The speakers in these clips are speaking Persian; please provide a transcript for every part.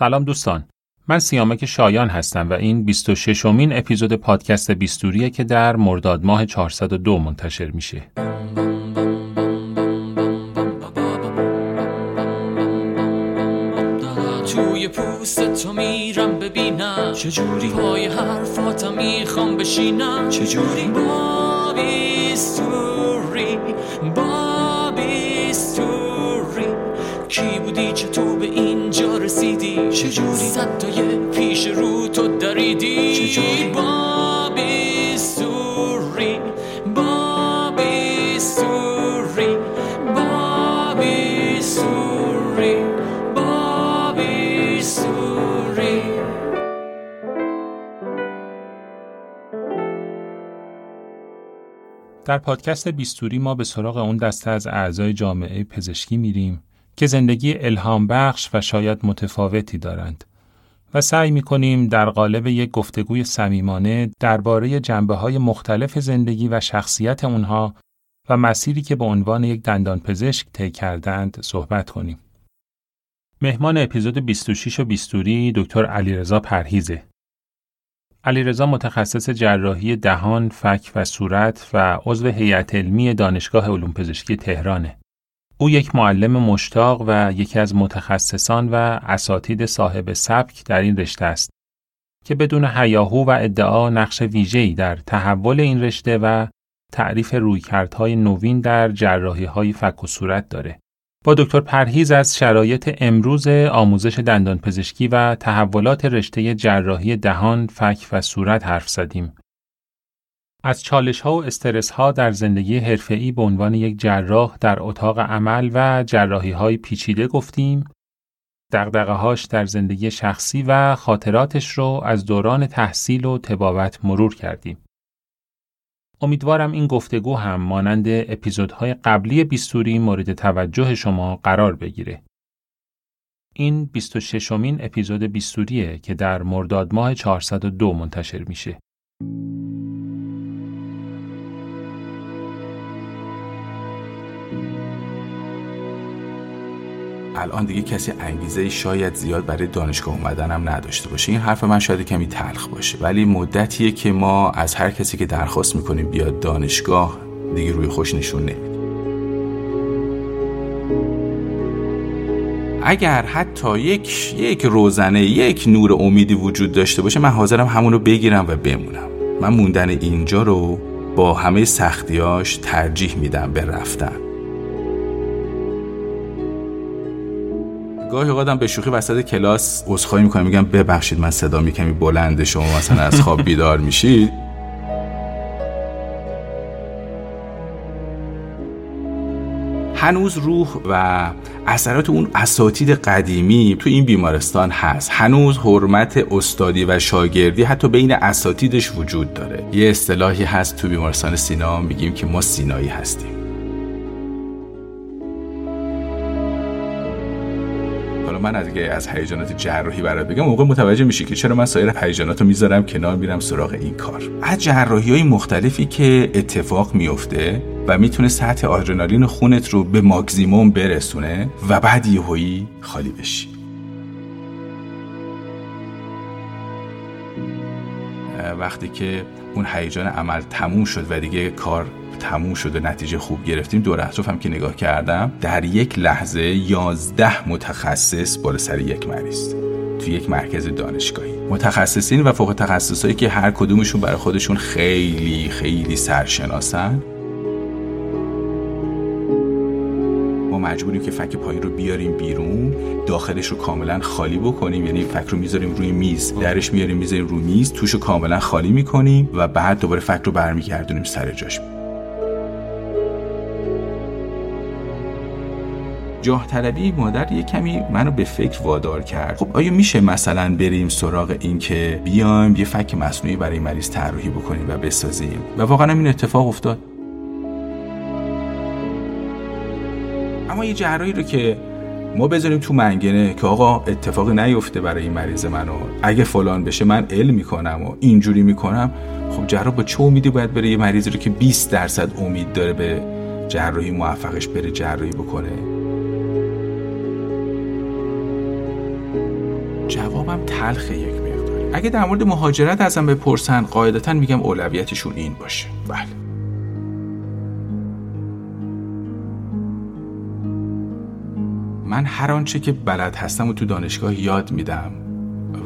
سلام دوستان. من سیامک شایان هستم و این 26 امین اپیزود پادکست بیستوریه که در مرداد ماه 402 منتشر میشه. توی پوست تو میرم ببینم. چجوری پای حرفاتم می‌خوام بشینم. چجوری با بیستوری با بیستوری کی بودی؟ چطور چجوری؟ صدای پیش رو تو دریدی؟ چجوری؟ با بیستوری با بیستوری با بیستوری با بیستوری در پادکست بیستوری ما به سراغ اون دسته از اعضای جامعه پزشکی میریم. که زندگی الهام بخش و شاید متفاوتی دارند و سعی می کنیم در قالب یک گفتگوی صمیمانه درباره جنبه های مختلف زندگی و شخصیت اونها و مسیری که به عنوان یک دندان پزشک طی کردند صحبت کنیم. مهمان اپیزود 26 و بیستوری دکتر علیرضا پرهیزه. علیرضا متخصص جراحی دهان، فک و صورت و عضو هیئت علمی دانشگاه علوم پزشکی تهرانه. او یک معلم مشتاق و یکی از متخصصان و اساتید صاحب سبک در این رشته است که بدون هیاهو و ادعا نقش ویژه‌ای در تحول این رشته و تعریف رویکردهای نوین در جراحی‌های فک و صورت داره. با دکتر پرهیز از شرایط امروز آموزش دندانپزشکی و تحولات رشته جراحی دهان، فک و صورت حرف زدیم از چالش ها و استرس ها در زندگی حرفه‌ای به عنوان یک جراح در اتاق عمل و جراحی های پیچیده گفتیم دقدقه هاش در زندگی شخصی و خاطراتش رو از دوران تحصیل و تبابت مرور کردیم. امیدوارم این گفتگو هم مانند اپیزودهای قبلی بیستوری مورد توجه شما قرار بگیره. این 26 امین اپیزود بیستوریه که در مرداد ماه 402 منتشر میشه. الان دیگه کسی انگیزه شاید زیاد برای دانشگاه اومدن هم نداشته باشه. این حرف من شاید کمی تلخ باشه. ولی مدتیه که ما از هر کسی که درخواست می‌کنیم بیاد دانشگاه دیگه روی خوش نشون نمیدیم اگر حتی یک یک روزنه یک نور امیدی وجود داشته باشه من حاضرم همون رو بگیرم و بمونم. من موندن اینجا رو با همه سختیاش ترجیح میدم به رفتن. گاهی اوقاتم به شوخی وسط کلاس عذرخواهی می‌کنم میگم ببخشید من صدا کمی بلنده شما مثلا از خواب بیدار میشید هنوز روح و اثرات اون اساتید قدیمی تو این بیمارستان هست. هنوز حرمت استادی و شاگردی حتی بین اساتیدش وجود داره. یه اصطلاحی هست تو بیمارستان سینا میگیم که ما سینایی هستیم. من از اگه از هیجانات جراحی برات بگم موقع متوجه میشی که چرا من سایر هیجانات رو می‌ذارم کنار میرم سراغ این کار. از جراحی های مختلفی که اتفاق میفته و می‌تونه سطح آدرنالین خونت رو به ماکزیموم برسونه و بعد یهویی خالی بشی. وقتی که اون هیجان عمل تموم شد و دیگه کار تموم شد و نتیجه خوب گرفتیم دور اطرافم که نگاه کردم در یک لحظه یازده متخصص بالا سر یک مریض تو یک مرکز دانشگاهی. متخصصین و فوق تخصصایی که هر کدومشون برای خودشون خیلی خیلی سرشناسن. مجبوریم که فک پایین رو بیاریم بیرون داخلش رو کاملا خالی بکنیم. یعنی فک رو می‌ذاریم روی میز درش میاریم می‌ذاریم روی میز توش رو کاملا خالی می‌کنیم و بعد دوباره فک رو برمیگردونیم سر جاش. جاه طلبی مادر یه کمی منو به فکر وادار کرد. خب آیا میشه مثلا بریم سراغ این که بیایم یه فک مصنوعی برای مریض طراحی بکنیم و بسازیم؟ و واقعا این اتفاق افتاد. اما یه جراحی رو که ما بذاریم تو منگنه که آقا اتفاقی نیفته برای این مریض منو. اگه فلان بشه من علم می‌کنم و اینجوری می‌کنم خب جراح با چه امیدی باید بره یه مریضی رو که 20 درصد امید داره به جراحی موفقش بره جراحی بکنه؟ جوابم تلخه یک مقدار. اگه در مورد مهاجرت ازم بپرسن قاعدتا میگم اولویتشون این باشه. بله. من هر آنچه که بلد هستم و تو دانشگاه یاد میدم.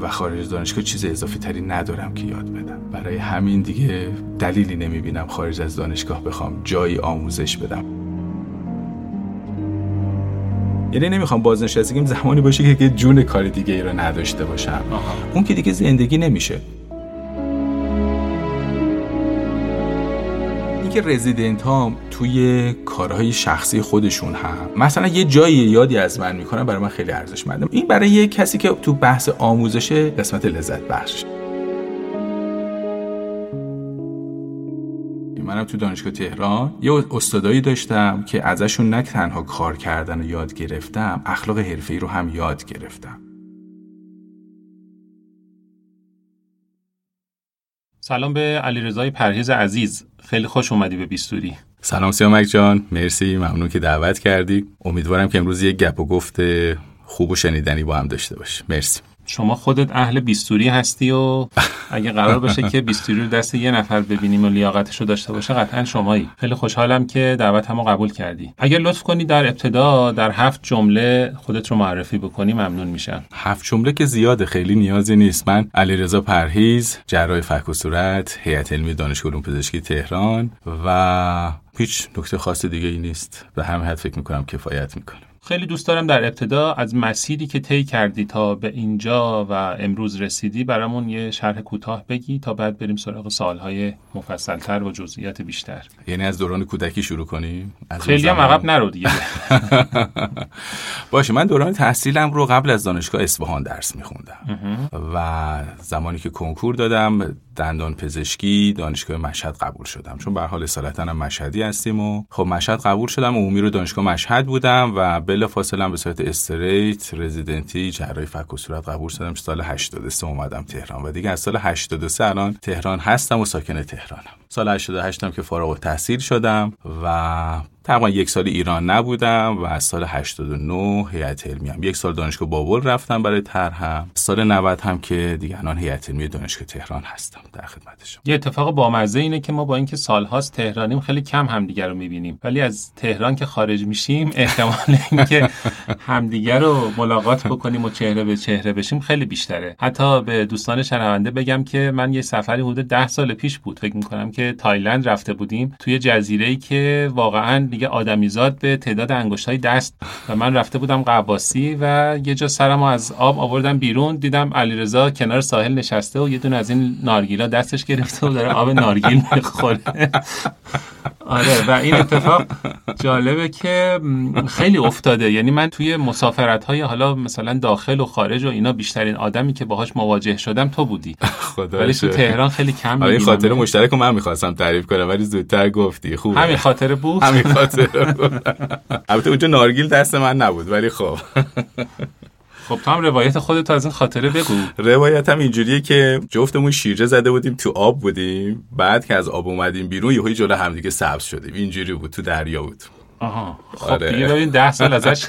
و خارج از دانشگاه چیز اضافی تری ندارم که یاد بدم. برای همین دیگه دلیلی نمی‌بینم خارج از دانشگاه بخوام جایی آموزش بدم. یعنی نمی‌خوام بازنشستگیم زمانی باشه که جون کار دیگه ای رو نداشته باشم. اون که دیگه زندگی نمیشه. که رزیدنت ها توی کارهای شخصی خودشون هم مثلا یه جایی یادی از من می‌کنن برای من خیلی ارزشمنده. این برای یه کسی که تو بحث آموزش قسمت لذت بخش. منم تو دانشگاه تهران یه استادایی داشتم که ازشون نه تنها کار کردن و یاد گرفتم اخلاق حرفه‌ای رو هم یاد گرفتم. سلام به علیرضای پرهیز عزیز. خیلی خوش اومدی به بیستوری. سلام سیامک جان. مرسی. ممنون که دعوت کردی. امیدوارم که امروز یه گپ و گفت خوب و شنیدنی با هم داشته باش. مرسی. شما خودت اهل بیستوری هستی و اگه قرار باشه که بیستوری رو دست یه نفر ببینیم و لیاقتش رو داشته باشه قطعا شمایی. خیلی خوشحالم که دعوت همو قبول کردی. اگر لطف کنی در ابتدا در هفت جمله خودت رو معرفی بکنی ممنون میشم. هفت جمله که زیاده خیلی نیازی نیست. من علیرضا پرهیز جراح فک و صورت هیئت علمی دانشگاه علوم پزشکی تهران و هیچ نکته خاص دیگه ای نیست. به همه حد فکر می‌کنم کفایت می‌کنه خیلی دوست دارم در ابتدا از مسیری که طی کردی تا به اینجا و امروز رسیدی برامون یه شرح کوتاه بگی تا بعد بریم سراغ سالهای مفصلتر و جزئیات بیشتر. یعنی از دوران کودکی شروع کنیم؟ خیلی هم عقب نرو دیگه. باشه من دوران تحصیلم رو قبل از دانشگاه اصفهان درس میخوندم. و زمانی که کنکور دادم دندان پزشکی دانشگاه مشهد قبول شدم. چون به حال اصالتا مشهدی هستیم و خب مشهد قبول شدم و عمومی رو دانشگاه مشهد بودم و بلا فاصله به صورت استریت رزیدنتی جراحی فک و صورت قبول شدم. سال 83 اومدم تهران. و دیگه از سال 83 الان تهران هستم و ساکن تهرانم. سال 88 هم که فارغ التحصیل شدم و تقریبا یک سال ایران نبودم و از سال 89 هیئت علمی هم. یک سال دانشگاه بابل رفتم برای طرحم سال 90 هم که دیگه الان هیئت علمی دانشگاه تهران هستم در خدمتشم یه اتفاق بامزه اینه که ما با اینکه سالهاست تهرانیم خیلی کم همدیگه رو می‌بینیم. ولی از تهران که خارج میشیم احتمال اینکه همدیگه رو ملاقات بکنیم و چهره به چهره بشیم خیلی بیشتره. حتی به دوستان شنونده بگم که من یه سفری حدود 10 سال پیش بود. فکر می‌کنم که تایلند رفته بودیم توی جزیره که واقعا دیگه آدمیزاد به تعداد انگشتای دست. و من رفته بودم قواسی و یه جا سرمو از آب آوردم بیرون. دیدم علیرضا کنار ساحل نشسته و یه دونه از این نارگیلا دستش گرفته و داره آب نارگیل می‌خوره. آره و این اتفاق جالبه که خیلی افتاده. یعنی من توی مسافرت های حالا مثلا داخل و خارج و اینا بیشترین آدمی که باهاش مواجه شدم تو بودی. ولی تو تهران خیلی کم آره خاطر مشترک من می‌خواستم تعریف کنم ولی زودتر گفتی. خوب همین خاطر بود همین خاطر البته اونجا نارگیل دست من نبود ولی خب. خب تو هم روایت خودت از این خاطره بگو. روایت هم اینجوریه که جفتمون شیرجه زده بودیم تو آب بودیم بعد که از آب اومدیم بیرون یهوی جلو همدیگه سبز شدیم. اینجوری بود تو دریا بود. آها. خب آره. دیگه ببین ده سال ازش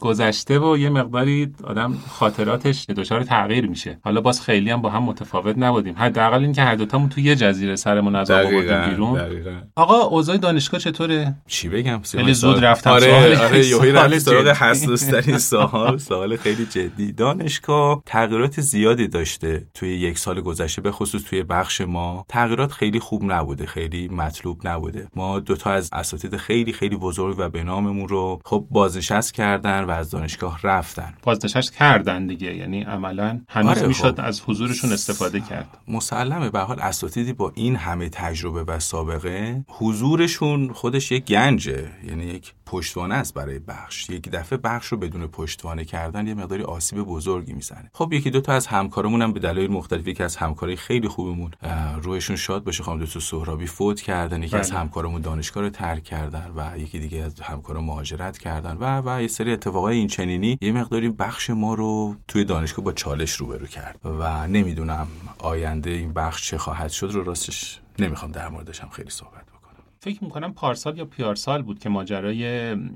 گذشته و یه مقداری آدم خاطراتش دچار تغییر میشه. حالا باز خیلی هم با هم متفاوت نبودیم. حداقل اینکه هر دوتامون تو یه جزیره سرمون از آب بیرون. دقیقا. آقا اوضاع دانشگاه چطوره؟ چی بگم؟ خیلی زود رفتم آره آره یهویی رفت سراغ حساس ترین سوال. سوال خیلی جدی. دانشگاه تغییرات زیادی داشته توی یک سال گذشته به خصوص توی بخش ما. تغییرات خیلی خوب نبوده خیلی مطلوب نبوده. ما دوتا از اساتید خیلی خیلی بزرگ و به ناممون رو خب بازنشست کردن و از دانشگاه رفتن. بازنشست کردن دیگه یعنی عملا هنوز آره می‌شد خب. از حضورشون استفاده کرد. مسلمه. به حال اساتیدی با این همه تجربه و سابقه حضورشون خودش یک گنجه یعنی یک پشتوانه است برای بخش. یک دفعه بخش رو بدون پشتوانه کردن یه مقداری آسیب بزرگی می‌زنه. خب یکی دو تا از همکارمون هم به دلایل مختلفی که از همکارای خیلی خوبمون رویشون شاد باشه خانم دکتر سهرابی فوت کردن یکی بله. از همکارمون دانشگاه رو ترک کردن و یکی دیگه از همکارا مهاجرت کردن و و یه سری اتفاقای این چنینی یه مقداری بخش ما رو توی دانشگاه با چالش روبرو کرد و نمی‌دونم آینده این بخش چه خواهد شد رو راستش نمی‌خوام در موردش هم خیلی صحبت فکر می‌کنم پارسال یا پیارسال بود که ماجرای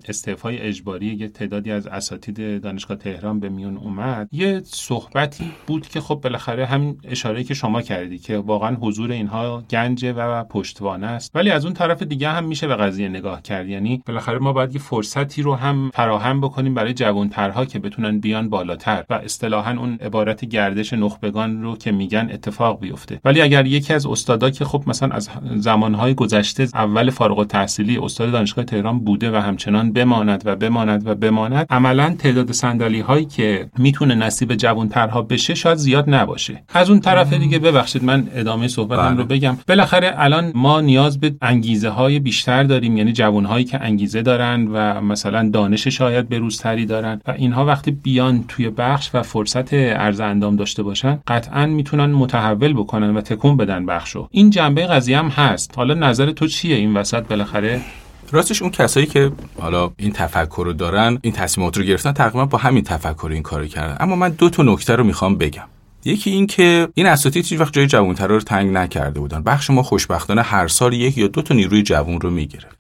استعفای اجباری یه تعدادی از اساتید دانشگاه تهران به میون اومد. یه صحبتی بود که خب بالاخره همین اشاره که شما کردی که واقعا حضور اینها گنجه و پشتوانه است. ولی از اون طرف دیگه هم میشه به قضیه نگاه کرد. یعنی بالاخره ما باید یه فرصتی رو هم فراهم بکنیم برای جوانترها که بتونن بیان بالاتر و اصطلاحا اون عبارت گردش نخبگان رو که میگن اتفاق بیفته. ولی اگر یکی از استادا که خب مثلا از زمانهای گذشته اول فارغ التحصیلی استاد دانشگاه تهران بوده و همچنان بماند و بماند و بماند. عملا تعداد صندلی هایی که می‌تونه نصیب جوانترها بشه شاید زیاد نباشه. از اون طرف دیگه ببخشید من ادامه صحبتم رو بله. بگم. بالاخره الان ما نیاز به انگیزه های بیشتر داریم یعنی جوان هایی که انگیزه دارن و مثلا دانش شاید بروزتری دارن و اینها وقتی بیان توی بخش و فرصت ارز اندام داشته باشن قطعا می‌تونن متحول بکنن و تکون بدن بخشو این جنبه قضیه هم هست. حالا نظر تو چیه؟ این وسط بالاخره راستش اون کسایی که حالا این تفکر رو دارن این تصمیمات رو گرفتن تقریبا با همین تفکر این کارو کردن. اما من دو تا نکته رو می‌خوام بگم. یکی این که این اساتید هیچ وقت جای جوانتر رو تنگ نکرده بودن. بخش ما خوشبختانه هر سال یک یا دو تا نیروی جوان رو می‌گرفت.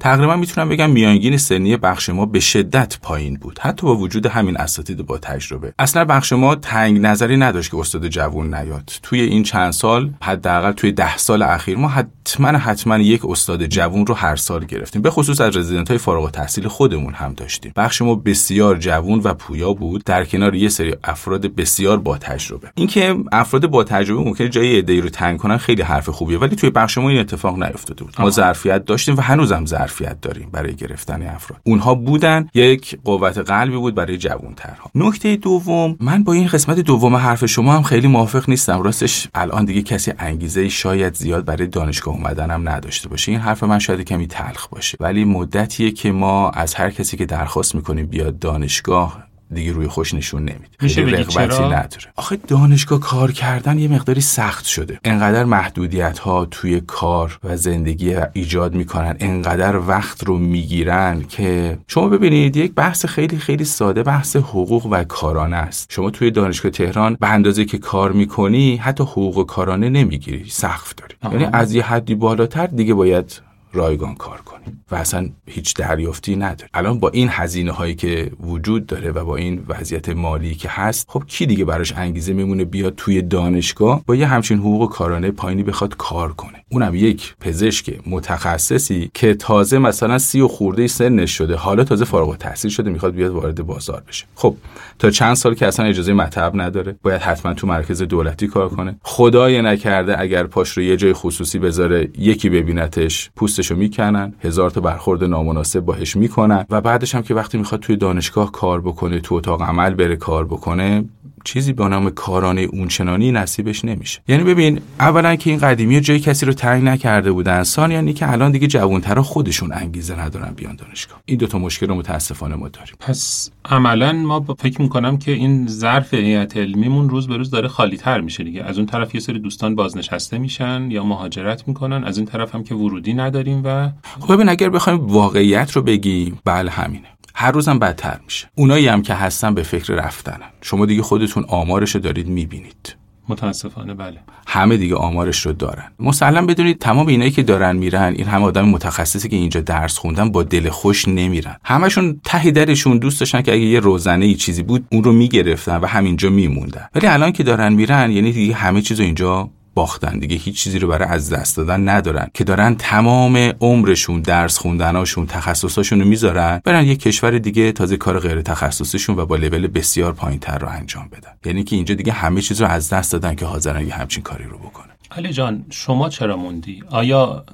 تقریبا می‌تونم بگم میانگین سنی بخش ما به شدت پایین بود. حتی با وجود همین اساتید با تجربه. اصلا بخش ما تنگ نظری نداشت که استاد جوان نیاد. توی این چند سال حداقل توی ده سال اخیر ما حتما حتما یک استاد جوان رو هر سال گرفتیم. به خصوص از رزیدنت های فارغ التحصیل خودمون هم داشتیم. بخش ما بسیار جوان و پویا بود. در کنار یه سری افراد بسیار با تجربه. تجربه. اینکه افراد با تجربه ممکنه جای ایده رو تنگ کنن خیلی حرف خوبیه ولی توی بخش ما این اتفاق نیفتاده بود. ما ظرفیت داشتیم و هنوزم ظرفیت داریم برای گرفتن افراد. اونها بودن یک قوت قلبی بود برای جوانترها. نکته دوم من با این قسمت دوم حرف شما هم خیلی موافق نیستم. راستش الان دیگه کسی انگیزه شاید زیاد برای دانشگاه اومدنم نداشته باشه. این حرف من شاید کمی تلخ باشه. ولی مدتیه که ما از هر کسی که درخواست می‌کنیم بیاد دانشگاه دیگه روی خوش نشون نمیده. میشه رغبتی نداره. آخه دانشگاه کار کردن یه مقداری سخت شده. انقدر محدودیت ها توی کار و زندگی ایجاد می‌کنن انقدر وقت رو می‌گیرن که شما ببینید یک بحث خیلی خیلی ساده بحث حقوق و کارانه است. شما توی دانشگاه تهران به اندازه که کار می‌کنی حتی حقوق کارانه نمی‌گیری سقف داری. یعنی از یه حدی بالاتر دیگه باید رایگان کار کنیم و اصلا هیچ دریافتی نداره الان با این هزینه هایی که وجود داره و با این وضعیت مالی که هست خب کی دیگه براش انگیزه میمونه بیاد توی دانشگاه با یه همچین حقوق کارانه پایینی بخواد کار کنه؟ اونم یک پزشک متخصصی که تازه مثلا سی و خورده سنش شده حالا تازه فارغ التحصیل شده می‌خواد بیاد وارد بازار بشه. خب تا چند سال که اصلا اجازه مطب نداره باید حتما تو مرکز دولتی کار کنه. خدای نکرده اگر پاش رو یه جای خصوصی بذاره یکی ببینتش پوستشو می‌کنن هزار تا برخورد نامناسب باهش می‌کنن و بعدش هم که وقتی می‌خواد توی دانشگاه کار بکنه تو اتاق عمل بره کار بکنه چیزی به نام کارانه اونچنانی نصیبش نمیشه. یعنی ببین اولا که این قدیمی جای کسی رو تنگ نکرده بودن ثانیا که الان دیگه جوانترا خودشون انگیزه ندارن بیان دانشگاه. این دوتا مشکل رو متاسفانه ما داریم. پس عملا ما فکر می‌کنم که این ظرف هیئت علمیمون روز به روز داره خالی تر میشه دیگه. از اون طرف یه سری دوستان بازنشسته میشن یا مهاجرت می‌کنن از این طرف هم که ورودی نداریم و خب ببین اگر بخوایم واقعیت رو بگی بله همینه. هر روزم بدتر میشه. اونایی هم که هستن به فکر رفتنن. شما دیگه خودتون آمارش رو دارید می‌بینید. متاسفانه بله. همه دیگه آمارش رو دارن. مسلم بدونید تمام اینایی که دارن میرن این همه آدم متخصصی که اینجا درس خوندن با دل خوش نمیرن. همشون ته درشون دوست داشتن که اگه یه روزنه ای چیزی بود اون رو می‌گرفتن و همینجا میموندن. ولی الان که دارن میرن یعنی دیگه همه چیز اینجا باختن. دیگه هیچ چیزی رو برای از دست دادن ندارن. که دارن تمام عمرشون درس خوندناشون تخصصاشون رو می‌ذارن برن یه کشور دیگه تازه کار غیر تخصصیشون و با لول بسیار پایینتر رو انجام بدن. یعنی که اینجا دیگه همه چیز رو از دست دادن که حاضرن یه همچین کاری رو بکنن. علی جان شما چرا موندی؟ آیا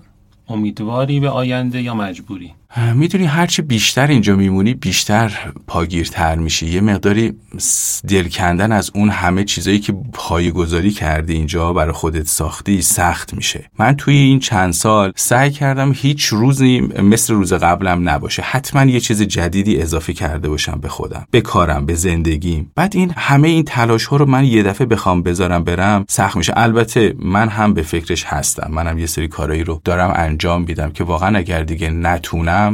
امیدواری به آینده یا مجبوری؟ می‌دونی هرچی بیشتر اینجا میمونی بیشتر پاگیرتر میشی. یه مقداری دل کندن از اون همه چیزایی که گذاری کردی اینجا برای خودت ساختی سخت میشه. من توی این چند سال سعی کردم هیچ روزی مثل روز قبلم نباشه. حتما یه چیز جدیدی اضافه کرده باشم به خودم به کارم به زندگیم. بعد این همه این تلاش ها رو من یه دفعه بخوام بذارم برم سخت میشه. البته من هم به فکرش هستم. منم یه سری کارایی رو دارم انجام میدم که واقعا اگر دیگه نتونم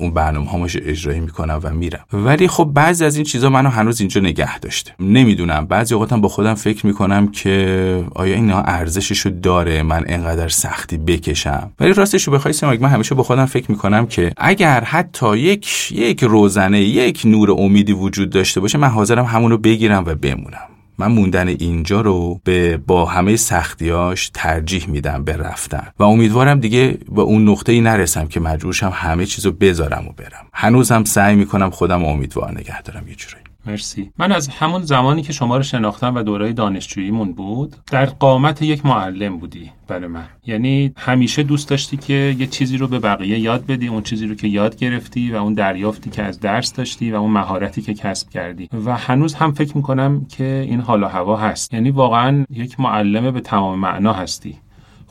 اون برنامه هامش اجرایی می‌کنم و میرم. ولی خب بعضی از این چیزا منو هنوز اینجا نگه داشته. نمی‌دونم. بعضی اوقاتم با خودم فکر می‌کنم که آیا اینا ارزششو داره من انقدر سختی بکشم؟ ولی راستش رو بخوای سماک من همیشه با خودم فکر می‌کنم که اگر حتی یک یک روزنه یک نور امیدی وجود داشته باشه من حاضرم همونو بگیرم و بمونم. من موندن اینجا رو به با همه سختیاش ترجیح میدم به رفتن. و امیدوارم دیگه با اون نقطه ای نرسم که مجبورشم همه چیزو بذارم و برم. هنوزم سعی می‌کنم خودم امیدوار نگه دارم یه جورایی. مرسی. من از همون زمانی که شما رو شناختم و دورای دانشجوییمون بود در قامت یک معلم بودی برای من. یعنی همیشه دوست داشتی که یه چیزی رو به بقیه یاد بدی اون چیزی رو که یاد گرفتی و اون دریافتی که از درس داشتی و اون مهارتی که کسب کردی. و هنوز هم فکر می‌کنم که این حال و هوا هست. یعنی واقعا یک معلم به تمام معنا هستی.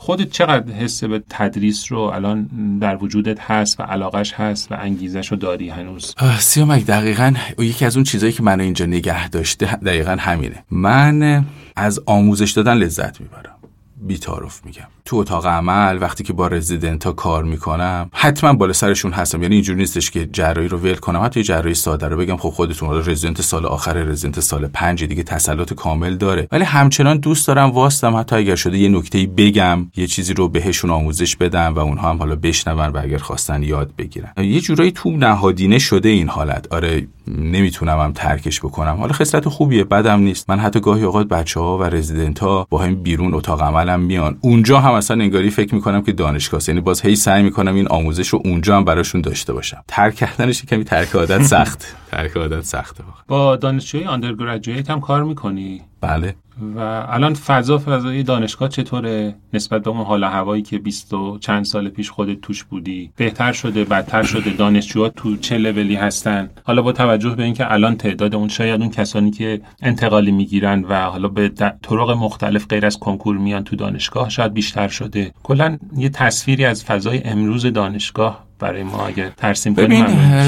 خودت چقدر حس به تدریس رو الان در وجودت هست و علاقش هست و انگیزش رو داری هنوز؟ سیامک دقیقا یکی از اون چیزهایی که منو اینجا نگه داشته دقیقا همینه. من از آموزش دادن لذت می‌برم. بیتارف میگم. تو اتاق عمل وقتی که با رزیدنت ها کار می‌کنم حتما بالا سرشون هستم. یعنی اینجوری نیستش که جراحی رو ول کنم. حتی جراحی ساده رو بگم خب خودتون حالا رزیدنت سال آخر رزیدنت سال پنج دیگه تسلط کامل داره. ولی همچنان دوست دارم واسطم حتی اگر شده یه نکته بگم یه چیزی رو بهشون آموزش بدم و اونها هم حالا بشنون و اگر خواستن یاد بگیرن. یه جورایی تو نهادینه شده این حالت. آره نمی‌تونم هم ترکش بکنم. حالا خصلت خوبیه بدم نیست. من حتی گاهی اوقات بچه ها و رزیدنت ها با هم بیرون اتاق عملم میان. اونجا هم اصلا انگاری فکر می‌کنم که دانشگاه یعنی باز هی سعی می‌کنم این آموزش رو اونجا هم براشون داشته باشم. ترک کردنش کمی ترک عادت سخت. ترک عادت سخته با دانشجوی آندرگراجویت هم کار می‌کنی؟ بله. و الان فضا فضای دانشگاه چطوره؟ نسبت به اون حال هوایی که 20 و چند سال پیش خودت توش بودی. بهتر شده بدتر شده؟ دانشجوها تو چه لولی هستن؟ حالا با توجه به اینکه الان تعداد اون شاید اون کسانی که انتقالی می‌گیرن و حالا به طرق مختلف غیر از کنکور میان تو دانشگاه شاید بیشتر شده. کلا یه تصویری از فضای امروز دانشگاه برای ما اگه ترسیم کنیم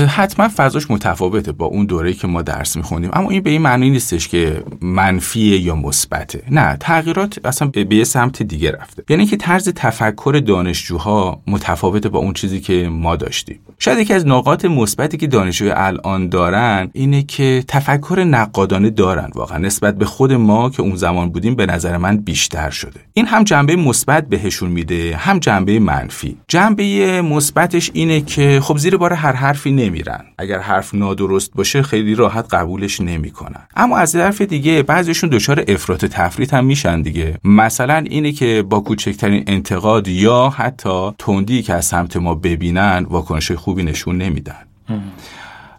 حتما فضاش متفاوته با اون دوره‌ای که ما درس می‌خونیم. اما این به این معنی نیستش که منفی یا مثبته. نه تغییرات اصلا به یه سمت دیگه رفته. یعنی که طرز تفکر دانشجوها متفاوته با اون چیزی که ما داشتیم. شاید یکی از نقاط مثبتی که دانشجوی الان دارن اینه که تفکر نقادانه دارن واقعا. نسبت به خود ما که اون زمان بودیم به نظر من بیشتر شده. این هم جنبه مثبت بهشون میده هم جنبه منفی. جنبه مثبتش اینه که خب زیر بار هر حرفی نمیرن. اگر حرف نادرست باشه خیلی راحت قبولش نمی‌کنن. اما از طرف دیگه بعضیشون دچار افراط تفریط هم میشن دیگه. مثلا اینه که با کوچکترین انتقاد یا حتی تندی که از سمت ما ببینن واکنش خوبی نشون نمیدن.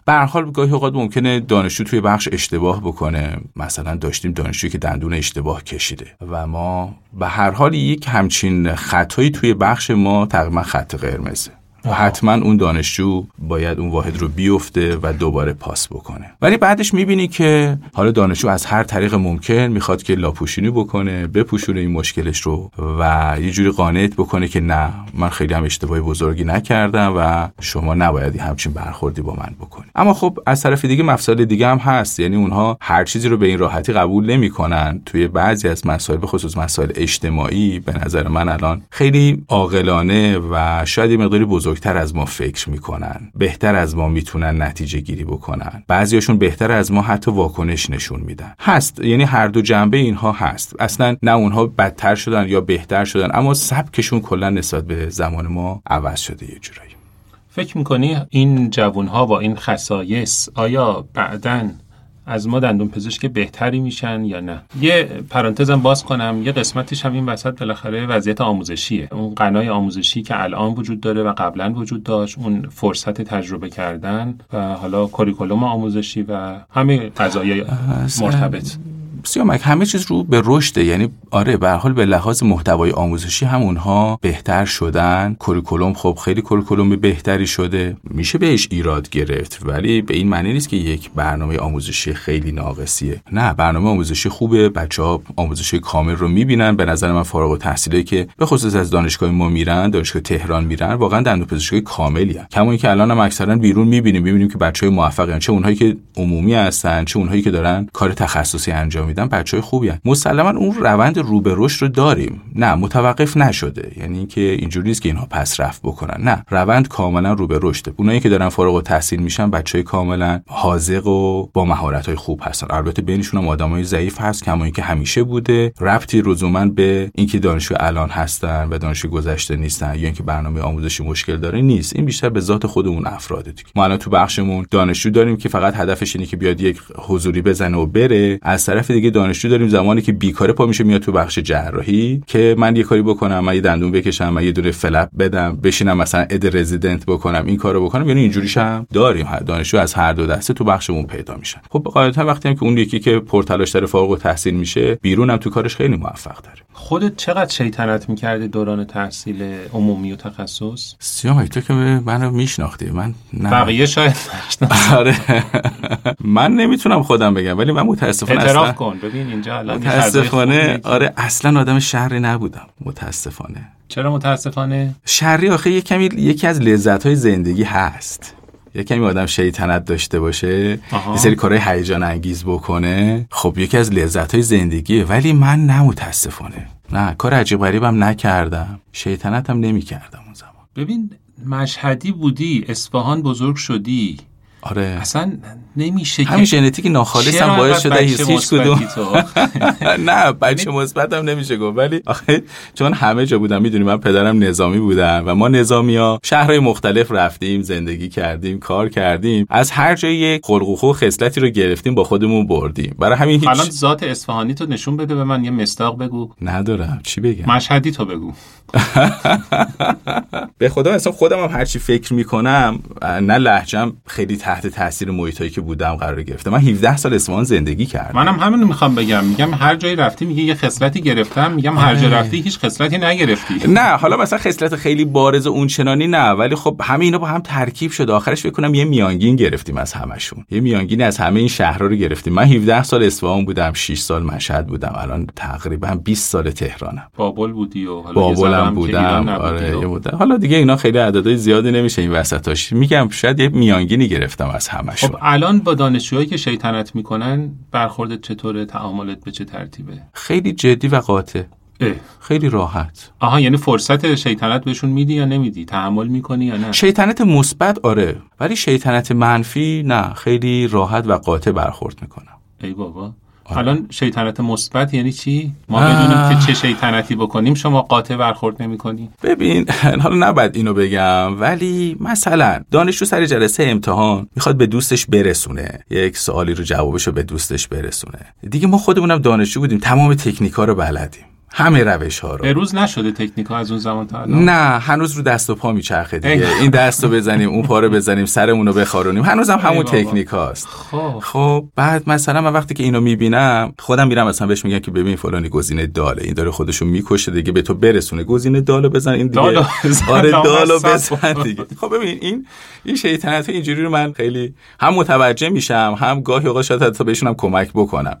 به هر حال گاهی اوقات ممکنه دانشجو توی بخش اشتباه بکنه. مثلا داشتیم دانشجویی که دندون اشتباه کشیده. و ما به هر حال یک همچین خطایی توی بخش ما تقریبا خط قرمزه. و حتما اون دانشجو باید اون واحد رو بیفته و دوباره پاس بکنه. ولی بعدش می‌بینی که حالا دانشجو از هر طریق ممکن می‌خواد که لاپوشینی بکنه بپوشونه این مشکلش رو و یه جوری قانعت بکنه که نه من خیلی هم اشتباهی بزرگی نکردم و شما نباید همچین برخوردی با من بکنی. اما خب از طرف دیگه مفصل دیگه هم هست. یعنی اونها هر چیزی رو به این راحتی قبول نمی‌کنن. توی بعضی از مسائل به خصوص مسائل اجتماعی به نظر من الان خیلی عاقلانه و شاید مقداری بزرگ بزرگتر از ما فکر می‌کنن بهتر از ما می‌تونن نتیجه گیری بکنن. بعضیاشون بهتر از ما حتی واکنش نشون میدن. هست یعنی هر دو جنبه اینها هست. اصلا نه اونها بدتر شدن یا بهتر شدن اما سبکشون کلا نسبت به زمان ما عوض شده یه جورایی. فکر می‌کنی این جوون ها با این خصایص آیا بعدن از ما دندون پزشک بهتری میشن یا نه؟ یه پرانتزم باز کنم یه قسمتش هم این وسط بالاخره وضعیت آموزشیه. اون قنای آموزشی که الان وجود داره و قبلا وجود داشت اون فرصت تجربه کردن و حالا کوریکولوم آموزشی و همه قضایای مرتبط. سیامک همه چیز رو به رشده یعنی آره به حال به لحاظ محتوای آموزشی هم اونها بهتر شدن. curriculum خب خیلی curriculum بهتری شده. میشه بهش ایراد گرفت ولی به این معنی نیست که یک برنامه آموزشی خیلی ناقصیه. نه برنامه آموزشی خوبه. بچه ها آموزشی کامل رو می‌بینن. به نظر من فارغ التحصیلی که به خصوص از دانشگاه ما میرن دانشگاه تهران میرن واقعا دندون کاملی هن. کما که الان هم اکثرا بیرون می‌بینیم می‌بینیم که بچه های موفقن. چه اونهایی که عمومی هستن چه اونهایی که دارن کار تخصصی انجام فهمیدم بچه های خوبی. مسلما اون روند رو به رشد رو داریم. نه متوقف نشده. یعنی اینکه اینجوری نیست که اینها پس رفت بکنن. نه روند کاملا رو به رشده اونایی که دارن فارغ التحصیل میشن بچه های کاملا حاضق و با مهارت های خوب هستن. البته بینشون هم آدمای ضعیف هست کما که همیشه بوده. ربطی لزوما به اینکه دانشجو الان هستن و دانشجو گذشته نیستن یا اینکه برنامه آموزشی مشکل داره نیست. این بیشتر به ذات خود اون افراده دیگه. ما الان تو بخشمون دانشجو داریم که فقط هدفش اینه که بیاد یک حضوری بزنه و بره. از طرف دانشجو داریم زمانی که بیکاره پا میشه میاد تو بخش جراحی که من یه کاری بکنم من یه دندون بکشم من یه دونه فلپ بدم بشینم مثلا اد رزیدنت بکنم این کارو بکنم. یعنی اینجوریش هم داریم. دانشجو از هر دو دسته تو بخشمون پیدا میشن. خب قاعدتا وقتی هم که اون یکی که پرتلاش داره فارغ التحصیل میشه بیرون هم تو کارش خیلی موفق داره. خودت چقدر شیطنت می‌کردی دوران تحصیل عمومی و تخصص؟ سیاه تو که منو میشناختی. من نه. بقیه شاید آره. من نمی‌تونم خودم بگم ولی من متاسفانه اعتراف کن ببین اینجا الان متاسفانه آره اصلا آدم شهری نبودم. متاسفانه چرا متاسفانه شهری آخه یک کمی یکی از لذت های زندگی هست. یه کمی آدم شیطنت داشته باشه یه سری کارهای هیجان انگیز بکنه. خب یکی از لذت های زندگیه ولی من نه متاسفانه نه کار عجیب غریبم نکردم. شیطنت هم نمی کردم اون زمان. ببین مشهدی بودی اصفهان بزرگ شدی. آره. اصلا نمیشه همین ژنتیک ناخالص هم باعث شده هیچ کدوم نه بچه مثبت هم نمیشه گفت. ولی آخه چون همه جا بودم می‌دونی من پدرم نظامی بودم و ما نظامی ها شهرهای مختلف رفتیم زندگی کردیم کار کردیم. از هر جای یک خلق و خصلتی رو گرفتیم با خودمون بردیم. برای همین هیچ الان ذات اصفهانی تو نشون بده به من یه مستاق بگو. ندارم. چی بگم؟ مشهدی تو بگو. به خدا اصلا خودم هم هرچی فکر می‌کنم نه لهجم خیلی تحت تاثیر محیطایی که بودم قرار گرفته. من 17 سال اصفهان زندگی کردم. منم همین می‌خوام بگم. میگم هر جایی رفتی میگه یه خصلتی گرفتم. میگم هر جا. رفتی هیچ خصلتی نگرفتی. نه حالا مثلا خصلت خیلی بارز اون چنانی نه ولی خب همه اینا با هم ترکیب شد. آخرش فکر کنم یه میانگین گرفتیم از همشون. یه میانگین از همه این شهرها رو گرفتیم. من 17 سال اصفهان بودم 6 سال مشهد بودم. الان تقریبا 20 سال تهرانم. بابل بودی و حالا بابلم بودم. آره یه حالا دیگه اینا خیلی عددهای زیادی نمیشه این وسطاش. میگم شاید یه میانگینی گرفتم. از همشون خب الان با دانشجوهایی که شیطنت می‌کنن برخورد چطوره؟ تعاملت به چه ترتیبه؟ خیلی جدی و قاطع. خیلی راحت. آها یعنی فرصت شیطنت بهشون میدی یا نمیدی؟ تحمل می‌کنی یا نه؟ شیطنت مثبت آره. ولی شیطنت منفی نه. خیلی راحت و قاطع برخورد می‌کنم. ای بابا. الان شیطنت مثبت یعنی چی؟ ما بدونیم که چه شیطنتی بکنیم شما قاطع برخورد نمی‌کنی. ببین حالا نباید اینو بگم ولی مثلا دانشجو سر جلسه امتحان می‌خواد به دوستش برسونه. یک سوالی رو جوابشو به دوستش برسونه. دیگه ما خودمونم دانشجو بودیم تمام تکنیکا رو بلدیم. همه روش ها رو. روز نشده تکنیک ها از اون زمان تا الان؟ نه هنوز رو دست و پا میچرخه دیگه. این دست رو بزنیم اون پا رو بزنیم سرمون رو بخارونیم. هنوز هم همون تکنیک هاست خب. خب بعد مثلا من وقتی که اینو می‌بینم خودم میرم مثلا بهش میگم که ببین فلانی گزینه داله. این داره خودشو می‌کشه دیگه به تو برسونه. گزینه دالو بزن این دیگه. دالو آره دالو بزن. دیگه. خب ببین این این شیطنت اینجوری رو من خیلی هم متوجه میشم هم گاهی اوقات شاید حتی بهشونم کمک بکنم.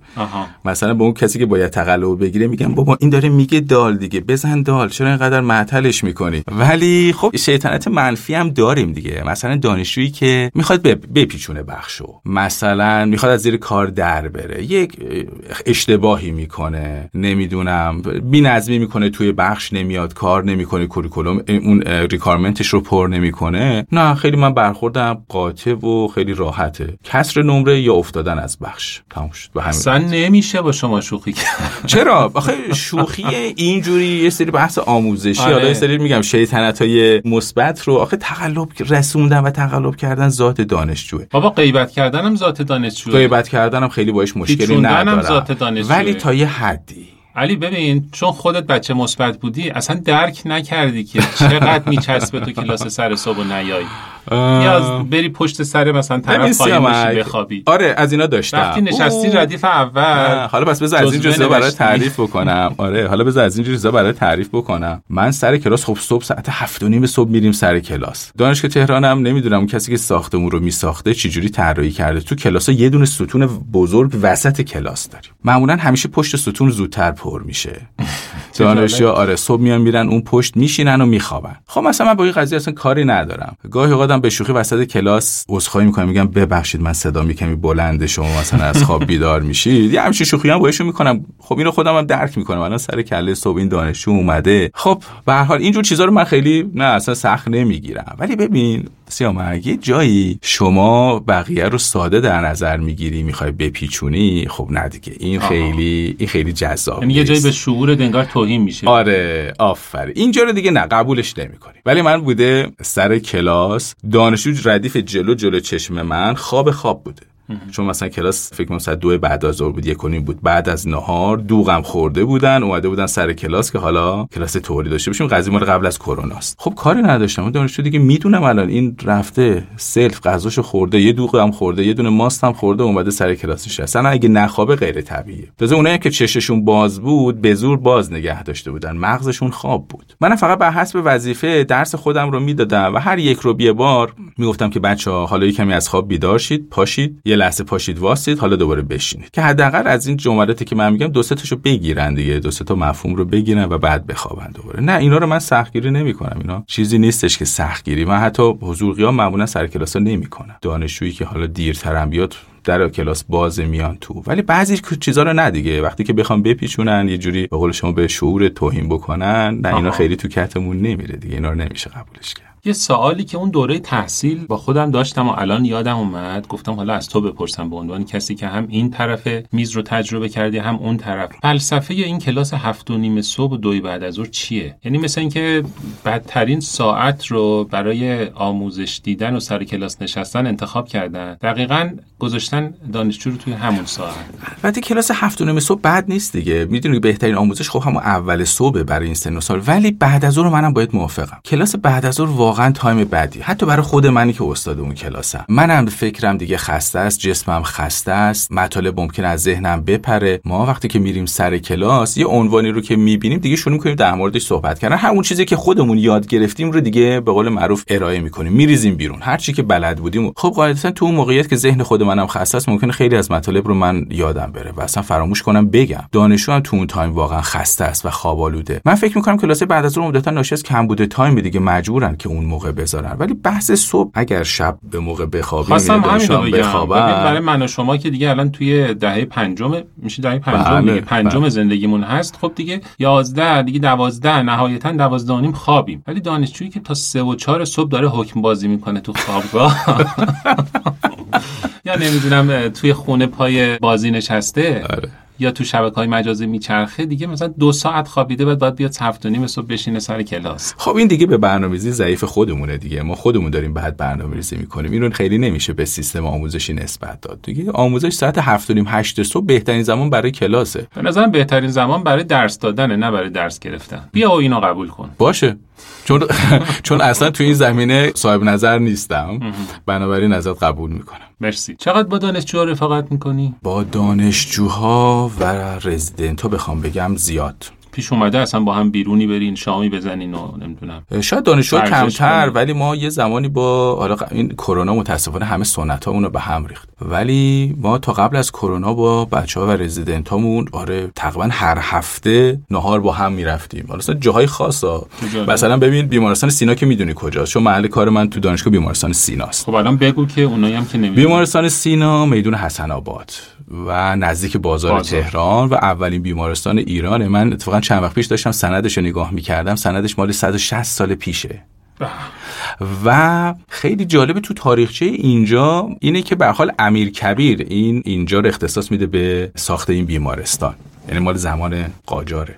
مثلا به اون کسی که باید تقلب بگیره میگم بابا این داره میگه دال دیگه. بزن دال. چرا اینقدر معطلش می‌کنی؟ ولی خب شیطنت منفی هم داریم دیگه. مثلا دانشجویی که می‌خواد بپیچونه بخشو. مثلا می‌خواد از زیر کار در بره. یک اشتباهی می‌کنه. نمی‌دونم. نظمی می‌کنه توی بخش نمیاد کار نمی‌کنه کوریکولوم اون ریکارمنتش رو پر نمی‌کنه. نه خیلی من برخوردم. قاطع و خیلی راحته. کسر نمره یا افتادن از بخش. تموم شد. اصلا نمیشه با شما شوخی چرا؟ آخه شوخی اینجوری یه سری بحث آموزشی آره. حالا یه سری میگم شیطنت های مثبت رو آخه تقلب رسوندن و تقلب کردن ذات دانشجوه. بابا غیبت کردن هم ذات دانشجوه. غیبت کردن هم خیلی باش مشکلی ندارم. ذات دانشجوه. ولی تا یه حدی علی ببین چون خودت بچه مثبت بودی اصلا درک نکردی که چقدر میچسبه تو کلاس سر صبح و نیایی یا بری پشت سر مثلا طرف قایم بشی بخوابی. آره از اینا داشتم. وقتی نشستی ردیف اول حالا بس بذار از این جزا برای تعریف بکنم. آره حالا بذار از این جزا برای تعریف بکنم. من سر کلاس خب صبح ساعت هفت و نیم صبح میریم سر کلاس. دانشگاه تهرانم نمی‌دونم کسی که ساختمون رو میساخته چجوری طراحی کرده. تو کلاس یه دونه ستون بزرگ وسط کلاس داریم. معمولا همیشه پشت ستون زودتر پر میشه. دانشجو آره صبح میان میرن اون پشت میشینن و میخوابن. خب مثلا من با این قضیه اصلا کاری ندارم. گاهی اوقاتم به شوخی وسط کلاس عذرخواهی می‌کنم میگم ببخشید من صدا کمی بلنده شما مثلا از خواب بیدار میشید. یه همچین شوخی هم باهاشون می‌کنم. خب اینو خودم هم درک می‌کنم. الان سر کله صبح این دانشجو اومده. خب به هر حال اینجور چیزا رو من خیلی نه اصلا سخت نمی‌گیرم. ولی ببین سیامرگ یه جایی شما بقیه رو ساده در نظر می‌گیری می‌خوای بپیچونی خب نه دیگه این خیلی این خیلی جذاب یعنی یه جایی به شعور دنگار توهین میشه. آره آفرین. اینجا رو دیگه نه قبولش نمی‌کنی. ولی من بوده سر کلاس دانشجو ردیف جلو جلو چشم من خواب خواب بوده. چون مثلا کلاس فکر کنم ساعت دو بعد از ظهر بود یک بود. بعد از نهار دوغم خورده بودن اومده بودن سر کلاس که حالا کلاس تئوری داشته باشیم. قضیه مال قبل از کرونا است. خب کاری نداشتم. دانشجو دیگه می‌دونم الان این رفته سلف غذاشو خورده یه دوغم خورده یه دونه ماست هم خورده اومده سر کلاسش اصلا اگه نخوابه غیر طبیعیه. تازه اونایی که چششون باز بود به زور باز نگه داشته بودن. مغزشون خواب بود. من فقط به حسب وظیفه درس خودم رو می‌دادم و هر یک رو یه بار می‌گفتم که بچه ها حالا کمی از خواب بیدار شید پاشید. یه لحظه پاشید واسید حالا دوباره بشینید. که حداقل از این جملاتی که من میگم دو سه تاشو بگیرن دیگه دو سه تا مفهوم رو بگیرن و بعد بخوابن دوباره. نه اینا رو من سختگیری نمی‌کنم. اینا چیزی نیستش که سختگیری. من حتی حضور قیام معمولا سر کلاس نمی‌کنم. دانشجویی که حالا دیرترم بیاد در کلاس باز میان تو. ولی بعضی چیزا رو نه دیگه. وقتی که بخوام بپیچونن یه جوری به قول شما به شعور توهین بکنن نه اینا خیلی تو کتمون نمیره دیگه. اینا رو نمیشه قبولش کرد. یه سوالی که اون دوره تحصیل با خودم داشتم و الان یادم اومد. گفتم حالا از تو بپرسم به عنوان کسی که هم این طرف میز رو تجربه کردی هم اون طرف. فلسفه این کلاس هفت و نیم صبح و دوی بعد از ظهر چیه؟ یعنی مثل اینکه بدترین ساعت رو برای آموزش دیدن و سر کلاس نشستن انتخاب کردن. دقیقا گذاشتن دانشجو رو توی همون ساعت. البته کلاس هفت و نیم صبح بد نیست دیگه. می‌دونی بهترین آموزش خب همون اول صبح برای این سن و سال. ولی بعد از ظهر منم باید موافقم. کلاس بعد از ظهر واقعا time بدی. حتی برای خود منی که استاد اون کلاسم. منم فکرم دیگه خسته است جسمم خسته است. مطالب ممکن از ذهنم بپره. ما وقتی که میریم سر کلاس یه عنوانی رو که می‌بینیم دیگه شروع می‌کنیم در موردش صحبت کردن. همون چیزی که خودمون یاد گرفتیم رو دیگه به قول معروف ارائه می‌کنیم. میریزیم بیرون. هر چی که بلد بودیم. خب قاعدتا تو اون موقعیت که ذهن خود منم خسته است ممکنه خیلی از مطالب رو من یادم بره و اصلا فراموش کنم بگم. دانشجو هم تو اون time واقعا خسته است و خواب آلوده من فکر می‌کنم کلاس بعد از ظهر عمدتا ناشی از کمبود time دیگه مجبورن که اون موقع بذارن. ولی بحث صبح اگر شب به موقع بخوابیم خواستم همین بگم. برای من و شما که دیگه الان توی دهه پنجم میشه دهه پنجم بله، دیگه پنجم بله. زندگیمون هست. خب دیگه 11 دیگه 12 نهایتا 12 نیم خوابیم. ولی دانشجویی که تا 3 و 4 صبح داره حکم بازی می‌کنه تو خوابگاه. یا نمی‌دونم توی خونه پای بازی نشسته. آره. یا تو شبکه های مجازی میچرخه دیگه مثلا دو ساعت خوابیده بعد باید بیاد هفت و نیم صبح بشینه سر کلاس. خب این دیگه به برنامه‌ریزی ضعیف خودمونه دیگه. ما خودمون داریم بعد برنامه‌ریزی می‌کنیم. اینو خیلی نمیشه به سیستم آموزشی نسبت داد. دیگه آموزش ساعت هفت و نیم هشت صبح بهترین زمان برای کلاسه. به نظرم بهترین زمان برای درس دادنه نه برای درس گرفتن. بیا و اینو قبول کن. باشه. چون چون اصلا تو این زمینه صاحب نظر نیستم. بنابراین ازت قبول می‌کنم. مرسی. چقدر با دانشجوها رفاقت می‌کنی؟ با دانشجوها و رزیدنت ها بخوام بگم زیاد. پیش اومده اصلا با هم بیرونی برین شامی بزنین و نمی‌دونم. شاید دانشجو کمتر ولی ما یه زمانی با حالا این کرونا متاسفانه همه سنت رو به هم ریخت. ولی ما تا قبل از کرونا با بچه ها و رزیدنت هامون آره تقریبا هر هفته نهار با هم می‌رفتیم. حالا مثلا جاهای خاصا. مثلا ببین بیمارستان سینا که می‌دونی کجاست چون محل کار من تو دانشگاه بیمارستان سیناست. خب الان بگو که اونایی هم که نمی‌دونی بیمارستان سینا میدون حسن آباد. و نزدیک بازار, بازار, تهران و اولین بیمارستان ایرانه. من اتفاقا چند وقت پیش داشتم سندش رو نگاه می‌کردم. سندش مال 160 سال پیشه. و خیلی جالب تو تاریخچه اینجا اینه که به حال امیر کبیر این اینجا رو اختصاص میده به ساخت این بیمارستان. یعنی مال زمان قاجاره.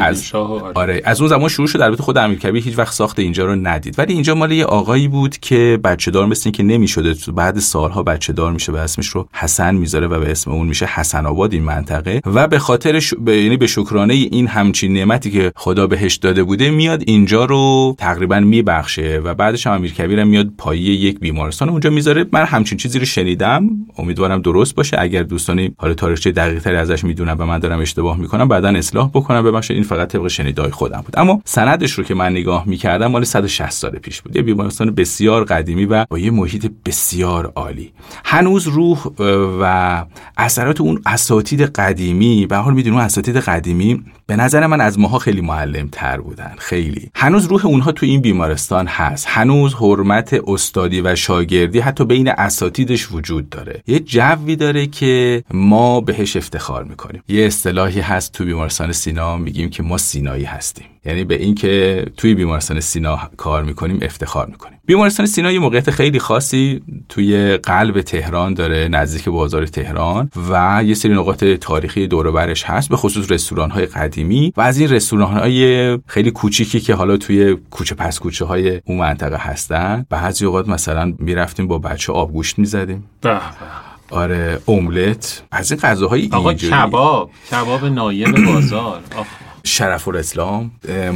از آره. آره از اون زمان شروع شد. البته خود امیرکبیر هیچ وقت ساخت اینجا رو ندید. ولی اینجا مال یه آقایی بود که بچه دار مثل که نمی‌شده. بعد سالها بچه دار میشه و اسمش رو حسن می‌ذاره و به اسم اون میشه حسن آباد این منطقه. و به خاطر ش... یعنی به شکرانه این همچین نعمتی که خدا بهش داده بوده میاد اینجا رو تقریبا میبخشه. و بعدش هم امیرکبیر میاد پایه یک بیمارستان اونجا می‌ذاره. من همچین چیزی رو شنیدم. امیدوارم درست باشه. اگر دوستانی حالا تاریخچه دقیق تری ازش می‌دونن و من دارم اشتباه می‌کنم بعدا اصلاح بکنم ببخشید این فقط طبق شنیدای خودم بود. اما سندش رو که من نگاه می‌کردم مال 160 سال پیش بود. یه بیمارستان بسیار قدیمی و با یه محیط بسیار عالی. هنوز روح و اثرات اون اساتید قدیمی به حال می‌دونیم اساتید قدیمی به نظر من از ماها خیلی معلم تر بودن. خیلی. هنوز روح اونها تو این بیمارستان هست. هنوز حرمت استادی و شاگردی حتی بین اساتیدش وجود داره. یه جوی داره که ما بهش افتخار می‌کنیم. یه اصطلاحی هست تو بیمارستان سینا میگیم که ما سینایی هستیم. یعنی به اینکه توی بیمارستان سینا کار می‌کنیم افتخار می‌کنیم. بیمارستان سینا یه موقعیت خیلی خاصی توی قلب تهران داره نزدیک بازار تهران و یه سری نقاط تاریخی دور برش هست به خصوص رستوران های قدیمی و از این رستوران های خیلی کوچیکی که حالا توی کوچه پس کوچه های اون منطقه هستن. بعضی اوقات مثلا می‌رفتیم با بچه آبگوشت می‌زدیم. آره املت. از این غذاهای آقا کباب کباب نایب بازار. شرف الاسلام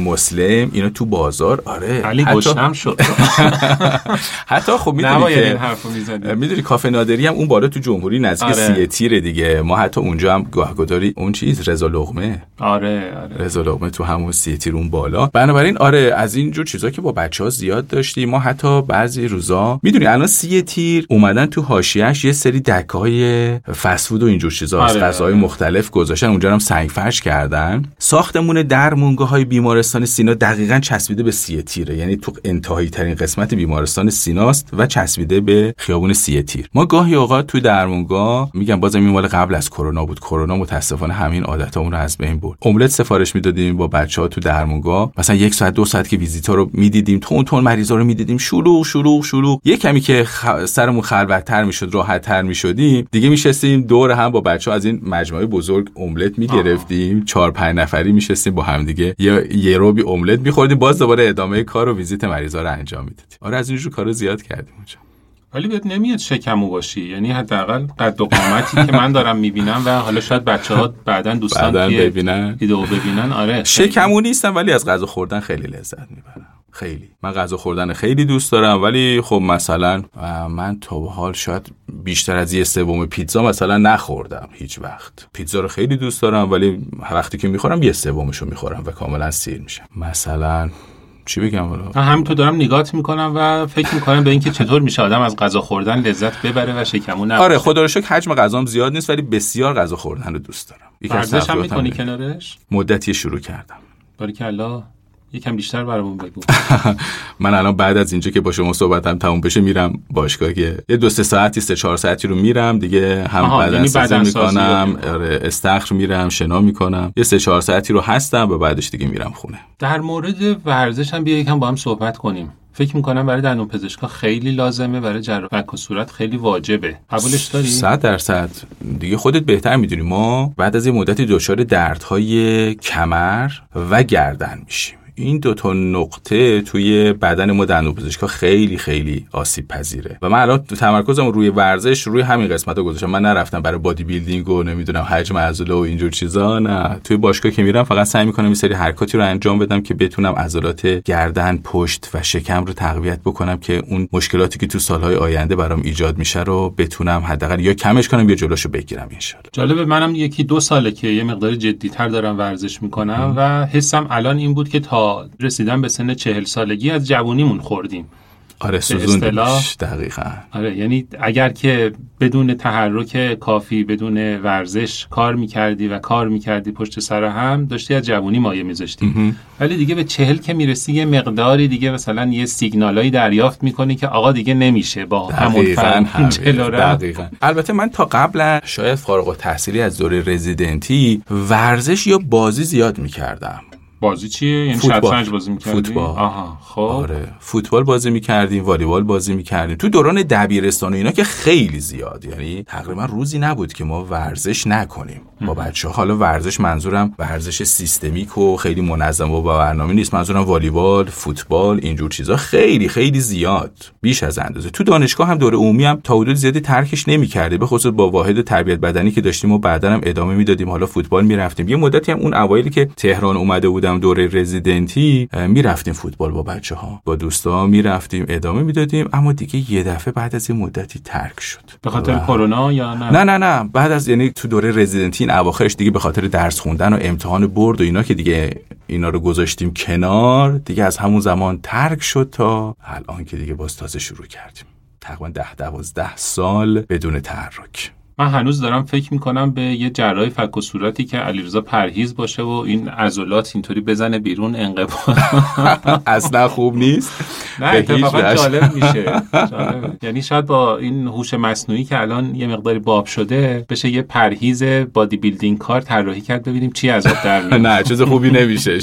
مسلم اینو تو بازار آره. علی حتی... شد. حتی خب می‌دونی که می‌دونی کافه نادری هم اون بالا تو جمهوری نزدیک آره. سیه تیره دیگه. ما حتی اونجا هم گاهگداری اون چیز رضا لقمه. آره آره. رضا لقمه تو همون سیه تیر اون بالا. بنابراین آره از این جور چیزا که با بچه ها زیاد داشتیم ما حتی بعضی روزا می‌دونی الان سیه تیر اومدن تو حاشیه‌اش یه سری دکه های فسفود و اینجور چیزا آره. غذاهای آره. مختلف گذاشتن. اونجا هم سنگ فرش کردن. ساخت ساختمون در مونگاه های بیمارستان سینا دقیقا چسبیده به سیه تیره. یعنی تو انتهایی ترین قسمت بیمارستان سیناست و چسبیده به خیابون سیه تیر. ما گاهی اوقات تو درمونگاه میگم بازم این مال قبل از کرونا بود. کرونا متاسفانه همین عادتامون رو از بین برد. املت سفارش می‌دادیم با بچه ها تو درمونگاه مثلا یک ساعت دو ساعت که ویزیتا رو می‌دیدیم تون تون مریضا رو می‌دیدیم. شلوغ شلوغ شلوغ. یه کمی که خ... سرمون خلوتتر می‌شد راحت تر می‌شدیم. دیگه میشستیم دور هم با بچه ها از این مجموعه بزرگ املت می‌گرفتیم. چهار پنج نفری میشستیم با هم دیگه یه یه روبی املت میخوردیم. باز دوباره ادامه کار و ویزیت مریضا رو انجام می‌دادیم. آره از اینجور کارو زیاد کردیم اونجا. ولی بهت نمیاد شکمو باشی. یعنی حداقل قد و قامتی که من دارم می‌بینم و حالا شاید بچه ها بعدا دوستان بعدن ببینن. ویدیو ببینن. آره. شکمو نیستم ولی از غذا خوردن خیلی لذت می‌برم. خیلی. من غذا خوردن خیلی دوست دارم ولی خب مثلا من تا به حال شاید بیشتر از یه سوم پیتزا مثلا نخوردم هیچ وقت. پیتزا رو خیلی دوست دارم ولی وقتی که می‌خورم یه سومش رو می‌خورم و کاملا سیر میشم. مثلا چی بگم حالا؟ همینطور دارم نگات می‌کنم و فکر می‌کنم به اینکه چطور میشه آدم از غذا خوردن لذت ببره و شکمون آره خدا رو شکر حجم غذام زیاد نیست ولی بسیار غذا خوردن رو دوست دارم. ورزش هم می‌کنی کنارش؟ مدتی شروع کردم. باریکلا یکم بیشتر برامون بگو. من الان بعد از اینجا که با شما صحبتم تموم بشه میرم باشگاه. یه دو سه ساعتی سه چهار ساعتی رو میرم. دیگه هم بدن یعنی سازی می‌کنم. آره استخر میرم شنا می‌کنم. یه سه چهار ساعتی رو هستم و بعدش دیگه میرم خونه. در مورد ورزش هم بیا یکم با هم صحبت کنیم. فکر می‌کنم برای دندون پزشکا خیلی لازمه برای جراح و صورت خیلی واجبه. قبولش داری؟ 100 درصد. دیگه خودت بهتر می‌دونی. ما بعد از یه مدتی دچار دردهای کمر و گردن میشیم. این دو تا نقطه توی بدن ما دندون پزشکا خیلی خیلی آسیب پذیره و من الان تمرکزم روی ورزش روی همین قسمت رو گذاشتم. من نرفتم برای بادی بیلدینگ و نمی‌دونم حجم عضله و اینجور چیزا نه. توی باشگاه که میرم فقط سعی می‌کنم این سری حرکاتی رو انجام بدم که بتونم عضلات گردن پشت و شکم رو تقویت بکنم که اون مشکلاتی که تو سالهای آینده برام ایجاد میشه رو بتونم حداقل یا کمش کنم یا جلوشو بگیرم ان جالبه منم یکی دو ساله که یه مقدار جدیتر دارم ورزش می‌کنم و حسم الان این بود که تا رسیدن به سن چهل سالگی از جوونیمون خوردیم. آره سوزوندیش دقیقا. آره یعنی اگر که بدون تحرک کافی بدون ورزش کار می‌کردی و کار می‌کردی پشت سر هم داشتی از جوونی مایه میذاشتی. ولی دیگه به چهل که می‌رسی یه مقداری دیگه مثلا یه سیگنالایی دریافت می‌کنی که آقا دیگه نمیشه با همون دقیقا البته من تا قبل شاید فارغ التحصیلی از دوره رزیدنتی ورزش یا بازی زیاد می‌کردم. بازی چیه؟ یعنی شطرنج بازی می‌کردی؟ فوتبال. آها خب. آره. فوتبال بازی می‌کردیم والیبال بازی می‌کردیم. تو دوران دبیرستان و اینا که خیلی زیاد. یعنی تقریبا روزی نبود که ما ورزش نکنیم با بچه حالا ورزش منظورم ورزش سیستمیک و خیلی منظم و با برنامه نیست. منظورم والیبال فوتبال اینجور چیزا. خیلی خیلی زیاد. بیش از اندازه. تو دانشگاه هم دوره عمومی هم تا حدود زیادی ترکش نمی‌کرده به خصوص با واحد تربیت بدنی که داشتیم و بعدا هم ادامه می‌دادیم. حالا فوتبال می‌رفتیم. یه مدتی هم اون اوایلی که تهران اومده بود بودم دوره رزیدنتی می‌رفتیم فوتبال با بچه ها با دوستا می‌رفتیم ادامه می‌دادیم اما دیگه یه دفعه بعد از یه مدتی ترک شد. به خاطر کرونا یا نه؟ نه نه نه. بعد از یعنی تو دوره رزیدنتی این اواخرش دیگه به خاطر درس خوندن و امتحان برد و اینا که دیگه اینا رو گذاشتیم کنار دیگه از همون زمان ترک شد تا الان که دیگه باز تازه شروع کردیم. تقریبا ده دوازده سال بدون تحرک. من هنوز دارم فکر می‌کنم به یه جراح فک و صورتی که علیرضا پرهیز باشه و این عضلات اینطوری بزنه بیرون انقباض اصلا خوب نیست. نه اتفاقا جالب میشه. یعنی شاید با این هوش مصنوعی که الان یه مقداری باب شده بشه یه پرهیز بادی بیلدینگ کار طراحی کرد ببینیم چی از آب در میاد. نه چیز خوبی نمیشه.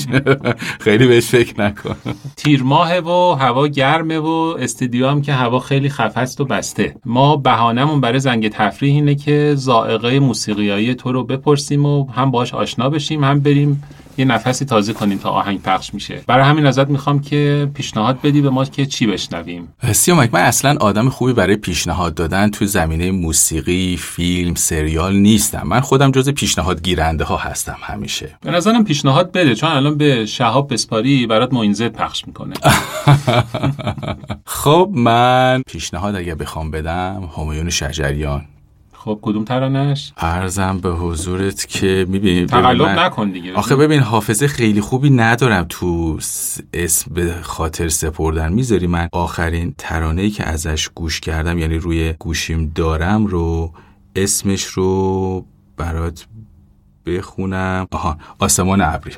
خیلی بهش فکر نکن. تیر ماه و هوا گرمه و استودیو هم که هوا خیلی خفست و بسته. ما بهانمون برای زنگ تفریح اینه که زائقه موسیقیایی تو رو بپرسیم و هم باش آشنا بشیم هم بریم یه نفسی تازه کنیم تا آهنگ پخش میشه. برای همین ازت می‌خوام که پیشنهاد بدی به ما که چی بشنویم. سیامک من اصلا آدم خوبی برای پیشنهاد دادن تو زمینه موسیقی فیلم سریال نیستم. من خودم جز پیشنهاد گیرنده ها هستم همیشه. به نظرم پیشنهاد بده چون الان به شهاب بسپاری برات موینزت پخش می‌کنه. خب من پیشنهاد اگه بخوام بدم همایون شجریان. خب کدوم ترانش ارزم به حضورت که می‌بینی تقلب نکن دیگه. آخه ببین حافظه خیلی خوبی ندارم تو اسم به خاطر سپردن. می‌ذاری من آخرین ترانه ای که ازش گوش کردم یعنی روی گوشیم دارم رو اسمش رو برات بخونم. آها آسمان ابری.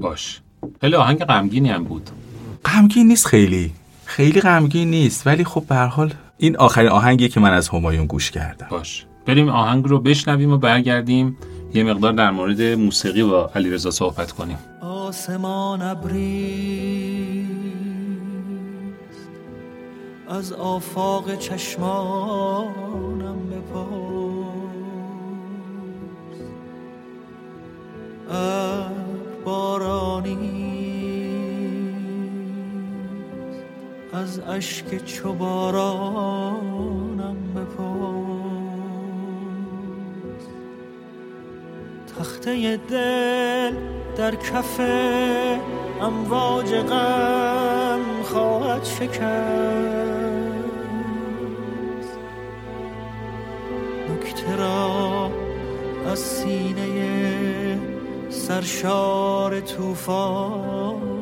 باش. خیلی آهنگ غمگینی هم بود. غمگین نیست خیلی. خیلی غمگین نیست. ولی خب به حال این آخرین آهنگی که من از همایون گوش کردم. باش. بریم آهنگ رو بشنویم و برگردیم. یه مقدار در مورد موسیقی با علیرضا صحبت کنیم. آسمان ابری از آفاق چشمانم بپرس. بارانی از اشک چوبارانم بپرس. تخته دل در کف امواج غم خواهد شکست. نکته را از سینه سرشار توفان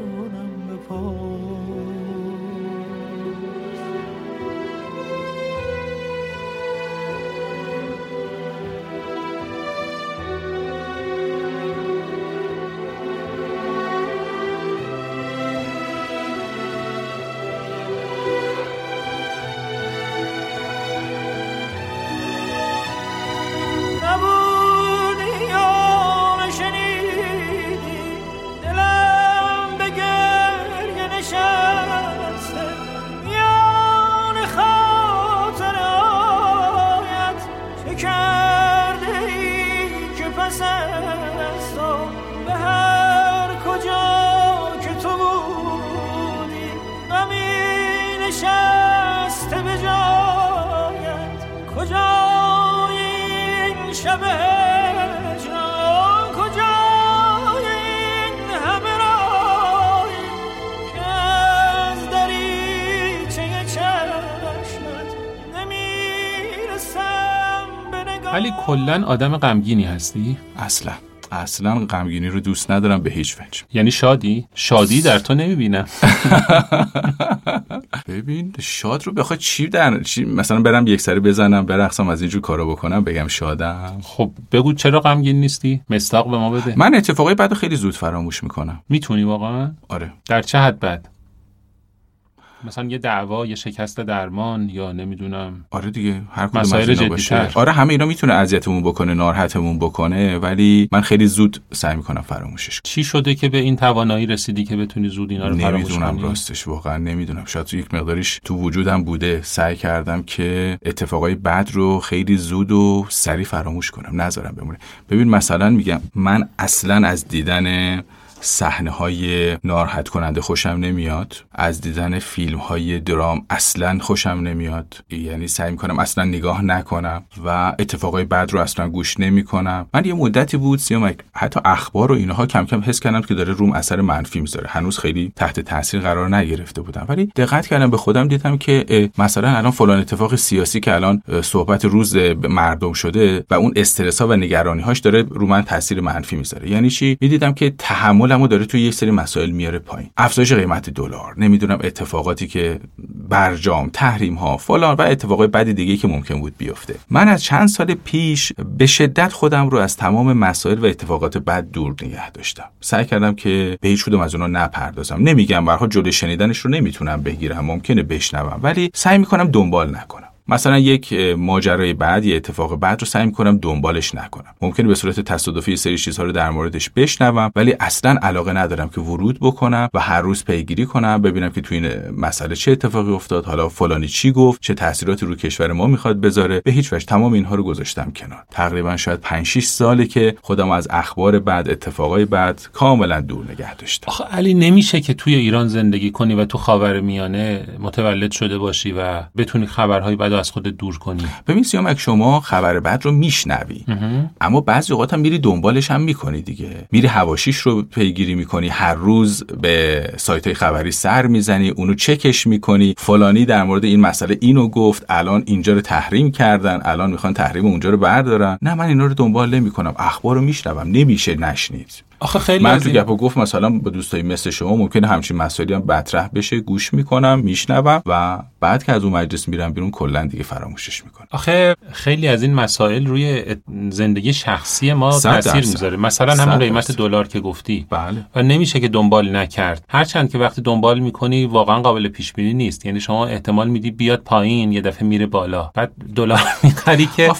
کلا آدم غمگینی هستی؟ اصلا. اصلا غمگینی رو دوست ندارم به هیچ وجه. یعنی شادی؟ شادی در تو نمی‌بینم ببین شاد رو بخواد چی در چی مثلا برم یک سری بزنم برقصم از اینجور کارا بکنم بگم شادم. خب بگو چرا غمگین نیستی؟ مستاق به ما بده. من اتفاقی بعد خیلی زود فراموش می‌کنم. می‌تونی واقعا؟ آره. در چه حد بعد مثلا یه دعوا یه شکست درمان یا نمی‌دونم. آره دیگه هر کدوم مسائل باشه. آره همه اینا می‌تونه اذیتمون بکنه ناراحتمون بکنه ولی من خیلی زود سعی می‌کنم فراموشش چی شده که به این توانایی رسیدی که بتونی زود اینا رو فراموش نمی‌دونم راستش واقعا نمی‌دونم. شاید تو یک مقداریش تو وجودم بوده. سعی کردم که اتفاقای بد رو خیلی زود و سریع فراموش کنم. نذارم بمونه. ببین مثلا میگم من اصلا از دیدن صحنه های ناراحت کننده خوشم نمیاد. از دیدن فیلم های درام اصلا خوشم نمیاد. یعنی سعی می‌کنم اصلا نگاه نکنم و اتفاقای بد رو اصلا گوش نمی‌کنم. من یه مدتی بود سیامک حتی اخبار و اینها کم کم حس کردم که داره روم اثر منفی می‌ذاره. هنوز خیلی تحت تاثیر قرار نگرفته بودم. ولی دقت کردم به خودم دیدم که مثلا الان فلان اتفاق سیاسی که الان صحبت روز مردم شده و اون استرس ها و نگرانی هاش داره رو من تاثیر منفی می‌ذاره. یعنی چی؟ می‌دیدم که تحملمو داره توی یک سری مسائل میاره پایین. افزایش قیمت دلار نمی‌دونم اتفاقاتی که برجام تحریم ها فلان و اتفاقای بدی دیگه که ممکن بود بیفته. من از چند سال پیش به شدت خودم رو از تمام مسائل و اتفاقات بد دور نگه داشتم. سعی کردم که به هیچ از اونها نپردازم. نمیگم برها جلوی شنیدنش رو نمی‌تونم بگیرم ممکنه بشنوم ولی سعی می‌کنم دنبال نکنم. مثلا یک ماجرای بعد یا اتفاق بعد رو سعی کنم دنبالش نکنم. ممکنه به صورت تصادفی سری چیزها رو در موردش بشنوم ولی اصلا علاقه ندارم که ورود بکنم و هر روز پیگیری کنم ببینم که تو این مسئله چه اتفاقی افتاد حالا فلانی چی گفت چه تاثیراتی رو کشور ما می‌خواد بذاره. به هیچ وجه تمام اینها رو گذاشتم کنار. تقریبا شاید 5 6 ساله که خودم از اخبار بعد اتفاقای بعد کاملا دور نگه داشتم. آخه علی نمیشه که توی ایران زندگی کنی و تو خاورمیانه متولد شده باشی و بتونی خبرهای بعد از خودت دور کنی. ببین سیامک شما خبر بد رو میشنوی. اما بعضی اوقات هم میری دنبالش هم می‌کنی دیگه. میری هواشیش رو پیگیری می‌کنی. هر روز به سایت خبری سر می‌زنی اونو چکش می‌کنی. فلانی در مورد این مسئله اینو گفت الان اینجا رو تحریم کردن الان می‌خوان تحریم اونجا رو بردارن. نه من اینا رو دنبال نمی‌کنم. اخبار رو میشنوم. نمیشه نشنید. آخه خیلی من تو گپ و گفت مثلا با دوستای مثل شما ممکنه همچین مسائلی هم مطرح بشه گوش می‌کنم میشنوم و بعد که از اون مجلس میرم بیرون کلا دیگه فراموشش می‌کنم. آخه خیلی از این مسائل روی زندگی شخصی ما تاثیر می‌ذاره. مثلا همون قیمت دلار که گفتی. بله. و نمیشه که دنبال نکرد. هرچند که وقتی دنبال می‌کنی واقعا قابل پیش بینی نیست. یعنی شما احتمال میدی بیاد پایین یه دفعه میره بالا. بعد دلار می‌خری که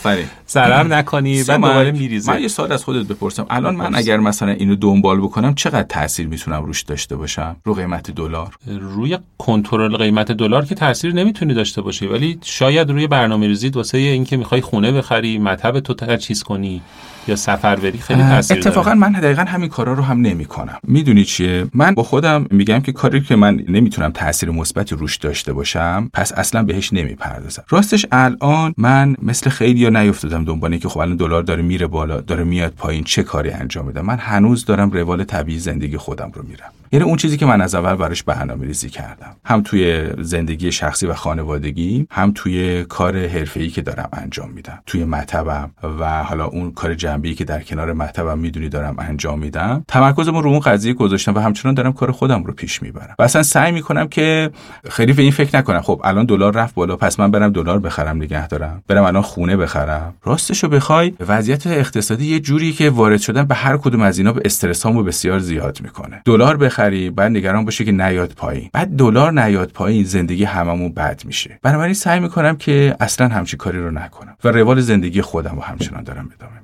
ضرر نکنی بعد دوباره میریزه من یه سوال از خودت بپرسم. الان من اگر مثلا اینو دنبال بکنم چقدر تاثیر می‌تونم روش داشته باشم؟ رو قیمت دلار. روی کنترل قیمت دلار که تاثیر نمی‌تونی داشته باشی ولی شاید روی برنامه ریزی واسه اینکه می‌خوای خونه بخری مطب تو تجهیز کنی. یا سفر بری خیلی تاثیر اتفاقا من دقیقا همین کارا رو هم نمی‌کنم. می‌دونی چیه؟ من با خودم میگم که کاری که من نمی‌تونم تاثیر مثبتی روش داشته باشم پس اصلا بهش نمی‌پردازم. راستش الان من مثل خیلی یا نیافتادم دنبال که خب الان دلار داره میره بالا داره میاد پایین چه کاری انجام بدم من هنوز دارم روال طبیعی زندگی خودم رو میرم. یعنی اون چیزی که من از اول براش برنامه ریزی کردم. هم توی زندگی شخصی و خانوادگی هم توی کار حرفه‌ای که دارم انجام میدم. توی مطبم و حالا اون کار جنبی که در کنار مطبم می‌دونی دارم انجام میدم تمرکزمو رو اون قضیه گذاشتم و همچنان دارم کار خودم رو پیش می‌برم. و اصلا سعی می‌کنم که خیلی به این فکر نکنم. خب الان دلار رفت بالا پس من برم دلار بخرم نگه دارم. برم الان خونه بخرم. راستشو بخوای وضعیت اقتصادی یه جوری که وارد شدن به هر کدوم از اینا به استرسامو بسیار زیاد می‌کنه. دلار بخری بعد نگران باشه که نیاد پایین. بعد دلار نیاد پایین زندگی هممون بد میشه. بنابراین سعی می‌کنم که اصلا همچی کاری رو نکنم و روال زندگی خودم رو همچنان دارم ادامه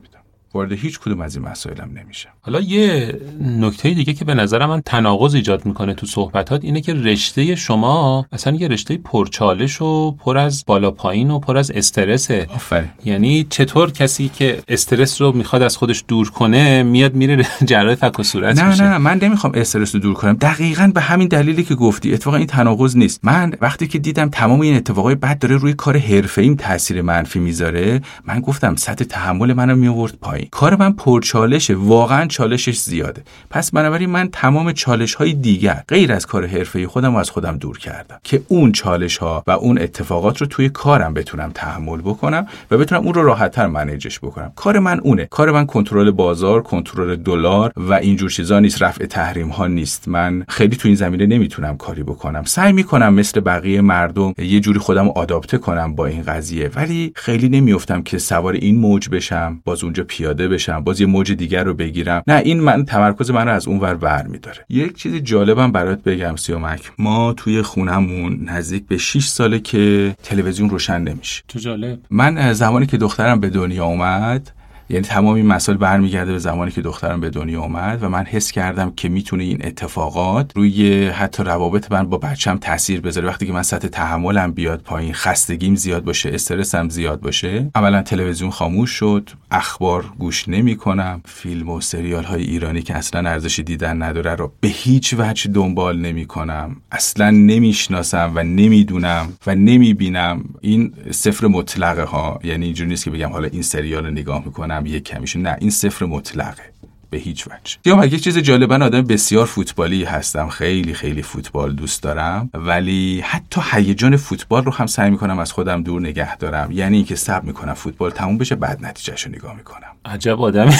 وارد هیچ کدوم از این مسائلم نمیشم حالا یه نکته دیگه که به نظر من تناقض ایجاد می‌کنه تو صحبتات اینه که رشته شما اصلا یه رشته پرچالش و پر از بالا پایین و پر از استرسه. آفرین. یعنی چطور کسی که استرس رو می‌خواد از خودش دور کنه میاد میره جراح فک و صورت نه میشه؟ نه من نمی‌خوام استرس رو دور کنم. دقیقا به همین دلیلی که گفتی اتفاقا این تناقض نیست. من وقتی که دیدم تمام این اتفاقای بد داره روی کار حرفه‌ایم تاثیر منفی می‌ذاره من گفتم سطح تحمل منو میآورد پایین. کار من پرچالشه واقعا چالشش زیاده. پس بنابراین من تمام چالش های دیگر غیر از کار حرفه خودم و از خودم دور کردم که اون چالش ها و اون اتفاقات رو توی کارم بتونم تحمل بکنم و بتونم اون رو راحتتر منیجش بکنم. کار من اونه. کار من کنترل بازار کنترل دلار و اینجور چیزا نیست رفع تحریم ها نیست. من خیلی تو این زمینه نمی‌تونم کاری بکنم. سعی می‌کنم مثل بقیه مردم یه جوری خودم آداپته کنم با این قضیه ولی خیلی نمیافتم که سوار این موج بشم باز اونجا پیاده بشم باز یه موج دیگر رو بگیرم. نه این من تمرکز من رو از اون ور بر میداره یک چیز جالبم برات بگم سیامک. ما توی خونمون نزدیک به 6 ساله که تلویزیون روشن نمیشه. تو جالب. من زمانی که دخترم به دنیا اومد یعنی تمام این مسائل برمیگرده به زمانی که دخترم به دنیا اومد و من حس کردم که می‌تونه این اتفاقات روی حتی روابط من با بچم تاثیر بذاره. وقتی که من سطح تحملم بیاد پایین خستگیم زیاد باشه استرسم زیاد باشه اولا تلویزیون خاموش شد اخبار گوش نمی کنم فیلم و سریال های ایرانی که اصلا ارزش دیدن نداره رو به هیچ وجه دنبال نمی کنم اصلا نمی‌شناسم و نمی‌دونم و نمی‌بینم. این صفر مطلقه ها. یعنی اینجوری نیست که بگم حالا این سریال رو نگاه می‌کنم. یک کمیشه. نه این صفر مطلقه. به هیچ وجه. یا یک چیز جالبه آدم بسیار فوتبالی هستم. خیلی خیلی فوتبال دوست دارم. ولی حتی هیجان فوتبال رو هم سعی می‌کنم از خودم دور نگه دارم. یعنی اینکه صبر می‌کنم فوتبال تموم بشه بعد نتیجهش رو نگاه می‌کنم. عجب آدمی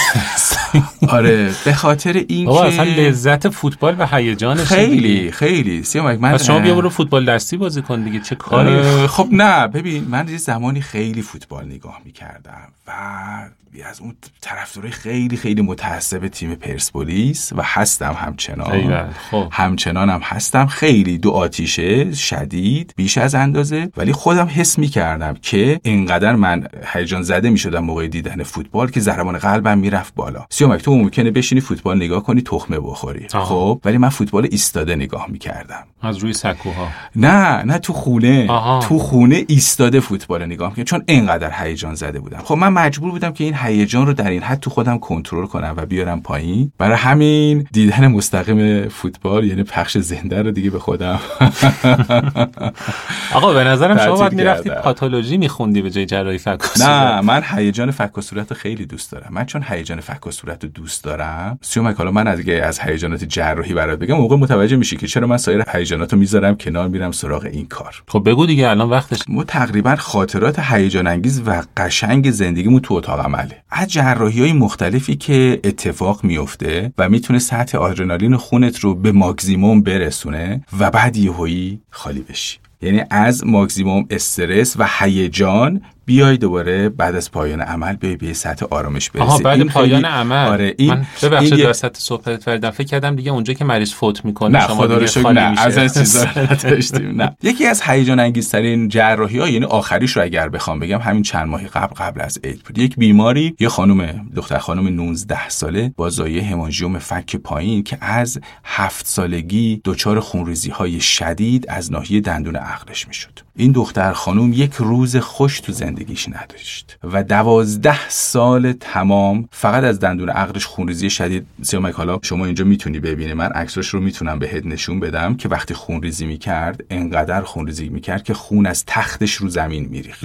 آره به خاطر این که اصلا لذت فوتبال و هیجانش خیلی خیلی. سیامک من شما بیا برو فوتبال دستی بازی کن دیگه چه کاری؟ خب نه ببین من یه زمانی خیلی فوتبال نگاه می‌کردم و از اون طرفدارای خیلی خیلی متعصب تیم پرسپولیس و هستم همچنان. خب. همچنان هم هستم. خیلی دو آتیشه شدید بیش از اندازه. ولی خودم حس می کردم که اینقدر من هیجان زده می شدم موقع دیدن فوتبال که ضربان قلبم می‌رفت بالا. سیامک تو ممکنه بشینی فوتبال نگاه کنی تخمه بخوری. خب ولی من فوتبال ایستاده نگاه می کردم از روی سکوها. نه نه تو خونه. تو خونه ایستاده فوتبال نگاه می چون اینقدر هیجان زده بودم. خب من مجبور بودم که این هیجان رو در این حد تو خودم کنترل کنم و بیارم پایین. برای همین دیدن مستقیم فوتبال یعنی پخش زنده رو دیگه به خودم. آقا به نظرم شما باید می‌رفتی پاتولوژی میخوندی به جای جراحی فک نه من هیجان فک و صورت خیلی دوست دارم. من چون هیجان فک و صورت رو دوست دارم. سیومک حالا من از از هیجانات جراحی برات بگم موقع متوجه میشی که چرا من سایر هیجانات رو می‌ذارم کنار میرم سراغ این کار. خب بگو دیگه الان وقتش. ما تقریبا خاطرات هیجان انگیز و قشنگ زندگیمون تو اتاق عمله. از جراحی های مختلفی که اتفاق میفته و می‌تونه سطح آدرنالین خونت رو به ماکزیموم برسونه و بعد یهویی خالی بشی. یعنی از ماکزیموم استرس و هیجان بیای دوباره بعد از پایان عمل بیای به سطح آرامش برسی. آها بعد پایان عمل. آره این من ببخشید این وسط صحبت کردم. فکر کردم دیگه اونجا که مریض فوت می‌کنه نه شما دیگه خالی نه از این چیزا نه. یکی از هیجان انگیزترین جراحی ها یعنی آخریش رو اگر بخوام بگم همین چند ماهی قبل قبل از عید بود. یک بیماری یه خانم دختر خانم 19 ساله با زایه همانژیوم فک پایین که از هفت سالگی دچار خونریزی های شدید از ناحیه دندون عقلش می‌شد. این دختر خانم یک روز خوش تو زندگیش نداشت. و دوازده سال تمام فقط از دندون عقلش خونریزی شدید. سیامک حالا شما اینجا می‌تونی ببینی. من عکسش رو می‌تونم بهت نشون بدم که وقتی خونریزی می‌کرد انقدر خونریزی می‌کرد که خون از تختش رو زمین میریخت.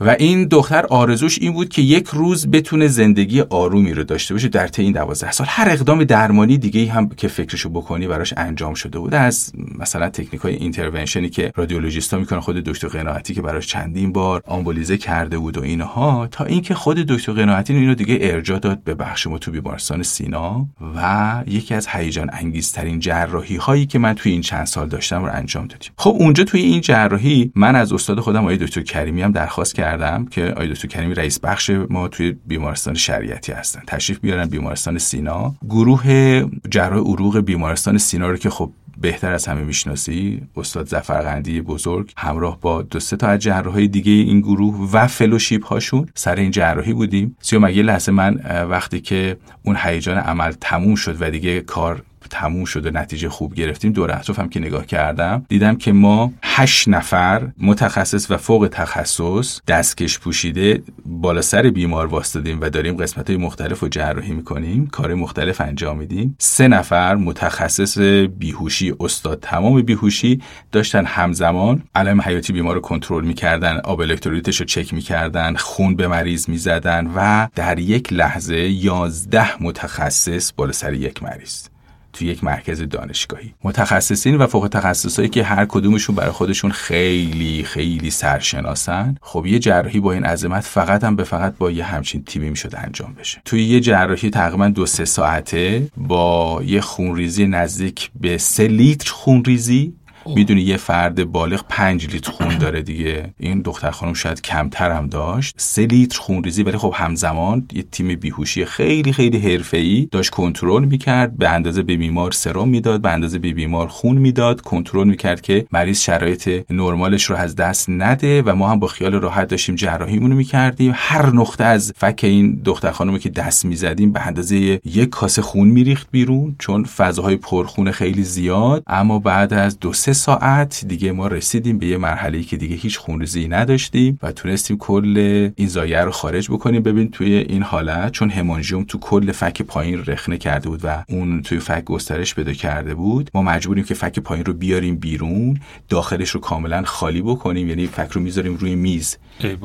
و این دختر آرزوش این بود که یک روز بتونه زندگی آرومی رو داشته باشه در طی این دوازده سال. هر اقدام درمانی دیگه هم که فکرشو بکنی براش انجام شده بود. از مثلا تکنیک های اینترونشنی که رادیولوژیستا می‌کنن خود دکتر قناعتی که براش چندین بار آمبولیزه کرده بود و اینها تا اینکه خود دکتر قناعتی اینو دیگه ارجاع داد به بخش ما تو بیمارستان سینا و یکی از هیجان انگیزترین جراحی هایی که من توی این چند سال داشتم رو انجام دادیم. خب اونجا توی این جراحی من از استاد خودم آقای دکتر کریمی هم درخواست کردم که آقای دکتر کریمی رئیس بخش ما توی بیمارستان شریعتی هستن. تشریف بیارن بیمارستان سینا. گروه جراح عروق بیمارستان سینا رو که خب بهتر از همه می‌شناسی استاد زفرقندی بزرگ همراه با دو سه تا از جراحای دیگه این گروه و fellowship هاشون سر این جراحی بودیم. سیوم یه لحظه من وقتی که اون هیجان عمل تموم شد و دیگه کار تموم شد و نتیجه خوب گرفتیم دور اطرافم که نگاه کردم دیدم که ما هشت نفر متخصص و فوق تخصص دستکش پوشیده بالا سر بیمار واسطدیم و داریم قسمت های مختلف رو جراحی می‌کنیم کار مختلف انجام میدیم. سه نفر متخصص بیهوشی استاد تمام بیهوشی داشتن همزمان علائم حیاتی بیمار رو کنترل می‌کردن آب الکترولیتش رو چک می‌کردن خون به مریض می‌زدن و در یک لحظه یازده متخصص بالا سر یک مریض. تو یک مرکز دانشگاهی. متخصصین و فوق تخصصایی که هر کدومشون برای خودشون خیلی خیلی سرشناسن خب یه جراحی با این عظمت فقط هم به فقط با یه همچین تیمی می‌شد انجام بشه. توی یه جراحی تقریبا دو سه ساعته با یه خونریزی نزدیک به سه لیتر خونریزی می‌دونی یه فرد بالغ 5 لیتر خون داره دیگه. این دختر خانم شاید کمتر هم داشت. 3 لیتر خون ریزی ولی خب همزمان یه تیم بیهوشی خیلی خیلی حرفه‌ای داشت کنترل می‌کرد. به اندازه به بیمار سرم می‌داد به اندازه به بیمار خون می‌داد. کنترل می‌کرد که مریض شرایط نرمالش رو از دست نده و ما هم با خیال راحت داشتیم جراحیمون رو می‌کردیم. هر نقطه از فک این دختر خانم که دست می‌زدیم به اندازه یک کاسه خون میریخت بیرون چون فضاهای پرخون خیلی زیاد. اما بعد از دو سه ساعت. دیگه ما رسیدیم به یه مرحله که دیگه هیچ خونریزی نداشتیم و تونستیم کل این زایه رو خارج بکنیم. ببین توی این حالت چون همانژیوم تو کل فک پایین رخنه کرده بود و اون توی فک گسترش پیدا کرده بود ما مجبوریم که فک پایین رو بیاریم بیرون داخلش رو کاملا خالی بکنیم. یعنی فک رو می‌ذاریم روی میز.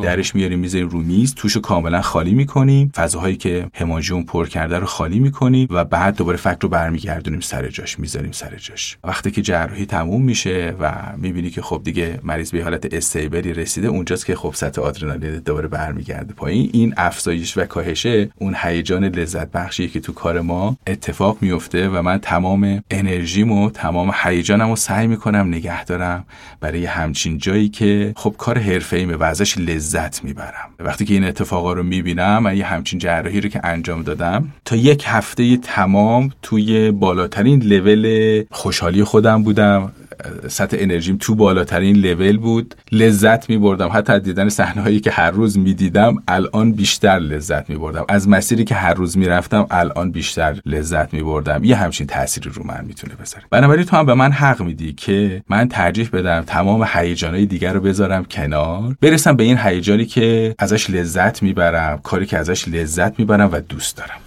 درش میاریم می‌ذاریم روی میز توش رو کاملا خالی می‌کنیم. فضاهایی که همانژیوم پر کرده رو خالی می‌کنیم و بعد دوباره فک رو برمیگردونیم سر جاش می‌ذاریم سر جاش. وقتی که جراحی تموم میشه و می‌بینی که خب دیگه مریض به حالت استیبلی رسیده اونجاست که خب سطح آدرنالین دوباره برمیگرده پایین. این افزایش و کاهشه اون هیجان لذت بخشی که تو کار ما اتفاق میفته و من تمام انرژیمو تمام هیجانمو سعی می‌کنم نگه دارم برای همچین جایی که خب کار حرفه‌ایمه و ازش لذت می‌برم. وقتی که این اتفاقا رو می‌بینم من یه همچین جراحی رو که انجام دادم تا یک هفته تمام توی بالاترین لول خوشحالی خودم بودم. سطح انرژیم تو بالاترین لول بود. لذت می بردم حتی از دیدن صحنه هایی که هر روز می دیدم الان بیشتر لذت می بردم از مسیری که هر روز می رفتم الان بیشتر لذت می بردم یه همچین تأثیری رو من می‌تونه بذاره. بنابراین تو هم به من حق میدی که من ترجیح بدم تمام هیجانهای دیگر رو بذارم کنار برسم به این هیجانی که ازش لذت می‌برم کاری که ازش لذت می‌برم و دوست دارم.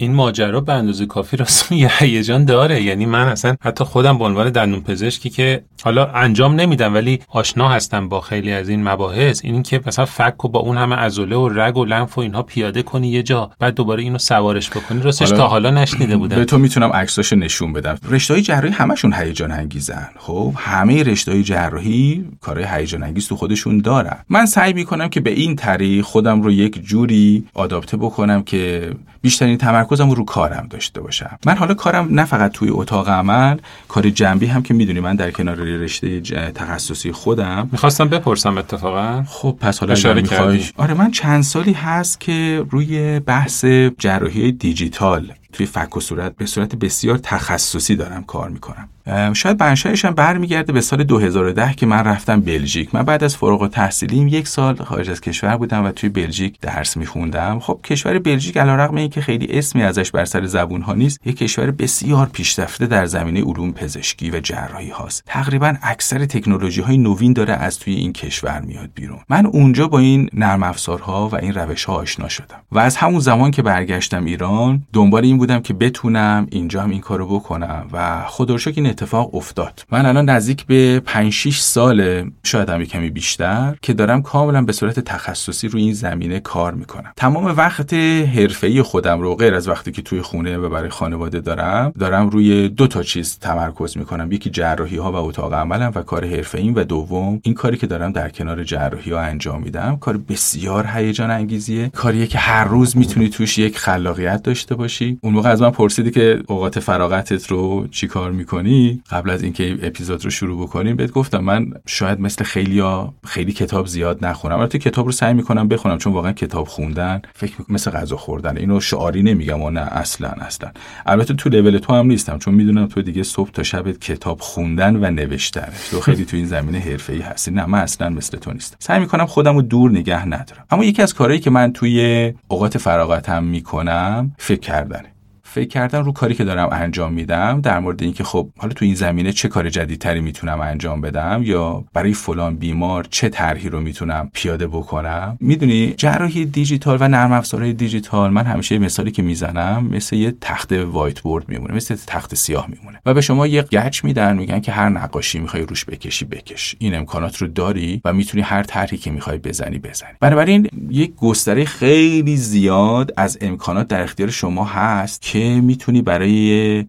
این ماجرا به اندازه کافی راست یه هیجان داره. یعنی من اصلا حتی خودم به عنوان دندون پزشکی که حالا انجام نمیدم ولی آشنا هستم با خیلی از این مباحث. این که مثلا فک و با اون همه عضله و رگ و لنف و اینها پیاده کنی یه جا بعد دوباره اینو سوارش بکنی راستش تا حالا نشنیده بودم. به تو می‌تونم عکساشو نشون بدم. رشته جراحی همشون هیجان انگیزن. خب همه رشته جراحی کارهای هیجان انگیز تو خودشون دارن. من سعی می‌کنم که به این طریق خودم رو یک جوری آداپته بکنم که بیشترین تمرکزم رو کارم داشته باشم. من حالا کارم نه فقط توی اتاق عمل کار جنبی هم که می‌دونی من در کنار رشته تخصصی خودم. می‌خواستم بپرسم اتفاقا. خب پس حالا می‌خوای آره من چند سالی هست که روی بحث جراحی دیجیتال توی فک و صورت به صورت بسیار تخصصی دارم کار می‌کنم. شاید بنشایش هم برمیگرده به سال 2010 که من رفتم بلژیک. من بعد از فارغ تحصیلیم یک سال خارج از کشور بودم و توی بلژیک درس میخوندم. خب کشور بلژیک علیرغم اینکه خیلی اسمی ازش بر سر زبون ها نیست یک کشور بسیار پیشرفته در زمینه علوم پزشکی و جراحی هاست. تقریبا اکثر تکنولوژی های نوین داره از توی این کشور میاد بیرون. من اونجا با این نرم افزارها و این روش ها آشنا شدم و از همون زمان که برگشتم ایران دنبال این بودم که بتونم اینجا هم این کارو بکنم و خدا این اتفاق افتاد. من الان نزدیک به 5 6 سال شاید هم کمی بیشتر که دارم کاملا به صورت تخصصی روی این زمینه کار می‌کنم. تمام وقت حرفه‌ای خودم رو غیر از وقتی که توی خونه و برای خانواده دارم دارم روی دو تا چیز تمرکز می‌کنم. یکی جراحی ها و اتاق عملم و کار حرفه‌ایم و دوم این کاری که دارم در کنار جراحی ها انجام میدم. کار بسیار هیجان انگیزیه. کاریه که هر روز می‌تونی توش یک خلاقیت داشته باشی. اون موقع از من پرسیدی که اوقات فراغتت رو چیکار می‌کنی؟ قبل از اینکه اپیزود رو شروع بکنیم بهت گفتم من شاید مثل خیلی خیلی کتاب زیاد نخونم. البته کتاب رو سعی می‌کنم بخونم چون واقعا کتاب خوندن فکر مثل غذا خوردن. اینو شعاری نمیگم و نه اصلا اصلا. البته تو لول تو هم نیستم چون می‌دونم تو دیگه صبح تا شب کتاب خوندن و نوشتن تو خیلی تو این زمینه حرفه‌ای هستی. نه من اصلا مثل تو نیستم. سعی می‌کنم خودم رو دور نگه ندارم. اما یکی از کارهایی که من توی اوقات فراغتم می‌کنم فکر کردنه. فکر کردم رو کاری که دارم انجام میدم در مورد اینکه خب حالا تو این زمینه چه کار جدیدتری می‌تونم انجام بدم یا برای فلان بیمار چه طرحی رو می‌تونم پیاده بکنم. می‌دونی جراحی دیجیتال و نرم افزارهای دیجیتال من همیشه مثالی که می‌زنم مثل یه تخت وایت بورد میمونه مثل تخت سیاه میمونه. و به شما یه گچ میدن میگن که هر نقاشی می‌خوای روش بکشی بکش. این امکانات رو داری و می‌تونی هر طرحی که می‌خوای بزنی بزنی. بنابراین یک گستره خیلی زیاد از امکانات در اختیار شما هست که که می‌تونی برای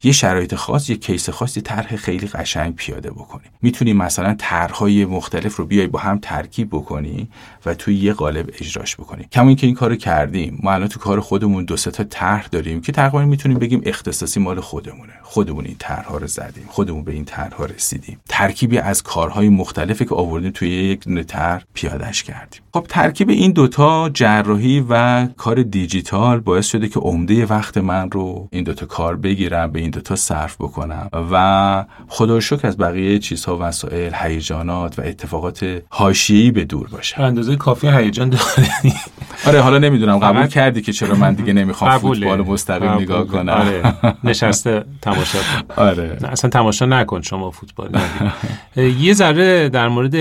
یه شرایط خاص یه کیس خاصی طرح خیلی قشنگ پیاده بکنی. می‌تونی مثلا طرحهای مختلف رو بیای با هم ترکیب بکنی و توی یه قالب اجراش بکنی. کما اینکه این کارو کردیم ما الان تو کار خودمون دو تا طرح داریم که تقریبا می‌تونیم بگیم اختصاصی مال خودمونه. خودمون این طرحها رو زدیم خودمون به این طرحها رسیدیم. ترکیبی از کارهای مختلفی که آوردیم توی یک طرح پیادهش کردیم. خب ترکیب این دوتا جراحی و کار دیجیتال باعث شده که عمده وقت من رو این دوتا کار بگیرم به این دوتا صرف بکنم. و خدا شکر از بقیه چیزها وسایل هیجانات و اتفاقات حاشیه‌ای به دور باشه. اندازه کافی هیجان داری آره حالا نمی‌دونم. قبول کردی که چرا من دیگه نمی‌خوام فوتبال مستقیم نگاه کنم؟ آره. نشسته تماشا آره. اصلا تماشا نکن شما فوتبال. یه ذره در مورد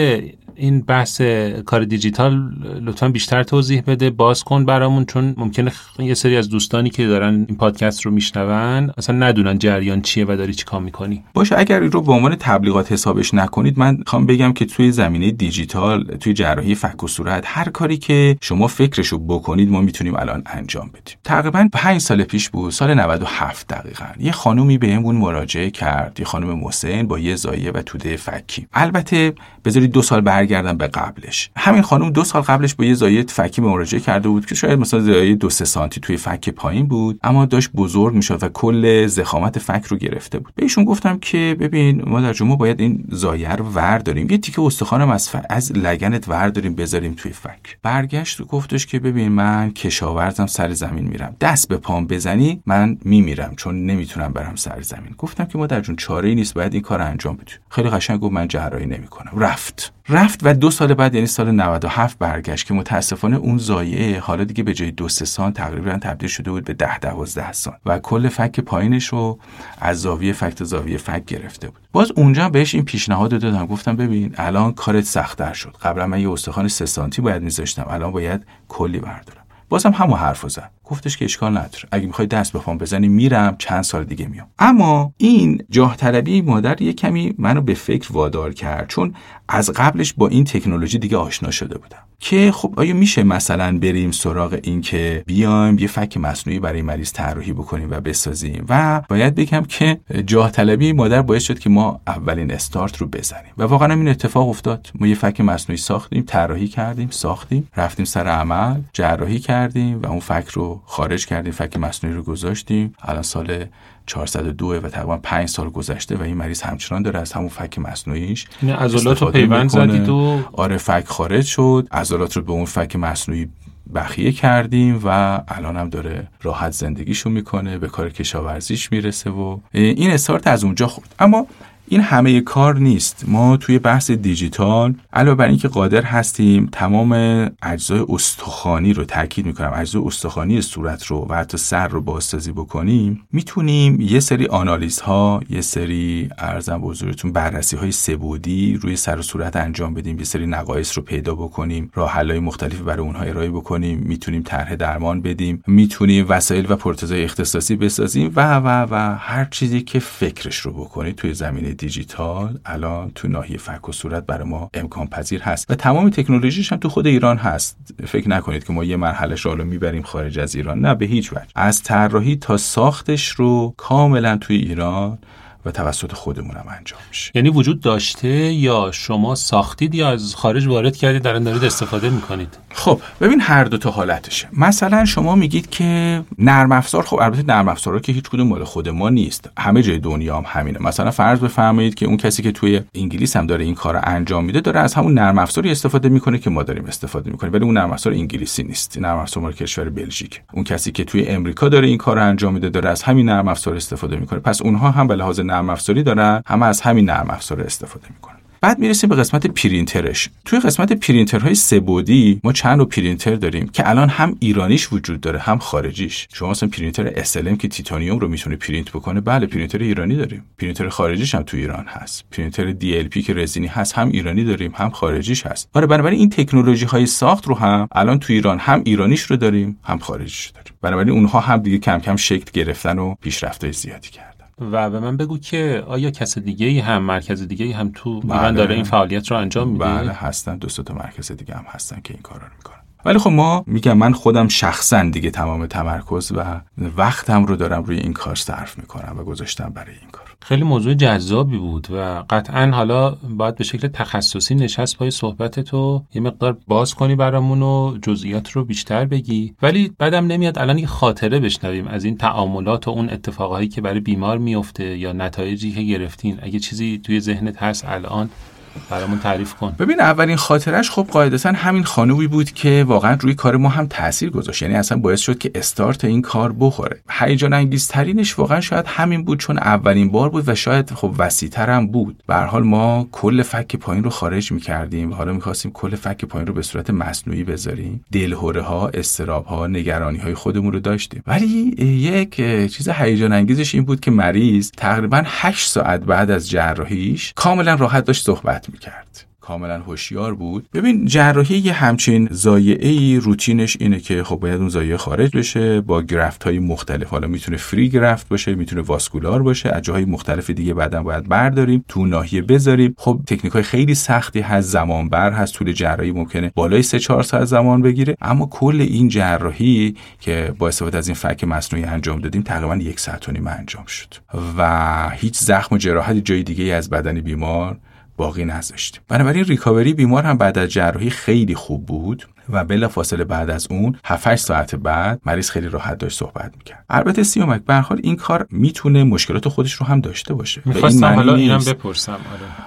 این بحث کار دیجیتال لطفا بیشتر توضیح بده. باز کن برامون چون ممکنه یه سری از دوستانی که دارن این پادکست رو میشنون اصلا ندونن جریان چیه و داری چیکار می‌کنی. باشه اگر این رو به عنوان تبلیغات حسابش نکنید من خوام بگم که توی زمینه دیجیتال توی جراحی فک و صورت هر کاری که شما فکرشو بکنید ما می‌تونیم الان انجام بدیم. تقریبا 5 سال پیش بود سال 97 دقیقا یه خانومی بهمون مراجعه کرد یه خانم محسن با یه زایه و توده فکی. البته بذارید دو سال برگردم به قبلش. همین خانم دو سال قبلش با یه زایه فکی مراجعه کرده بود که شاید مثلا زایه دو سه سانتی توی فک پایین بود اما داشت بزرگ می‌شد و کل زخامت فک رو گرفته بود. بهشون گفتم که ببین ما در ما باید این زایه رو ور داریم یه تیکه استخوانم از ف... از لگنت ور داریم بذاریم توی فک. برگشت و گفتش که ببین من کشاورزم سر زمین میرم. دست به پام بزنی من میمیرم چون نمی‌تونم برم سر زمین. گفتم که ما در جون چاره ای نیست باید این کار انجام بدیم. خیلی قشنگ گفت من جراحی نمی‌کنم. رفت. رفت و دو سال بعد یعنی سال 97 برگشت که متاسفانه اون زایعه حالا دیگه به جای دو سه سال تقریبا تبدیل شده بود به ده دوازده سال و کل فک پایینش رو از زاویه فک تا زاویه فک گرفته بود. باز اونجا بهش این پیشنهاد دادم. گفتم ببین الان کارت سختتر شد. قبلا من یه استخوان سه سانتی باید میذاشتم. الان باید کلی بردارم. بازم همون حرف زد. گفتش که اشکال نداره. اگه می‌خوای دست به پام بزنی میرم چند سال دیگه میام. اما این جاه طلبی مادر یه کمی منو به فکر وادار کرد چون از قبلش با این تکنولوژی دیگه آشنا شده بودم. که خب آیا میشه مثلا بریم سراغ این که بیایم یه فک مصنوعی برای مریض طراحی بکنیم و بسازیم؟ و باید بگم که جاه طلبی مادر باعث شد که ما اولین استارت رو بزنیم. و واقعا این اتفاق افتاد. ما یه فک مصنوعی ساختیم طراحی کردیم ساختیم رفتیم سر عمل جراحی کردیم و اون فک رو خارج کردیم فک مصنوعی رو گذاشتیم. الان سال 402 و تقریبا 5 سال گذشته و این مریض همچنان داره از همون فک مصنوعیش این عضلات رو پیوند زدید و آره فک خارج شد. عضلات رو به اون فک مصنوعی بخیه کردیم و الان هم داره راحت زندگیشو می‌کنه به کار کشاورزیش می‌رسه و این استارت از اونجا خورد. اما این همه کار نیست. ما توی بحث دیجیتال علاوه بر اینکه قادر هستیم تمام اجزای استخوانی رو تاکید می‌کنم اجزای استخوانی صورت رو و حتی سر رو بازسازی بکنیم می‌تونیم یه سری آنالیز ها یه سری ارزم بزرگتون بررسی های سبودی روی سر و صورت انجام بدیم یه سری نقایص رو پیدا بکنیم راه حلای مختلفی برای اونها ارائه بکنیم می‌تونیم طرح درمان بدیم می‌تونیم وسایل و پروتزای اختصاصی بسازیم و و و هر چیزی که فکرش رو بکنید توی زمینه دیجیتال الان تو ناحیه فک و صورت برای ما امکان پذیر هست و تمام تکنولوژیش هم تو خود ایران هست. فکر نکنید که ما یه مرحله رو می‌بریم خارج از ایران. نه به هیچ وجه. از طراحی تا ساختش رو کاملا توی ایران و توسط خودمونم انجام میشه. یعنی وجود داشته یا شما ساختید یا از خارج وارد کردید دارن دارید استفاده می‌کنید؟ خب ببین هر دو تا حالتشه. مثلا شما میگید که نرم افزار خب البته نرم افزارا که هیچ کدوم مال خود ما نیست. همه جای دنیا هم همینه. مثلا فرض بفرمایید که اون کسی که توی انگلیس هم داره این کار رو انجام میده داره از همون نرم افزاری استفاده می‌کنه که ما داریم استفاده می‌کنیم. ولی اون نرم افزار انگلیسی نیست. نرم افزار مال کشور بلژیک. اون کسی که توی امریکا داره این کار رو انجام میده داره از همین نرم افزار استفاده می‌کنه. پس اونها هم به لحاظ نرم افزاری دارن همه از همین نرم افزار استفاده می‌کنن. بعد می‌رسیم به قسمت پرینترش. توی قسمت پرینترهای سه‌بعدی ما چند نوع پرینتر داریم که الان هم ایرانیش وجود داره هم خارجیش. شما مثلا پرینتر SLM که تیتانیوم رو می‌تونه پرینت بکنه بله پرینتر ایرانی داریم. پرینتر خارجیش هم تو ایران هست. پرینتر DLP که رزینی هست هم ایرانی داریم هم خارجیش هست. آره بنابراین این تکنولوژی های ساخت رو هم الان تو ایران هم ایرانیش رو داریم هم خارجیش رو داریم. بنابراین اونها هم دیگه کم کم شکل گرفتن و پیشرفت‌های زیادی کردن. و به من بگو که آیا کس دیگه ای هم مرکز دیگه ای هم تو ایران داره این فعالیت رو انجام میده بله هستن. دو تا مرکز دیگه هم هستن که این کارا رو می‌کنن. ولی خب ما میگم من خودم شخصا دیگه تمام تمرکز و وقتم رو دارم روی این کار صرف می‌کنم و گذاشتم برای این کار. خیلی موضوع جذابی بود و قطعا حالا باید به شکل تخصصی نشست پای صحبت تو یه مقدار باز کنی برامون و جزئیات رو بیشتر بگی. ولی بعدم نمیاد الان یه خاطره بشنویم از این تعاملات و اون اتفاقهایی که برای بیمار میفته یا نتایجی که گرفتین. اگه چیزی توی ذهنت هست الان برامون تعریف کن. ببین اولین خاطرش خب قاعدتا همین خانومی بود که واقعا روی کار ما هم تاثیر گذاشت. یعنی اصلا باعث شد که استارت این کار بخوره. هیجان انگیزترینش واقعا شاید همین بود چون اولین بار بود و شاید خب وسیعتر هم بود. به حال ما کل فک پایین رو خارج می‌کردیم. حالا می‌خواستیم کل فک پایین رو به صورت مصنوعی بذاریم. دلهوره ها استراب ها نگرانی های خودمون رو داشتیم. ولی یک چیز هیجان انگیزش این بود که مریض تقریبا 8 ساعت بعد از جراحیش کاملا راحت داشت صحبت می‌کرد. کاملا هوشیار بود. ببین جراحی یه همچین زایعه ای روتینش اینه که خب باید اون زایعه خارج بشه با گرفت های مختلف. حالا می‌تونه فری گرفت باشه می‌تونه واسکولار باشه. از جاهای مختلف دیگه بعدا باید برداریم تو ناحیه بذاریم. خب تکنیک های خیلی سختی هست زمان بر هست. طول جراحی ممکنه بالای 3 4 ساعت زمان بگیره. اما کل این جراحی که با استفاده از این فک مصنوعی انجام دادیم تقریبا یک ساعت و نیم انجام شد. و هیچ زخم و جراحت جای دیگه از بدن بیمار باقی نذاشتیم بنابراین ریکاوری بیمار هم بعد از جراحی خیلی خوب بود و بلا فاصله بعد از اون 7 ساعت بعد مریض خیلی راحت داشت صحبت می‌کرد. البته سیومک به حال این کار می‌تونه مشکلات خودش رو هم داشته باشه. به این معنی حالا اینم بپرسم آره.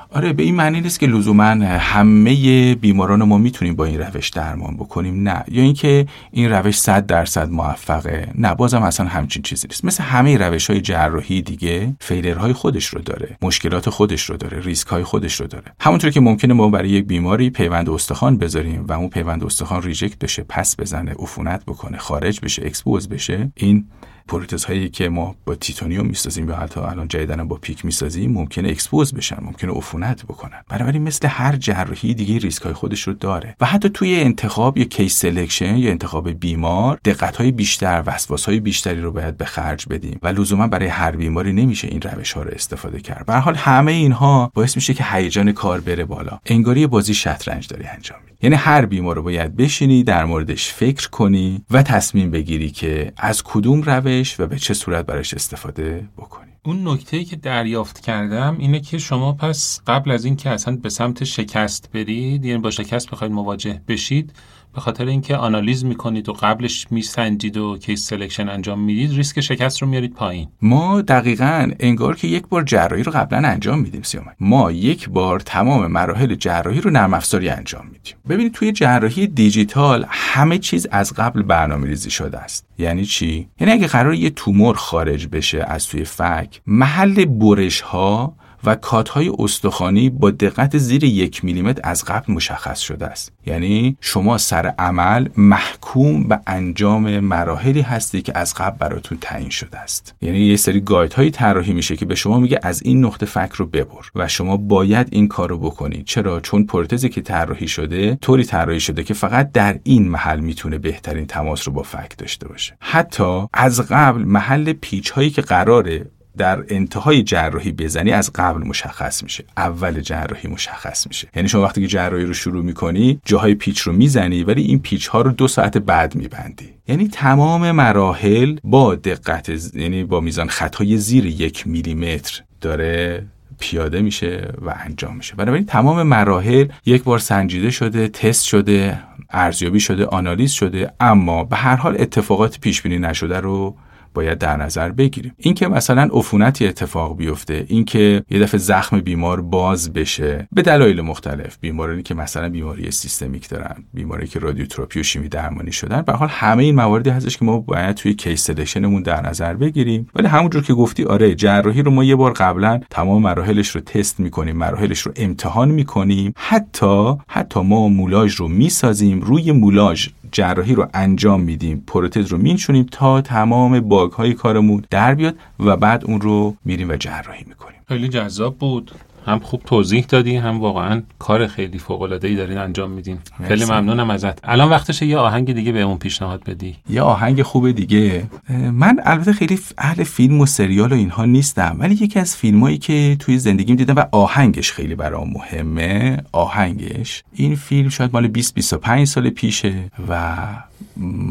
آره به این معنی نیست که لزوما همه بیماران ما می‌تونیم با این روش درمان بکنیم نه. یا اینکه این روش 100 درصد موفقه نه. بازم اصلا همچین چیزی نیست. مثل همه روش های جراحی دیگه failure های خودش رو داره مشکلات خودش رو داره ریسک های خودش رو داره. همونطور که ممکنه ما برای یک بیماری پیوند استخوان بذاریم و اون پیوند استخوان reject بشه پس بزنه عفونت بکنه خارج بشه expose بشه این پروتز هایی که ما با تیتانیوم می‌سازیم یا حتی الان جدیدن با PEEK می‌سازیم ممکنه expose بشن ممکنه عفونت بکنن. بنابراین مثل هر جراحی دیگه ریسک های خودش رو داره. و حتی توی انتخاب یا case selection یا انتخاب بیمار دقت های بیشتر وسواس های بیشتری رو باید به خرج بدیم. و لزوما برای هر بیماری نمیشه این روش ها رو استفاده کرد. به هر حال همه اینها باعث میشه که هیجان کار بره بالا. انگاری بازی شطرنج داری انجام یعنی هر بیمار رو باید بشینی در موردش فکر کنی و تصمیم بگیری که از کدوم روش و به چه صورت برش استفاده بکنی. اون نکته که دریافت کردم اینه که شما پس قبل از اینکه اصلا به سمت شکست برید یعنی با شکست بخواید مواجه بشید به خاطر اینکه آنالیز می‌کنید و قبلش میسنجید و case selection انجام می‌دید ریسک شکست رو میارید پایین. ما دقیقا انگار که یک بار جراحی رو قبلا انجام میدیم سیامک ما یک بار تمام مراحل جراحی رو نرم افزاری انجام میدیم. ببینید توی جراحی دیجیتال همه چیز از قبل برنامه ریزی شده است. یعنی چی؟ یعنی اگه قرار یه تومور خارج بشه از توی فک محل برش ها و کاتهای استخوانی با دقت زیر یک میلیمتر از قبل مشخص شده است. یعنی شما سر عمل محکوم به انجام مراحلی هستی که از قبل براتون تعیین شده است. یعنی یه سری گاید های طراحی میشه که به شما میگه از این نقطه فکر رو ببر و شما باید این کار رو بکنید. چرا؟ چون پروتزی که طراحی شده طوری طراحی شده که فقط در این محل می‌تونه بهترین تماس رو با فک داشته باشه. حتی از قبل محل پیچ هایی که قراره در انتهای جراحی بزنی از قبل مشخص میشه. اول جراحی مشخص میشه. یعنی شما وقتی که جراحی رو شروع می‌کنی جاهای پیچ رو می‌زنی ولی این پیچ ها رو دو ساعت بعد میبندی. یعنی تمام مراحل با دقت یعنی با میزان خطای زیر یک میلیمتر داره پیاده میشه و انجام میشه. بنابراین تمام مراحل یک بار سنجیده شده تست شده ارزیابی شده آنالیز شده اما به هر حال اتفاقات پیش بینی نشده رو باید در نظر بگیریم. اینکه مثلا عفونتی اتفاق بیفته اینکه یه دفعه زخم بیمار باز بشه به دلایل مختلف بیماری که مثلا بیماری سیستمیک دارن بیماری که رادیوتراپی و شیمی درمانی شدن به هر حال همه این مواردی هستش که ما باید توی case selection مون در نظر بگیریم. ولی همونجور که گفتی آره جراحی رو ما یه بار قبلا تمام مراحلش رو تست می‌کنیم مراحلش رو امتحان می‌کنیم. حتی حتی ما مولاژ رو می‌سازیم روی مولاژ جراحی رو انجام میدیم پروتز رو مینشونیم تا تمام باگ های کارمون در بیاد و بعد اون رو میریم و جراحی می‌کنیم. خیلی جذاب بود. هم خوب توضیح دادی هم واقعا کار خیلی فوق العاده ای دارین انجام میدین. خیلی ممنونم ازت. الان وقتشه یه آهنگ دیگه بهمون پیشنهاد بدی. یه آهنگ خوب دیگه. من البته خیلی اهل فیلم و سریال و اینها نیستم ولی یکی از فیلمایی که توی زندگیم دیدم و آهنگش خیلی برام مهمه آهنگش. این فیلم شاید مال 20 25 سال پیشه و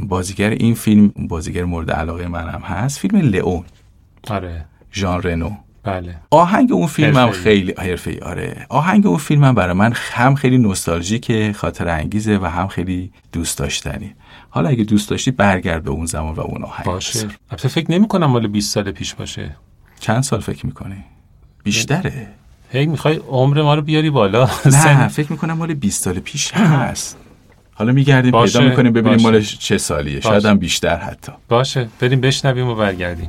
بازیگر این فیلم بازیگر مورد علاقه منم هست فیلم لئون. آره. ژان رنو. بله. آهنگ اون فیلم هم حرفه‌ای. خیلی حرفه‌ای. آره. آهنگ اون فیلم هم برای من هم خیلی نوستالژیکه خاطر انگیزه و هم خیلی دوست داشتنی. حالا اگه دوست داشتی برگرد به اون زمان و اون آهنگ. باشه. البته فکر نمی کنم مال 20 سال پیش باشه. چند سال فکر می‌کنی؟ بیشتره. هی می‌خوای عمر ما رو بیاری بالا؟ نه فکر می‌کنم مال 20 سال پیش هست. حالا میگردیم باشه، پیدا می‌کنیم ببینیم باشه. مال چه سالیه. شاید هم بیشتر حتی. باشه. بریم بشنویم و برگردیم.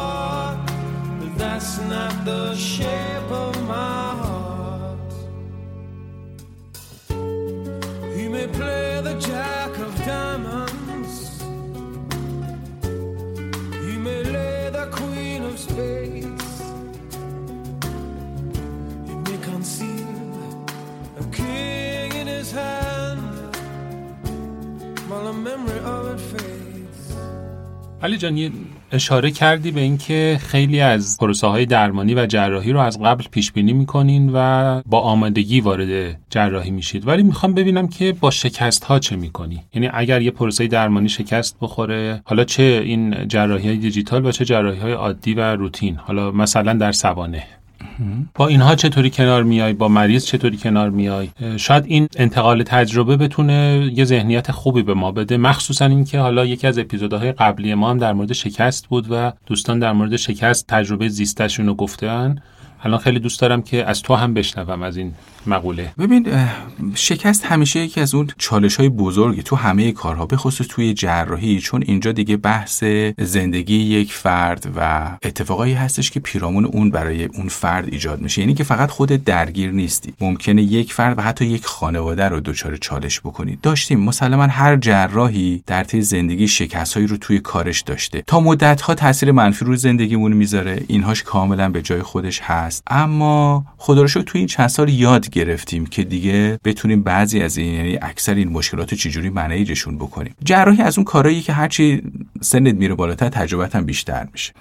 that's not the shape of my heart. He may play the jack of diamonds, he may lay the queen of space, he may conceal a king in his hand while a memory of it fades. Ali Can اشاره کردی به اینکه خیلی از پروسه های درمانی و جراحی رو از قبل پیش بینی می‌کنین و با آمادگی وارد جراحی میشید. ولی می‌خوام ببینم که با شکست ها چه می‌کنی؟ یعنی اگر یه پروسه درمانی شکست بخوره حالا چه این جراحی های دیجیتال و چه جراحی های عادی و روتین؟ حالا مثلا در سوانه با اینها چطوری کنار میای؟ با مریض چطوری کنار میای؟ شاید این انتقال تجربه بتونه یه ذهنیت خوبی به ما بده مخصوصا اینکه حالا یکی از اپیزودهای قبلی ما هم در مورد شکست بود و دوستان در مورد شکست تجربه زیستشون رو گفتن. الان خیلی دوست دارم که از تو هم بشنوم از این مقوله. ببین شکست همیشه یکی از اون چالش های بزرگی تو همه کارها به خصوص توی جراحی چون اینجا دیگه بحث زندگی یک فرد و اتفاقایی هستش که پیرامون اون برای اون فرد ایجاد میشه. یعنی که فقط خودت درگیر نیستی. ممکنه یک فرد و حتی یک خانواده رو دچار چالش بکنی. داشتیم مسلما هر جراحی در طی زندگی شکستهایی رو توی کارش داشته. تا مدت ها تاثیر منفی روی زندگیمون می‌ذاره. اینهاش کاملا به جای خودش هست. اما خدا رو توی این چند سال یاد گرفتیم که دیگه بتونیم بعضی از این یعنی اکثر این مشکلات رو چجوری منیجشون بکنیم. جراحی از اون کارهایی که هرچی سنت میره بالاتر تجربت هم بیشتر میشه.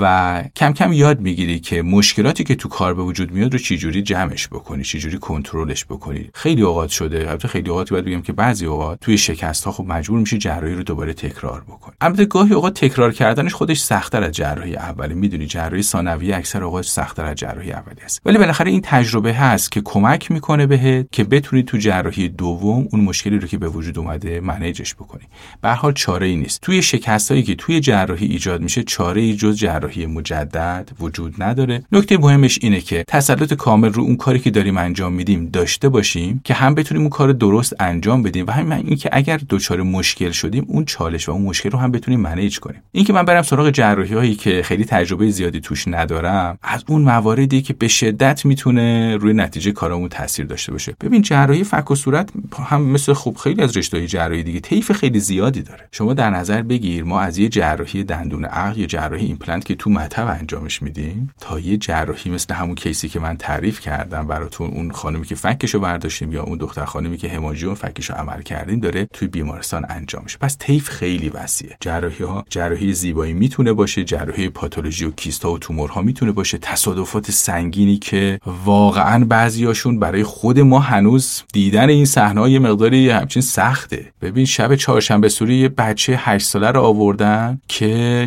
و کم کم یاد می‌گیری که مشکلاتی که تو کار به وجود میاد رو چجوری جمعش بکنی چجوری کنترلش بکنی. خیلی اوقات شده البته خیلی اوقات باید بگم که بعضی اوقات توی شکست ها خب مجبور میشی جراحی رو دوباره تکرار بکنی. البته گاهی اوقات تکرار کردنش خودش سختتر از جراحی اولی. می‌دونی جراحی ثانویه اکثر اوقات سختتر از جراحی اولی است. ولی بالاخره این تجربه هست که کمک می‌کنه بهت که بتونی تو جراحی دوم اون مشکلی رو که به وجود اومده منیجش بکنی. به حال چاره ای نیست. توی شکستایی که توی جراحی ایجاد میشه چاره ای جز جراحی مجدد وجود نداره. نکته مهمش اینه که تسلط کامل رو اون کاری که داریم انجام میدیم داشته باشیم که هم بتونیم اون کار درست انجام بدیم و همین اینکه اگر دچار مشکل شدیم اون چالش و اون مشکل رو هم بتونیم منیج کنیم. اینکه من برم سراغ جراحی هایی که خیلی تجربه زیادی توش ندارم از اون مواردی که به شدت می‌تونه روی نتیجه کارمون تاثیر داشته باشه. ببین جراحی فک و صورت هم مثل خوب خیلی از رشته جراحی دیگه طیف خیلی زیادی داره. شما در نظر بگیر ما از یه جراحی دندون عقل یا جراحی ایمپلنت لبخند که تو مطب انجامش میدیم؟ تا یه جراحی مثل همون case ی که من تعریف کردم براتون اون خانمی که فکشو برداشتیم یا اون دختر خانمی که همانژیوم فکشو عمل کردیم داره توی بیمارستان انجام میشه پس طیف خیلی وسیعه. جراحی ها جراحی زیبایی می‌تونه باشه جراحی پاتولوژی و کیستا و تومورها می‌تونه باشه. تصادفات سنگینی که واقعا بعضیاشون برای خود ما هنوز دیدن این صحنه یه مقداری همچین سخته. ببین شب چهارشنبه سوری یه بچه 8 ساله رو آوردن که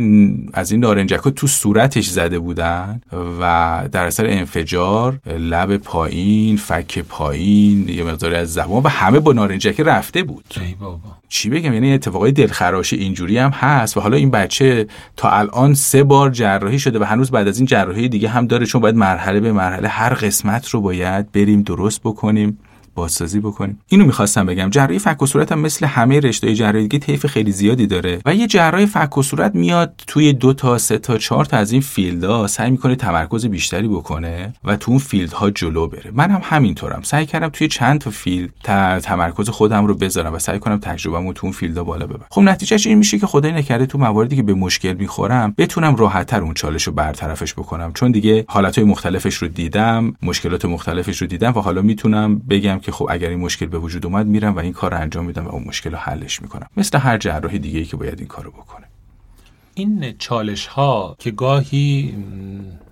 از این نارنجک تو صورتش زده بودن و در اثر انفجار لب پایین فک پایین یه مقداری از زبان و همه با نارنجک رفته بود. ای بابا. چی بگم؟ یعنی اتفاقای دلخراش اینجوری هم هست و حالا این بچه تا الان سه بار جراحی شده و هنوز بعد از این جراحی دیگه هم داره چون باید مرحله به مرحله هر قسمت رو باید بریم درست بکنیم. بازسازی بکنیم. اینو می‌خواستم بگم. جراحی فک و صورت هم مثل همه رشته جراحی طیف خیلی زیادی داره و یه جراح فک و صورت میاد توی دو تا سه تا چهار تا از این field ها سعی می‌کنه تمرکز بیشتری بکنه و تو اون field ها جلو بره. من هم همینطورم. سعی کردم توی چند تا field تمرکز خودم رو بذارم و سعی کنم تجربه‌مو تو اون فیلدها بالا ببرم. خب نتیجهش این میشه که خدای نکرده تو مواردی که به مشکل می‌خورم بتونم راحتتر اون چالش رو برطرفش بکنم. چون دیگه حالتهای مختلفش رو دیدم مشکلات مختلفش رو دیدم و حالا می‌تونم بگم که خب اگر این مشکل به وجود اومد میرم و این کار رو انجام میدم و اون مشکل رو حلش می‌کنم. مثل هر جراح دیگه ای که باید این کارو بکنه. این چالش ها که گاهی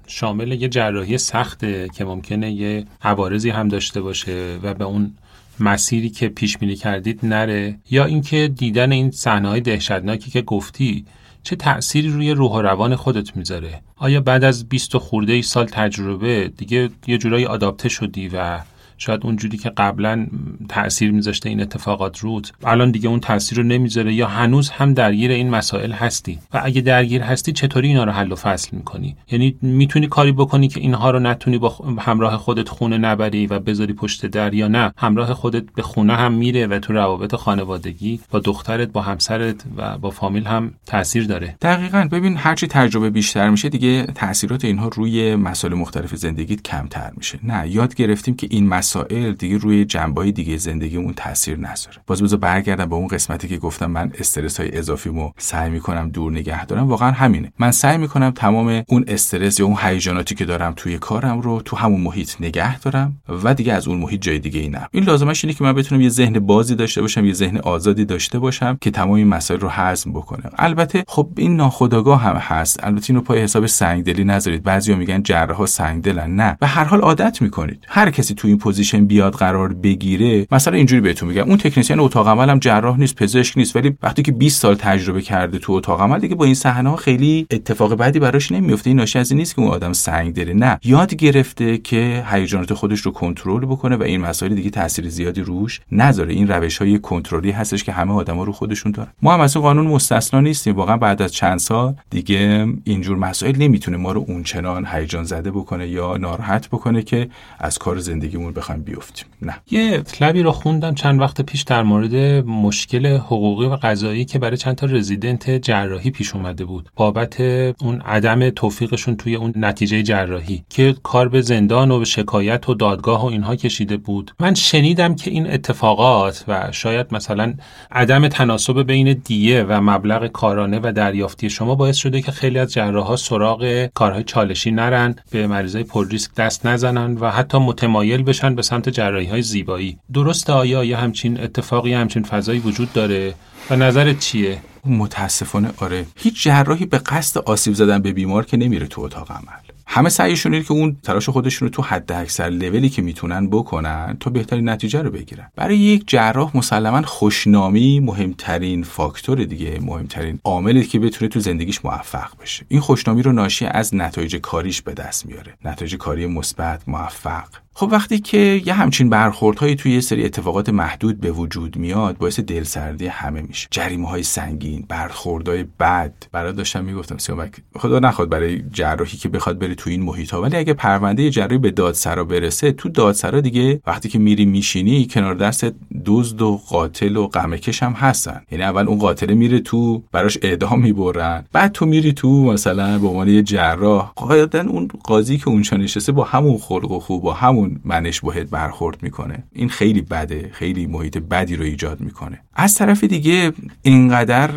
شامل یه جراحی سخته که ممکنه یه عوارضی هم داشته باشه و به اون مسیری که پیش بینی کردید نره یا اینکه دیدن این صحنه های دهشتناکی که گفتی چه تأثیری روی روح و روان خودت می‌ذاره؟ آیا بعد از 20 خورده ای سال تجربه دیگه یه جورایی آداپته شدی و شاید اونجوری که قبلا تاثیر میذاشته این اتفاقات رود الان دیگه اون تاثیر رو نمی‌ذاره یا هنوز هم درگیر این مسائل هستی. و اگه درگیر هستی چطوری اینا رو حل و فصل می‌کنی؟ یعنی می‌تونی کاری بکنی که اینها رو نتونی با همراه خودت خونه نبری و بذاری پشت در یا نه؟ همراه خودت به خونه هم میره و تو روابط خانوادگی با دخترت با همسرت و با فامیل هم تاثیر داره. دقیقا. ببین هرچی تجربه بیشتر میشه دیگه تاثیرات اینها روی مسائل مختلف زندگیت کمتر میشه. نه یاد گرفتیم که این مسائل دیگه روی جنبه دیگه زندگیمون تاثیر نذاره. باز بذار برگردم به اون قسمتی که گفتم من استرس های اضافیمو سعی می‌کنم دور نگه دارم. واقعا همینه. من سعی می‌کنم تمام اون استرس یا اون هیجاناتی که دارم توی کارم رو تو همون محیط نگه دارم و دیگه از اون محیط جای دیگه ای نرم. این لازمش اینه که من بتونم یه ذهن بازی داشته باشم یه ذهن آزادی داشته باشم که تمام این مسائل رو هضم بکنه. البته خب این ناخودآگاه هم هست. البته اینو پای حساب سنگدلی نذارید. بعضیا میگن جراحا سنگدلن. نه. به هر حال عادت می‌کنید. هر کسی تو این position بیاد قرار بگیره مثلا اینجوری بهتون میگم. اون تکنسین اتاق عمل هم جراح نیست پزشک نیست ولی وقتی که 20 سال تجربه کرده تو اتاق عمل دیگه با این صحنه ها خیلی اتفاق بعدی براش نمیفته. این ناشی از این نیست که اون آدم سنگدله نه. یاد گرفته که هیجانات خودش رو کنترل بکنه و این مسائل دیگه تاثیر زیادی روش نذاره این روش های کنترلی هستش که همه آدما رو خودشون دارن. ما هم از قانون مستثنا نیستیم. واقعا بعد از چند سال دیگه اینجور مسائل نمی‌تونه ما رو اونچنان هیجان زده بکنه یا ناراحت بکنه که از کار زندگیمون بخوایم بیفتیم. نه. یه مطلبی رو خوندم چند وقت پیش در مورد مشکل حقوقی و قضایی که برای چند تا رزیدنت جراحی پیش اومده بود. بابت اون عدم توفیقشون توی اون نتیجه جراحی که کار به زندان و به شکایت و دادگاه و اینها کشیده بود. من شنیدم که این اتفاقات و شاید مثلا عدم تناسب بین دیه و مبلغ کارانه و دریافتی شما باعث شده که خیلی از جراحا سراغ کارهای چالشی نرن به مریضای پر ریسک دست نزنن و حتی متمایل بشن به سمت جراحی های زیبایی. درسته آیا یه همچین اتفاقی همچین فضایی وجود داره؟ و نظرت چیه؟ متاسفانه آره. هیچ جراحی به قصد آسیب زدن به بیمار که نمیره تو اتاق عمل. همه سعیشون اینه که اون تلاش خودشون رو تو حد اکثر لولی که می‌تونن بکنن تا بهترین نتیجه رو بگیرن. برای یک جراح مسلما خوشنامی مهمترین فاکتور دیگه مهمترین عاملی که بتونه تو زندگیش موفق بشه. این خوشنامی رو ناشی از نتایج کاریش به دست میاره. نتایج کاری مثبت موفق. خب وقتی که یه همچین برخوردهایی توی یه سری اتفاقات محدود به وجود میاد باعث دلسردی همه میشه جریمه های سنگین برخوردهای بد برای داشتم می‌گفتم سیامک خدا نخواد برای جراحی که بخواد بره تو این محیط ها ولی اگه پرونده جراحی به دادسرا برسه تو دادسرا دیگه وقتی که میری میشینی کنار دست دزد و قاتل و غمکش هم هستن یعنی اول اون قاتل میره تو براش اعدام می‌برن بعد تو میری تو مثلا به عنوان یه جراح قاعدن اون قاضی که اونجا نشسته با همون خلق و خوب با همون اون منش باید برخورد می‌کنه. این خیلی بده خیلی محیط بدی رو ایجاد می‌کنه. از طرف دیگه اینقدر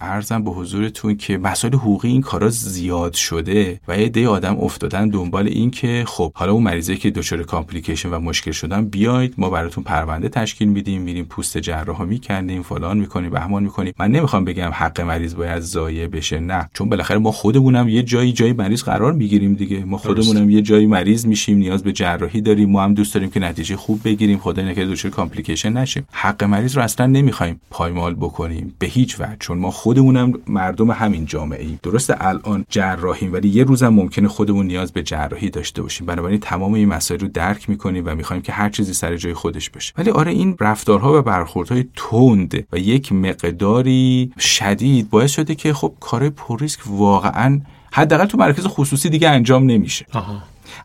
ارزم به حضورتون که مسائل حقوقی این کارا زیاد شده و یه دی آدم افتادن دنبال این که خب حالا اون مریضه که دچار کامپلیکیشن و مشکل شدن بیاید ما براتون پرونده تشکیل میدیم میریم پوست جراح می‌کنیم فلان می‌کنیم بهمان می‌کنیم. من نمی‌خوام بگم حق مریض باید ضایع بشه نه. چون بالاخره ما خودمونم یه جایی جایی مریض قرار می‌گیریم دیگه. ما خودمونم یه جایی مریض میشیم نیاز به جراحی داریم ما هم دوست داریم که نتیجه خوب بگیریم خدا نکنه دچار کامپلیکیشن نشیم. حق مریض رو اصلا نمی‌خوایم پایمال بکنیم به هیچ وجه چون ما خودمونم مردم همین جامعه ایم درسته الان جراحیم ولی یه روزم ممکنه خودمون نیاز به جراحی داشته باشیم. بنابراین تمام این مسائل رو درک می‌کنیم و می‌خوایم که هر چیزی سر جای خودش باشه. ولی آره این رفتارها و برخوردهای تند و یک مقداری شدید باعث شده که خب کار پوریسک واقعا حداقل تو مرکز خصوصی دیگه انجام نمیشه.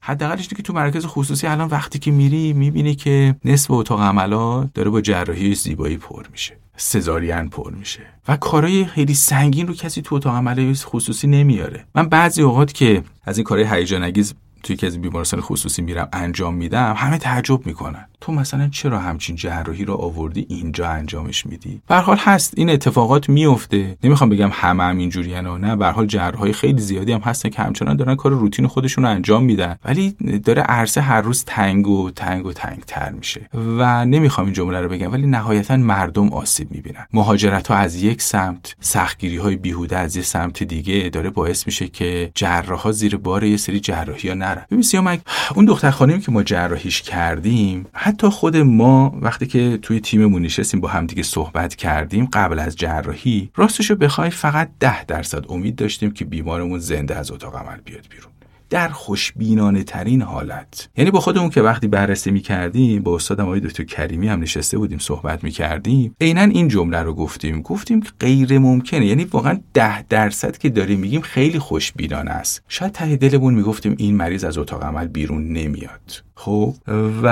حداقلش که تو مرکز خصوصی الان وقتی که میری می‌بینی که نصف اتاق عملا داره با جراحی زیبایی پر میشه. سزارین پر میشه. و کارهای خیلی سنگین رو کسی تو اتاق عمل خصوصی نمیاره. من بعضی اوقات که از این کارهای هیجان انگیز توی که از بیمارستان خصوصی میرم انجام میدم همه تعجب می‌کنن. تو مثلا چرا همچین جراحی رو آوردی اینجا انجامش میدی؟ به حال هست این اتفاقات میفته. نمی‌خوام بگم همه هم اینجوریان و نه به حال جراحای خیلی زیادی هم هستن که همچنان دارن کار روتین خودشون رو انجام میدن. ولی داره عرصه هر روز تنگ و تنگ و تنگ تر میشه. و نمی‌خوام این جمله رو بگم ولی نهایتا مردم آسیب می‌بینن. مهاجرت ها از یک سمت سختگیری های بیهوده از یک سمت دیگه داره باعث میشه که جراحا زیر بار یه سری جراحی ها نرن. ببین سیامک اون دختر خانمی که ما جراحیش کردیم حتی خود ما وقتی که توی تیممون نشستیم با همدیگه صحبت کردیم قبل از جراحی راستشو بخوای فقط ده درصد امید داشتیم که بیمارمون زنده از اتاق عمل بیاد بیرون. در خوشبینانه ترین حالت. یعنی با خودمون که وقتی بررسی می کردیم با استادم آقای دکتر کریمی هم نشسته بودیم صحبت می کردیم عینا این جمله رو گفتیم. گفتیم که غیر ممکنه. یعنی واقعا ده درصد که داریم میگیم خیلی خوشبینانه است. شاید ته دلمون می‌گفتیم این مریض از اتاق عمل بیرون نمیاد. خب؟ و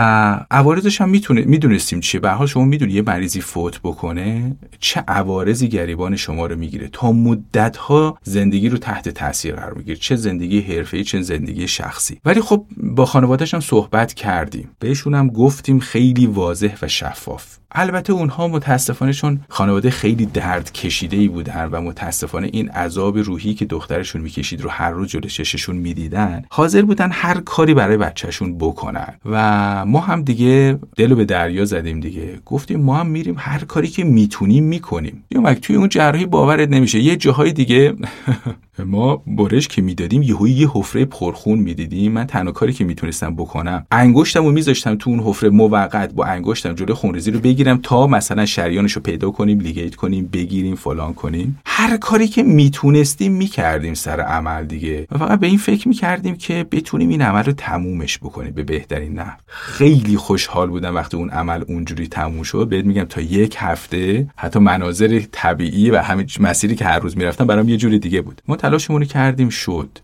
عوارضش هم می‌تونه می‌دونستیم چیه. به حال شما می‌دونی یه مریضی فوت بکنه چه عوارضی گریبان شما رو می‌گیره. تا مدت ها زندگی رو تحت تاثیر قرار می‌گیره. چه زندگی حرفه‌ای چه زندگی شخصی. ولی خب با خانوادهش هم صحبت کردیم. بهشون هم گفتیم خیلی واضح و شفاف. البته اونها متاسفانه چون خانواده خیلی درد کشیده ای بودن و متاسفانه این عذاب روحی که دخترشون می‌کشید رو هر روز جلوی چششون می‌دیدن حاضر بودن هر کاری برای بچهشون بکنن. و ما هم دیگه دلو به دریا زدیم دیگه. گفتیم ما هم میریم هر کاری که می‌تونیم می‌کنیم. یا توی اون جراحی باورت نمیشه. یه جاهای دیگه ما برش که می‌دادیم یهو یه حفره پرخون می‌دیدیم. من تنها کاری که می‌تونستم بکنم انگشتم رو میذاشتم تو اون حفره موقت با انگشتم جلوی خونریزی رو بگیرم تا مثلا شریانش رو پیدا کنیم لیگیت کنیم بگیریم فلان کنیم. هر کاری که می‌تونستیم می‌کردیم سر عمل دیگه. و فقط به این فکر می‌کردیم که بتونیم این عمل رو تمومش بکنیم. به بهترین نه. خیلی خوشحال بودم وقتی اون عمل اونجوری تموم شد. بهت میگم تا یک هفته حتی مناظر طبیعی و همه مسیری که هر روز می‌رفتم برام یه جوری دیگه بود. تلاشمون رو کردیم شد.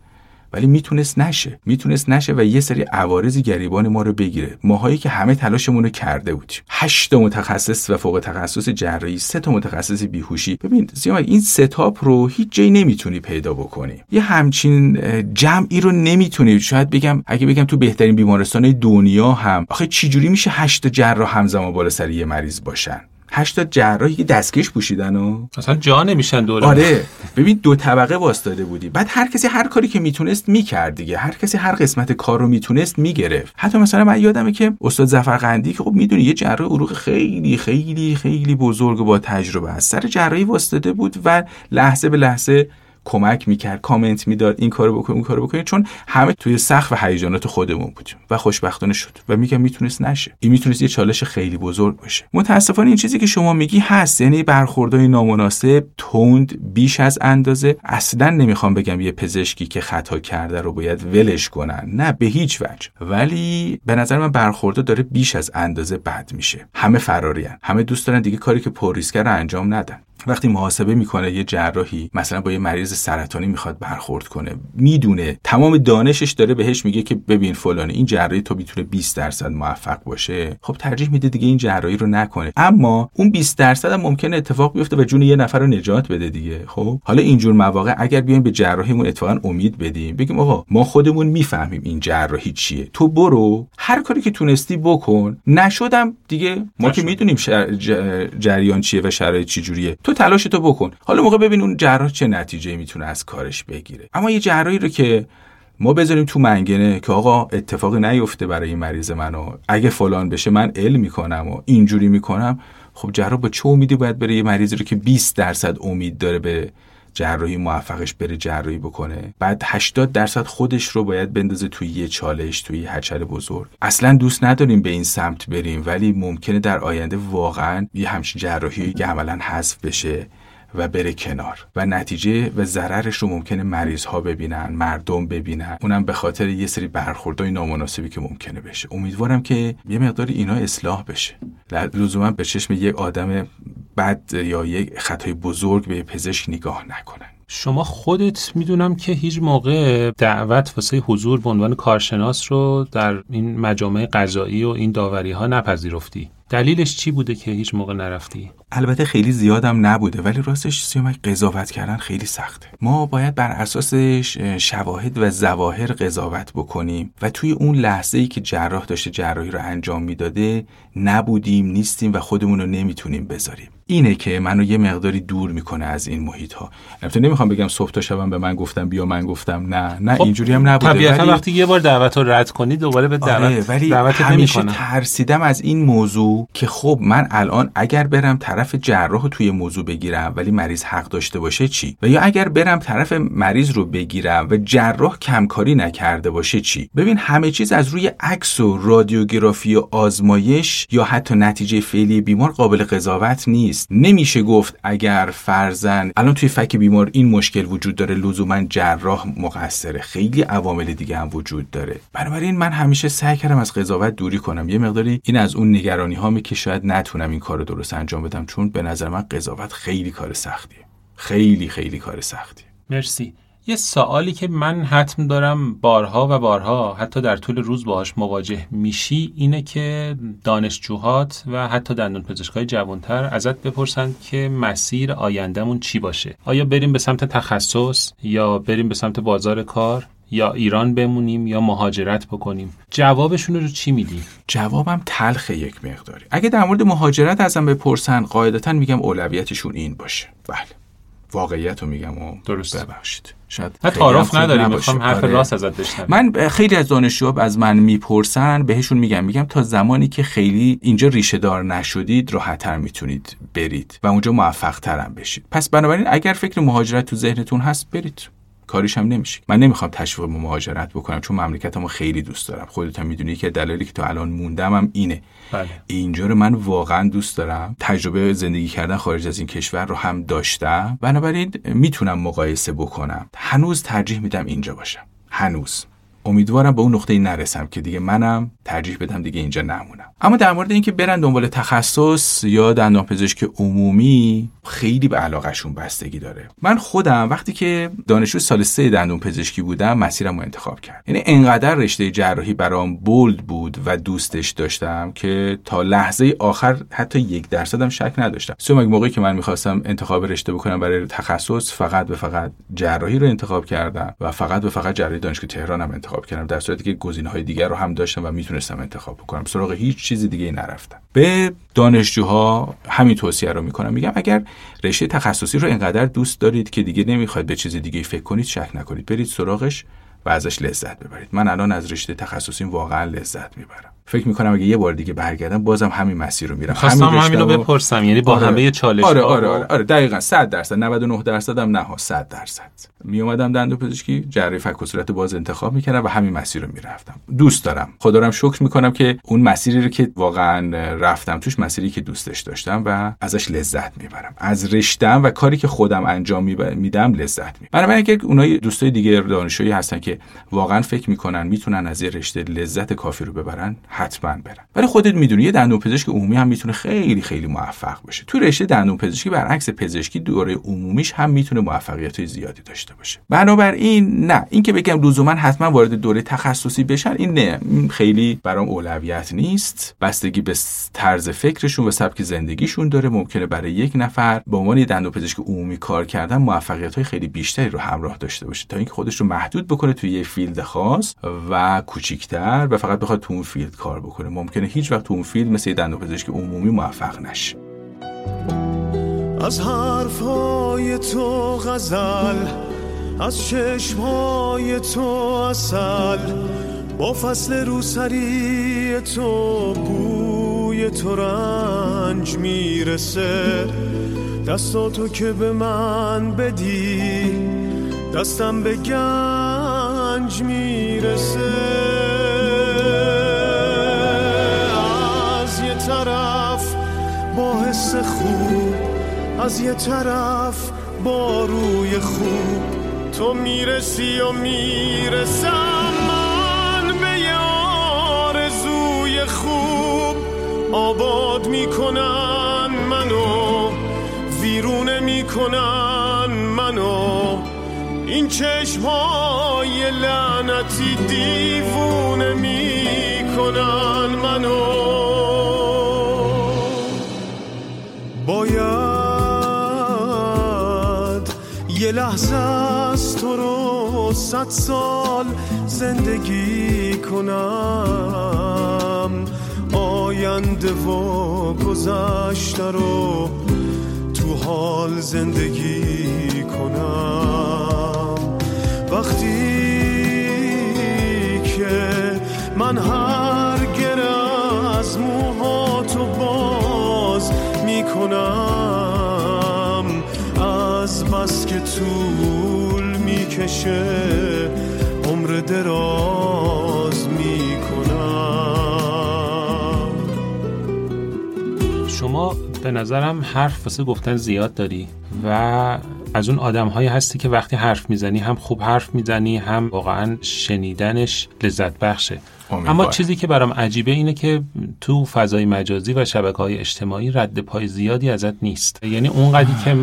ولی می‌تونست نشه. می‌تونست نشه و یه سری عوارضی گریبان ما رو بگیره. ماهایی که همه تلاشمون رو کرده بودیم. هشت متخصص و فوق تخصص جراحی سه تا متخصص بیهوشی. ببین این ستاپ رو هیچ جایی نمی‌تونی پیدا بکنی. یه همچین جمعی رو نمی‌تونی. شاید بگم اگه بگم تو بهترین بیمارستان دنیا هم آخه چجوری میشه هشت جراح همزمان بالا سر یه مریض باشن؟ هشتا جراحی که دستکش پوشیدن و اصلا جا نمیشن دوره. آره. ببین دو طبقه واسطاده بودی. بعد هر کسی هر کاری که می‌تونست می‌کرد دیگه. هر کسی هر قسمت کار رو می‌تونست می‌گرفت. حتی مثلا من یادمه که استاد زفرقندی که خب می‌دونی یه جراح عروق خیلی خیلی خیلی بزرگ با تجربه است. سر جراحی واسطاده بود و لحظه به لحظه کمک می‌کرد کامنت می‌داد این کارو بکن اون کارو بکن. چون همه توی سقف و هیجانات خودمون بودیم و خوشبختانه شد و میگم می‌تونست نشه. این می‌تونست یه چالش خیلی بزرگ باشه. متاسفانه این چیزی که شما میگی هست یعنی برخوردهای نامناسب تند بیش از اندازه. اصلا نمی‌خوام بگم یه پزشکی که خطا کرده رو باید ولش کنن. نه به هیچ وجه. ولی به نظر من برخورده داره بیش از اندازه بد میشه. همه فرارین همه دوست دارن دیگه کاری که پر ریسک رو انجام ندن. وقتی محاسبه می‌کنه یه جراحی مثلا با یه مریض سرطانی می‌خواد برخورد کنه می‌دونه تمام دانشش داره بهش میگه که ببین فلانی این جراحی تو می‌تونه 20 درصد موفق باشه. خب ترجیح میده دیگه این جراحی رو نکنه. اما اون 20 درصد هم ممکنه اتفاق بیفته و جون یه نفر رو نجات بده دیگه. خب حالا اینجور مواقع اگر بیایم به جراحیمون اتفاقا امید بدیم بگیم آقا ما خودمون می‌فهمیم این جراحی چیه. تو برو هر کاری که تونستی بکن. نشدم دیگه. ما که می‌دونیم جریان چیه و شرایط چی جوریه تلاش تو بکن. حالا موقع ببین اون جراح چه نتیجه می‌تونه از کارش بگیره. اما یه جراحی رو که ما بذاریم تو منگنه که آقا اتفاقی نیفته برای مریض منو. اگه فلان بشه من علم می‌کنم و اینجوری می‌کنم. خب جراح با چه امیدی باید بره یه مریضی رو که 20 درصد امید داره به جراحی موفقش بره جراحی بکنه. بعد 80 درصد خودش رو باید بندازه توی یه چالش توی هچل بزرگ. اصلا دوست نداریم به این سمت بریم ولی ممکنه در آینده واقعا یه همچین جراحی که عملا حذف بشه و بره کنار. و نتیجه و ضررش رو ممکنه مریض ها ببینن مردم ببینن. اونم به خاطر یه سری برخوردهای نامناسبی که ممکنه بشه. امیدوارم که یه مقدار اینا اصلاح بشه. لزوما به چشم یک آدم بد یا یک خطای بزرگ به پزشک نگاه نکنن شما خودت می‌دونم که هیچ موقع دعوت واسه حضور به عنوان کارشناس رو در این مجامع قضایی و این داوری ها نپذیرفتی. دلیلش چی بوده که هیچ موقع نرفتی؟ البته خیلی زیادم نبوده ولی راستش سیامک قضاوت کردن خیلی سخته. ما باید بر اساس شواهد و زواهر قضاوت بکنیم و توی اون لحظه ای که جراح داشته جراحی رو انجام می‌داده نبودیم نیستیم و خودمون رو نمی‌تونیم بذاریم. اینه که منو یه مقداری دور می‌کنه از این محیط ها البته نمی‌خوام بگم صبح تا شبم به من گفتم بیا من گفتم. نه نه خب اینجوری هم نبوده. طبیعتا وقتی یه بار دعوت رو رد کنی دوباره به دعوت آره ولی دعوت همیشه ترسیدم از این موضوع که خب من الان اگر برم طرف جراح توی موضوع بگیرم ولی مریض حق داشته باشه چی؟ و یا اگر برم طرف مریض رو بگیرم و جراح کمکاری نکرده باشه چی؟ ببین همه چیز از روی عکس و رادیوگرافی و آزمایش یا حتی نتیجه فعلی بیمار قابل قضاوت نیست. نمیشه گفت اگر فرزن الان توی فک بیمار این مشکل وجود داره لزوما جراح مقصره. خیلی عوامل دیگه هم وجود داره. بنابراین من همیشه سعی کردم از قضاوت دوری کنم. یه مقداری این از اون نگرانی هامی که شاید نتونم این کار درست انجام بدم چون به نظر من قضاوت خیلی کار سختیه. خیلی خیلی کار سختیه. مرسی. یه سوالی که من حتم دارم بارها و بارها حتی در طول روز باهاش مواجه میشی اینه که دانشجوهات و حتی دندون پزشکای جوانتر ازت بپرسن که مسیر آیندهمون چی باشه؟ آیا بریم به سمت تخصص یا بریم به سمت بازار کار یا ایران بمونیم یا مهاجرت بکنیم؟ جوابشون رو چی میدی؟ جوابم تلخ یک مقداری. اگه در مورد مهاجرت ازم بپرسن قاعدتا میگم اولویتشون این باشه. بله. واقعیت رو میگم و درست ببخشید. شاید نه تعارف نداریم. می‌خوام حرف آره. راست ازت بشنوم من خیلی از دانشجوها از من می‌پرسن بهشون میگم میگم تا زمانی که خیلی اینجا ریشه دار نشدید راحتتر می‌تونید برید و اونجا موفق ترم بشید. پس بنابراین اگر فکر مهاجرت تو ذهنتون هست برید. کاریش هم نمیشه. من نمی‌خوام تشویق مهاجرت بکنم چون مملکتمو خیلی دوست دارم. خودت هم می‌دونی که دلیلی که تو الان موندم هم اینه. بله. اینجا رو من واقعا دوست دارم. تجربه زندگی کردن خارج از این کشور رو هم داشتم. بنابراین می‌تونم مقایسه بکنم. هنوز ترجیح میدم اینجا باشم. هنوز. امیدوارم به اون نقطه نرسم که دیگه منم ترجیح بدم دیگه اینجا نمونم. اما در مورد اینکه برن دنبال تخصص یا دندانپزشک عمومی خیلی به علاقهشون بستگی داره. من خودم وقتی که دانشجو سال سه دندون پزشکی بودم مسیرم رو انتخاب کرد. یعنی انقدر رشته جراحی برام بولد بود و دوستش داشتم که تا لحظه آخر حتی یک درصدم شک نداشتم. سوم موقعی که من می‌خواستم انتخاب رشته بکنم برای تخصص فقط به فقط جراحی رو انتخاب کردم و فقط به فقط جراحی دانشگاه تهرانم انتخاب کردم در صورتی که گزینه‌های دیگر رو هم داشتم و می‌تونستم انتخاب بکنم. سراغ هیچ چیز دیگه نرفتم. به دانشجوها همین توصیه رو می‌کنم. میگم اگر رشته تخصصی رو انقدر دوست دارید که دیگه نمی‌خواید به چیز دیگه فکر کنید شک نکنید. برید سراغش و ازش لذت ببرید. من الان از رشته تخصصی واقعا لذت می‌برم. فکر می‌کنم اگه یه بار دیگه برگردم بازم همین مسیر رو میرم. خواستم همین رو بپرسم. یعنی با آره. همه چالش آره آره, آره, آره. دقیقاً 100 درصد. 99 درصد هم نه 100 درصد. می اومدم دندون پزشکی جراحی فک و صورت باز انتخاب می‌کردم و همین مسیر رو می‌رفتم. دوست دارم. خدا رو شکر می‌کنم که اون مسیری رو که واقعا رفتم توش مسیری که دوستش داشتم و ازش لذت می‌برم. از رشتم و کاری که خودم انجام میدم لذت می‌برم. بنابراین اگه اونای دوستای دیگه دانشجویی هستن که واقعا فکر می‌کنن می‌تونن از یه رشته لذت کافی رو ببرن حتما برن. ولی خودت می‌دونی یه دندون پزشک عمومی هم می‌تونه خیلی خیلی موفق باشه. تو رشته دندون پزشکی برعکس پزشکی دوره عمومیش هم می‌تونه موفقیت زیادی داشته باشه. بنابراین نه اینکه بگم لزوما حتما وارد دوره تخصصی بشن این نه. خیلی برام اولویت نیست. بستگی به طرز فکرشون و سبک زندگیشون داره. ممکنه برای یک نفر به عنوان دندون پزشک عمومی کار کردن موفقیت های خیلی بیشتری رو همراه داشته باشه تا اینکه خودش رو محدود بکنه توی یه field خاص و کوچیکتر و فقط بخواد تو اون field کار بکنه. ممکنه هیچ وقت تو اون field مثل دندون پزشک عمومی موفق نشه. از حرفهای تو غزل از چشمهای تو اصل با فصل روسری تو بوی تو رنج می‌رسه. دستاتو که به من بدی دستم به گنج می‌رسه. با حس خوب از یه طرف با روی خوب. تو می‌رسی و می‌رسم من به یه آرزوی خوب. آباد می‌کنن منو ویرونه می‌کنن منو. این چشمای لعنتی دیوونه می‌کنن منو. باید یه لحظه از تو رو صد سال زندگی کنم. آینده و گذشته رو تو حال زندگی کنم. وقتی که من هر می‌کنم. از بس که طول می‌کشه عمر دراز می‌کنم. شما به نظرم حرف واسه گفتن زیاد داری و از اون آدم هایی هستی که وقتی حرف می‌زنی هم خوب حرف می‌زنی هم واقعا شنیدنش لذت بخشه. اما چیزی که برام عجیبه اینه که تو فضای مجازی و شبکه های اجتماعی رد پای زیادی ازت نیست. یعنی اونقدری که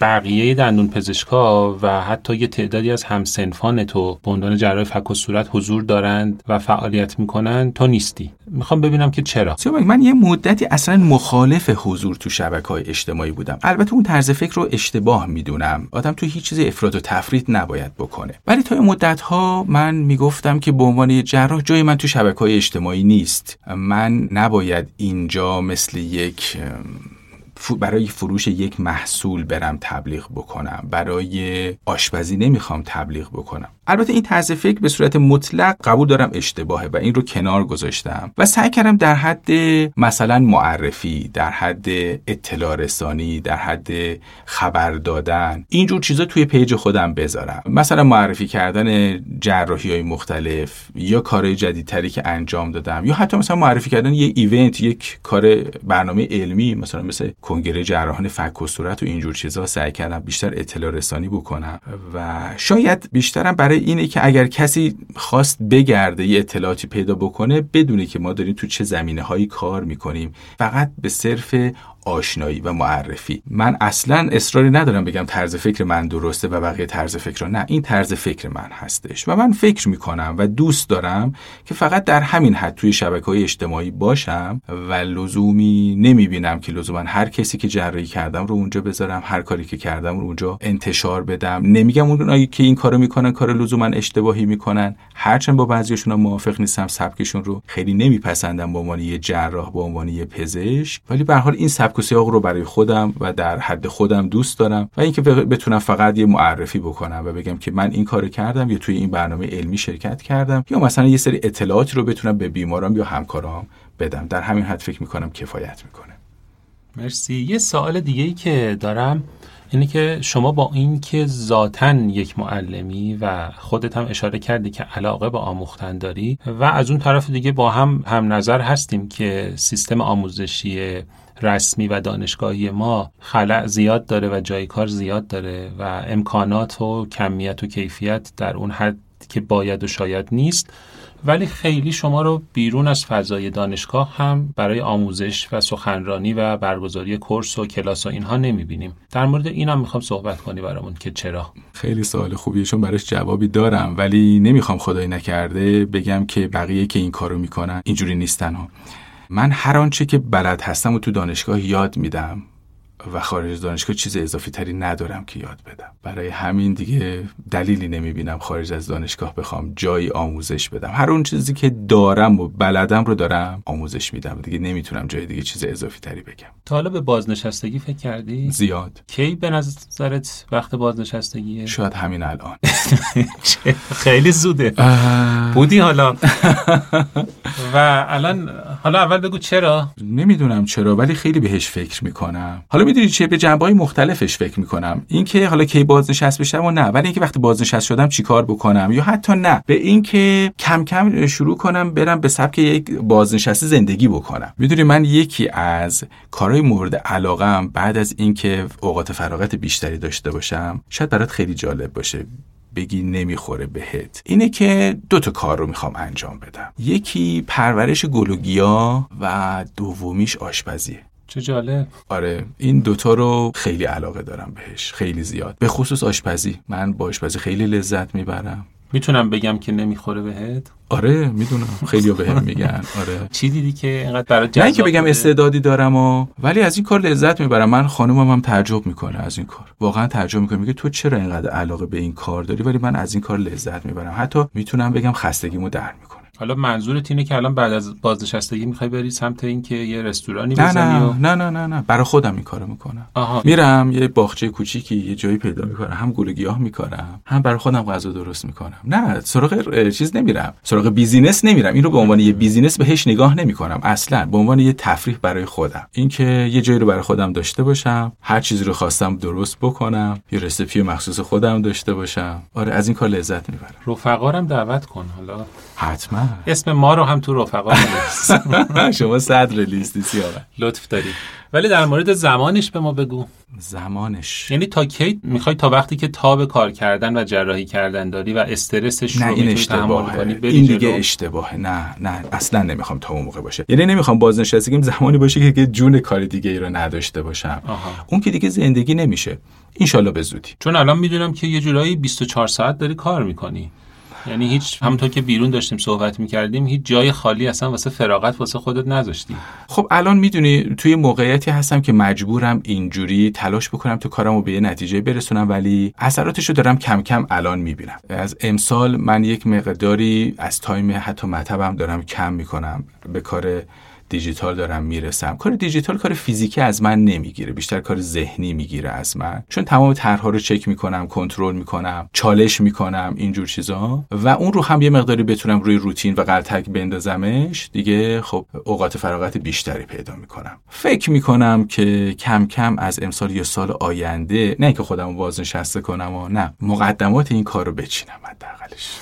بقیه دندون پزشکا و حتی یه تعدادی از همسنفان تو به عنوان جراح فک و صورت حضور دارند و فعالیت می‌کنن تو نیستی. می‌خوام ببینم که چرا. من یه مدتی اصلا مخالف حضور تو شبکه های اجتماعی بودم. البته اون طرز فکر رو اشتباه می‌دونم. آدم تو هیچ چیز افراد و تفرید نباید بکنه. ولی تا مدت ها من می‌گفتم که به عنوان جراح جای من تو شبکه های اجتماعی نیست. من نباید اینجا مثل یک برای فروش یک محصول برم تبلیغ بکنم. برای آشپزی نمی‌خوام تبلیغ بکنم. البته این طرز فکر به صورت مطلق قبول دارم اشتباهه و این رو کنار گذاشتم و سعی کردم در حد مثلا معرفی در حد اطلاع رسانی در حد خبر دادن اینجور چیزا توی page خودم بذارم. مثلا معرفی کردن جراحی های مختلف یا کارهای جدیدتری که انجام دادم یا حتی مثلا معرفی کردن یه event یک کار برنامه علمی مثلا مثل کنگره جراحان فک و صورت و اینجور چیزا سعی کردم بیشتر اطلاع رسانی بکنم. و شاید بیشترم برای اینه که اگر کسی خواست بگرده یه اطلاعاتی پیدا بکنه بدونه که ما داریم تو چه زمینه هایی کار می‌کنیم. فقط به صرف آشنایی و معرفی. من اصلا اصراری ندارم بگم طرز فکر من درسته و بقیه طرز فکر نه. این طرز فکر من هستش و من فکر می‌کنم و دوست دارم که فقط در همین حد توی شبکه های اجتماعی باشم و لزومی نمی‌بینم که لزوما هر کسی که جراحی کردم رو اونجا بذارم هر کاری که کردم رو اونجا انتشار بدم. نمیگم اونایی که این کارو می‌کنن کار لزوما اشتباهی می‌کنن. هرچند با بعضیشون موافق نیستم سبکشون رو خیلی نمیپسندم به عنوان یه جراح به عنوان یه پزشک. ولی به حال این سبک و سیاق رو برای خودم و در حد خودم دوست دارم و اینکه بتونم فقط یه معرفی بکنم و بگم که من این کارو کردم یا توی این برنامه علمی شرکت کردم یا مثلا یه سری اطلاعاتی رو بتونم به بیمارام یا همکارام بدم. در همین حد فکر می‌کنم کفایت می‌کنه. مرسی. یه سوال دیگه ای که دارم اینه که شما با این که ذاتا یک معلمی و خودت هم اشاره کردی که علاقه به آموختن داری و از اون طرف دیگه با هم هم نظر هستیم که سیستم آموزشی رسمی و دانشگاهی ما خلع زیاد داره و جای کار زیاد داره و امکانات و کمیت و کیفیت در اون حد که باید و شاید نیست ولی خیلی شما رو بیرون از فضای دانشگاه هم برای آموزش و سخنرانی و برگزاری کورس و کلاس و اینها نمی‌بینیم. در مورد این هم می‌خوام صحبت کنی برامون که چرا؟ خیلی سوال خوبیه چون براش جوابی دارم ولی نمی‌خوام خدای نکرده بگم که بقیه که این کارو می‌کنن اینجوری نیستن ها. من هر آنچه که بلد هستم و تو دانشگاه یاد میدم. و خارج از دانشگاه چیز اضافی تری ندارم که یاد بدم. برای همین دیگه دلیلی نمی‌بینم خارج از دانشگاه بخوام جایی آموزش بدم. هر اون چیزی که دارم و بلدم رو دارم آموزش میدم. دیگه نمی‌تونم جای دیگه چیز اضافی تری بگم. تا حالا به بازنشستگی فکر کردی؟ زیاد. کی به نظرت وقت بازنشستگیه؟ شاید همین الان. خیلی زوده. بودی حالا. و الان حالا اول بگو چرا؟ نمی‌دونم چرا ولی خیلی بهش فکر می‌کنم. حالا می‌دونی چیه؟ به جنبه های مختلفش فکر می‌کنم. اینکه حالا کی بازنشست بشم و نه. ولی اینکه وقتی بازنشست شدم چیکار بکنم؟ یا حتی نه. به اینکه کم کم شروع کنم برم به سبک یک بازنشسته زندگی بکنم. می‌دونی من یکی از کارهای مورد علاقم بعد از اینکه اوقات فراغت بیشتری داشته باشم شاید برات خیلی جالب باشه. بگی نمی‌خوره بهت. اینه که دو تا کار رو می‌خوام انجام بدم. یکی پرورش گلوگیا و دومیش آشپزیه. چه جالب. آره این دوتا رو خیلی علاقه دارم بهش. خیلی زیاد. به خصوص آشپزی. من با آشپزی خیلی لذت می‌برم. می‌تونم بگم که نمی‌خوره بهت؟ آره می‌دونم. خیلی بهم میگن. آره. چی دیدی که اینقدر برای نه که بگم استعدادی دارم و ولی از این کار لذت می‌برم. من خانومم هم تعجب می‌کنه از این کار. واقعا تعجب می‌کنه. میگه تو چرا اینقدر علاقه به این کار داری؟ ولی من از این کار لذت می‌برم. حتی می‌تونم بگم خستگیمو در می‌کنه حالا منظورت اینه که الان بعد از بازنشستگی می‌خوای بری سمت اینکه یه رستورانی نه بزنی نه و نه نه نه نه. برای خودم این کارو می‌کنم. آها. میرم یه باغچه کوچیکی یه جایی پیدا می‌کنم هم گل گیاه میکارم هم برای خودم غذا درست می‌کنم. نه سراغ چیز نمیرم. سراغ business نمیرم. این رو به عنوان یه business بهش نگاه نمی‌کنم. اصلا به عنوان یه تفریح برای خودم. اینکه یه جایی رو برای خودم داشته باشم هر چیزی رو خواستم درست بکنم یه recipe مخصوص خودم داشته باشم. آره از این کار لذت می‌برم. رفقارم دعوت کن حالا. حتما. اسم ما رو هم تو رفقا. شما صدر لیستی سیاوش. لطف داری. ولی در مورد زمانش به ما بگو. زمانش. یعنی تا کی می‌خوای تا وقتی که تاب کار کردن و جراحی کردن داری و استرسش نه رو این اشتباهه. این؟ دیگه اشتباهه. نه نه اصلا نمی‌خوام تا اون موقع باشه. یعنی نمی‌خوام بازنشستگیم زمانی باشه که- جون کار دیگه ای رو نداشته باشم. آها. اون که دیگه زندگی نمیشه. انشالله به زودی. چون الان می‌دونم که یه جورایی 24 ساعت داری کار می‌کنی. یعنی هیچ همونطور که بیرون داشتیم صحبت می‌کردیم هیچ جای خالی اصلا واسه فراغت واسه خودت نذاشتی. خب الان می‌دونی توی موقعیتی هستم که مجبورم اینجوری تلاش بکنم تو کارم رو به یه نتیجه برسونم ولی اثراتش رو دارم کم کم الان می‌بینم. از امسال من یک مقداری از time حتی مطبم دارم کم می‌کنم به کار دیجیتال دارم می‌رسم. کار دیجیتال کار فیزیکی از من نمی‌گیره. بیشتر کار ذهنی می‌گیره از من. چون تمام طرحها رو چک می‌کنم کنترل می‌کنم چالش می‌کنم اینجور چیزا. و اون رو هم یه مقداری بتونم روی روتین و غلتک بندازمش. دیگه خب اوقات فراغت بیشتری پیدا می‌کنم. فکر می‌کنم که کم کم از امسال یا سال آینده نه که خودم بازنشسته کنم و نه مقدمات این کار رو بچینم حداقلش.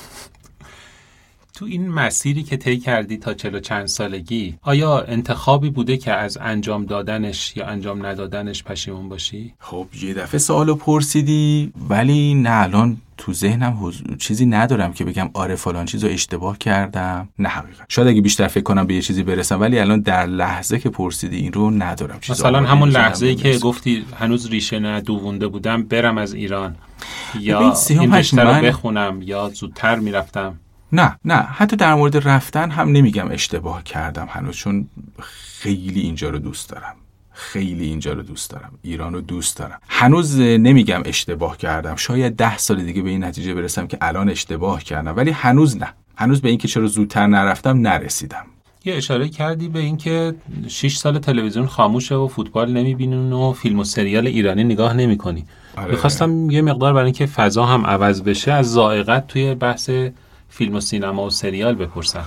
تو این مسیری که طی کردی تا چلو چند سالگی آیا انتخابی بوده که از انجام دادنش یا انجام ندادنش پشیمون باشی؟ خب یه دفعه سوالو پرسیدی ولی نه الان تو ذهنم حض- چیزی ندارم که بگم آره فلان چیزو اشتباه کردم. نه حقیقت شاید اگه بیشتر فکر کنم به یه چیزی برسم ولی الان در لحظه که پرسیدی این رو ندارم. چیز مثلا همون لحظه ای که برسم. گفتی هنوز ریشه ندوونده بودم برم از ایران. یا این رشته رو من- بخونم یا زودتر می‌رفتم. نه نه حتی در مورد رفتن هم نمیگم اشتباه کردم هنوز چون خیلی اینجا رو دوست دارم. خیلی اینجا رو دوست دارم. ایران رو دوست دارم. هنوز نمیگم اشتباه کردم. شاید ده سال دیگه به این نتیجه برسم که الان اشتباه کردم ولی هنوز نه. هنوز به اینکه چرا زودتر نرفتم نرسیدم. یه اشاره کردی به اینکه 6 سال تلویزیون خاموشه و فوتبال نمی‌بینین و فیلم و سریال ایرانی نگاه نمی‌کنی. آره. می‌خواستم یه مقدار برای اینکه فضا هم عوض بشه از ذائقت توی بحث فیلم و سینما و سریال بپرسم.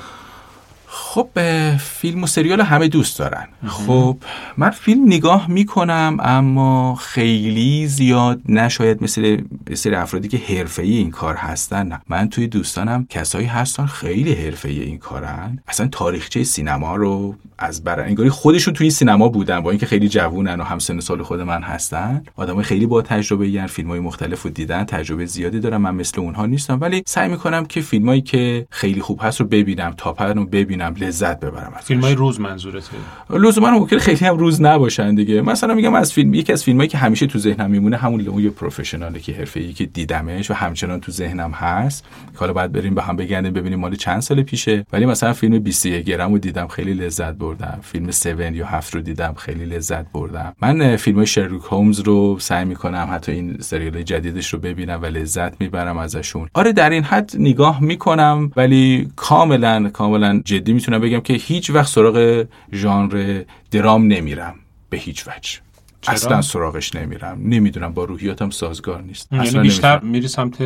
خب فیلم و سریال همه دوست دارن. خب من فیلم نگاه می‌کنم اما خیلی زیاد نشاید مثل سری افرادی که حرفه‌ای این کار هستن نه. من توی دوستانم کسایی هستن خیلی حرفه‌ای این کارن. اصلا تاریخچه سینما رو از برای انگاری خودشون توی سینما بودن با اینکه خیلی جوونن و هم سن سال خود من هستن. آدمای خیلی با تجربه یعنی فیلم‌های مختلف رو دیدن تجربه زیادی دارم من مثل اونها نیستم ولی سعی می‌کنم که فیلمایی که خیلی خوب هست رو ببینم تاپن رو ببینم. لذت ببرم از فیلم های روز منظورته لزوما ممکن خیلی هم روز نباشن دیگه. مثلا میگم از فیلم یکی از فیلمایی که همیشه تو ذهنم میمونه همون لوی پروفشناله که حرفه‌ای که دیدمش و همچنان تو ذهنم هست. حالا بعد بریم به هم بگردیم ببینیم مال چند سال پیشه. ولی مثلا فیلم 21 گرم رو دیدم خیلی لذت بردم. فیلم 7 یا 7 رو دیدم خیلی لذت بردم. من فیلم های شرلوک هومز رو سعی می‌کنم حتی این سریال جدیدش رو ببینم و لذت می‌برم ازشون. آره در این حد نگاه می‌کنم ولی کاملا کاملا جدی می‌تونم بگم که هیچ وقت سراغ ژانر درام نمیرم. به هیچ وجه. چرا؟ اصلا سراغش نمیرم. نمی‌دونم با روحیاتم سازگار نیست. یعنی اصلا بیشتر میری سمت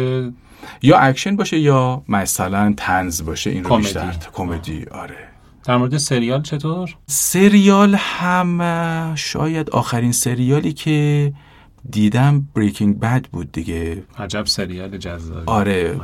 یا اکشن باشه یا مثلا طنز باشه این رو بیشتر کمدی. آره. در مورد سریال چطور؟ سریال هم شاید آخرین سریالی که دیدم Breaking Bad بود دیگه. عجب سریال جذابی. آره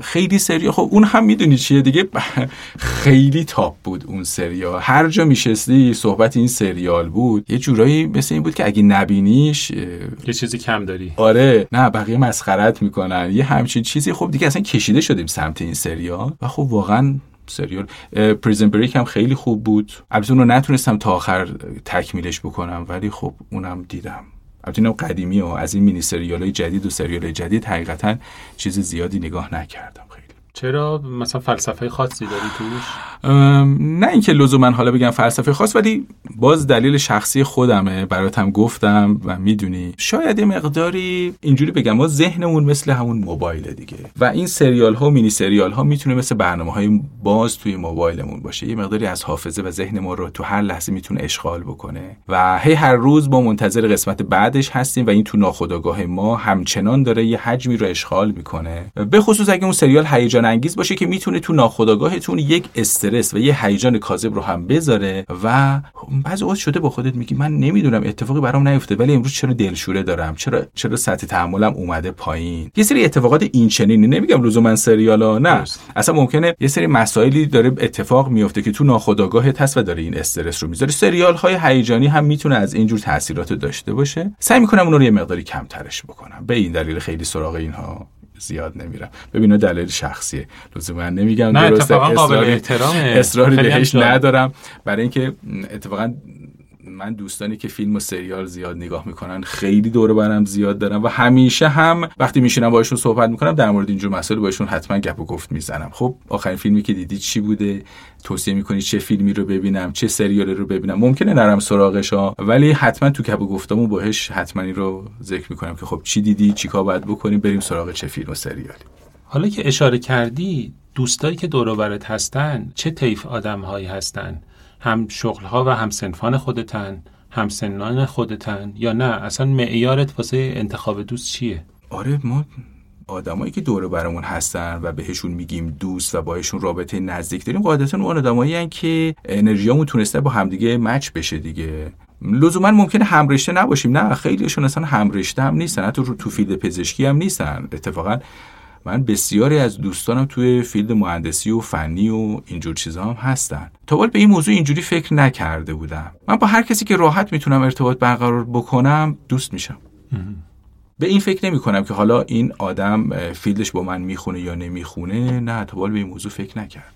خیلی سریال. خب اون هم می‌دونی چیه دیگه؟ خیلی تاپ بود اون سریال. هر جا میشستی صحبت این سریال بود. یه جورایی مثل این بود که اگه نبینیش یه چیزی کم داری. آره نه بقیه مسخرت می‌کنن. یه همچین چیزی. خب دیگه اصلا کشیده شدیم سمت این سریال. و خب واقعا سریال. پریزن بریک هم خیلی خوب بود. البته اون رو نتونستم تا آخر تکمیلش بکنم ولی خب اونم دیدم. البته قدیمی و از این مینی سریال های جدید و سریال جدید حقیقتا چیز زیادی نگاه نکردم. چرا مثلا فلسفه خاصی داری توش؟ نه اینکه لزوما حالا بگم فلسفه خاص ولی باز دلیل شخصی خودمه. براتم گفتم و می‌دونی. شاید یه مقداری اینجوری بگم ما ذهنمون مثل همون موبایل دیگه. و این سریال ها و مینی سریال ها می‌تونه مثل برنامه های باز توی موبایلمون باشه. یه مقداری از حافظه و ذهن ما رو تو هر لحظه می‌تونه اشغال بکنه. و هی هر روز با منتظر قسمت بعدش هستیم و این تو ناخودآگاه ما همچنان داره یه حجمی رو اشغال می‌کنه. به خصوص اگه اون سریال هیجان انگیز باشه که می‌تونه تو ناخودآگاهتون یک استرس و یه هیجان کاذب رو هم بذاره و بعضی اوقات شده با خودت میگی من نمی‌دونم اتفاقی برام نیفته ولی امروز چرا دلشوره دارم؟ چرا چرا سطح تحملم اومده پایین؟ یه سری اتفاقات این چنینی نمیگم لزوما سریالا نه. اصلا ممکنه یه سری مسائلی داره اتفاق میفته که تو ناخودآگاهت هست و داره این استرس رو می‌ذاره سریال های هیجانی هم می‌تونه از اینجور تاثیرات داشته باشه. سعی می‌کنم اون رو یه مقداری کمترش بکنم. به این دلیل خیلی سراغ اینها. زیاد نمیرم. ببینه دلیل شخصیه. لزوما نمیگم نه درسته قابل احترامه. اصراری بهش ندارم. برای اینکه اتفاقا من دوستانی که فیلم و سریال زیاد نگاه می‌کنن خیلی دور برم زیاد دارم و همیشه هم وقتی میشینم باشون صحبت می‌کنم در مورد اینجور مسائل باشون حتما گپ و گفت می‌زنم. خب آخرین فیلمی که دیدی چی بوده؟ توصیه می‌کنی چه فیلمی رو ببینم چه سریالی رو ببینم؟ ممکنه نرم سراغش ها ولی حتما تو گپ و گفتمون باهش حتما این رو ذکر می‌کنم که خب چی دیدی چیکار باید بکنیم بریم سراغ چه فیلم و سریالی. حالا که اشاره کردی دوستایی که دور هستن چه طیف آدمهایی هستن؟ هم شغلها و هم صنفان خودتن هم سنان خودتن یا نه؟ اصلا معیارت واسه انتخاب دوست چیه؟ آره ما آدمایی که دور برمون هستن و بهشون میگیم دوست و باهاشون رابطه نزدیک داریم قاعدتا اون آدمایی که انرژیامون تونسته با همدیگه match بشه دیگه. لزوما ممکنه همرشته نباشیم. نه خیلیشون اصلا همرشته هم نیستن حتی تو field پزشکی هم نیستن. اتفاقا من بسیاری از دوستانم توی field مهندسی و فنی و اینجور چیزا هم هستن. تا به این موضوع اینجوری فکر نکرده بودم. من با هر کسی که راحت می‌تونم ارتباط برقرار بکنم دوست میشم. به این فکر نمی کنم که حالا این آدم فیلدش با من می‌خونه یا نمی‌خونه نه تا به این موضوع فکر نکردم.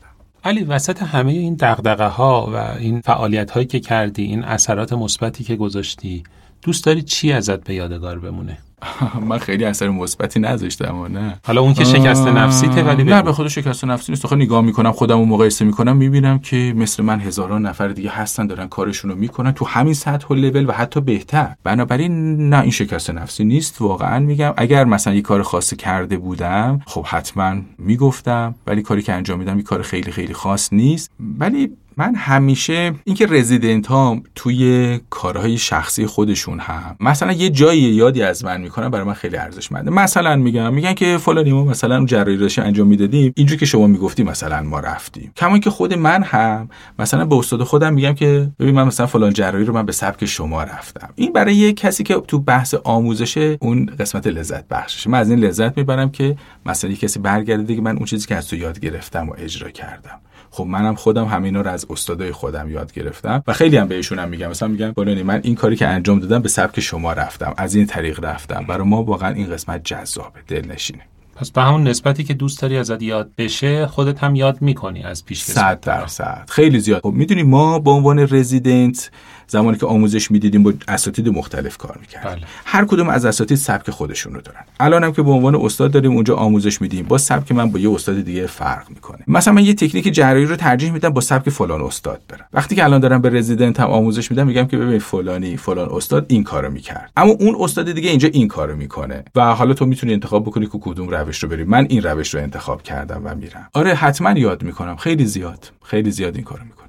علی وسط همه این دغدغه ها و این فعالیت هایی که کردی این اثرات مثبتی که گذاشتی دوست داری چی ازت به یادگار بمونه؟ من خیلی اثر مثبتی نذاشتم نه. حالا اون که شکست نفسیته ولی نه به خود شکست نفسی نیست. خب نگاه می‌کنم خودم رو مقایسه می‌کنم می‌بینم که مثل من هزاران نفر دیگه هستن دارن کارشون رو می‌کنن تو همین سطح و لول و حتی بهتر. بنابراین نه این شکست نفسی نیست. واقعا میگم اگر مثلا یه کار خاصی کرده بودم خب حتما می‌گفتم ولی کاری که انجام میدم یه کار خیلی خیلی خاص نیست. ولی من همیشه اینکه رزیدنت ها توی کارهای شخصی خودشون هم مثلا یه جایی یادی از من می‌کنن برای من خیلی ارزشمنده. مثلا میگم میگن که فلانی ما مثلا جراحی داشتیم انجام می‌دادیم اینجوری که شما می‌گفتی مثلا ما رفتیم. کما که خود من هم مثلا به استاد خودم میگم که ببین من مثلا فلان جراحی رو من به سبک شما رفتم. این برای یه کسی که تو بحث آموزش اون قسمت لذت بخشش من از این لذت می‌برم که مثلا یه کسی برگرده دیگه من اون چیزی که از تو یاد گرفتم و اجرا کردم. خب منم خودم همینا رو از استادای خودم یاد گرفتم و خیلی هم بهشونم میگم. مثلا میگم فلانی من این کاری که انجام دادم به سبک شما رفتم از این طریق رفتم. برای ما واقعا این قسمت جذابه دلنشینه. پس به همون نسبتی که دوست داری ازت یاد بشه خودت هم یاد می‌کنی از پیش صد درصد. خیلی زیاد. خب می‌دونی ما به عنوان رزیدنت زمانی که آموزش می‌دیدیم با اساتید مختلف کار می‌کردیم. بله. هر کدوم از اساتید سبک خودشون رو دارن. الانم که به عنوان استاد داریم اونجا آموزش میدیم. با سبک من با یه استاد دیگه فرق می‌کنه. مثلا من یه تکنیک جراحی رو ترجیح میدم با سبک فلان استاد برم. وقتی که الان دارم به رزیدنت هم آموزش میدم میگم که ببین فلانی فلان استاد این کارو می‌کرد. اما اون استاد دیگه اینجا این کارو می‌کنه. و حالا تو می‌تونی انتخاب بکنی که کدوم روش رو بری. من این روش رو انتخاب کردم و میرم. آره حتما یاد می‌کنم. خیلی زیاد. خیلی زیاد این کارو می‌کنم.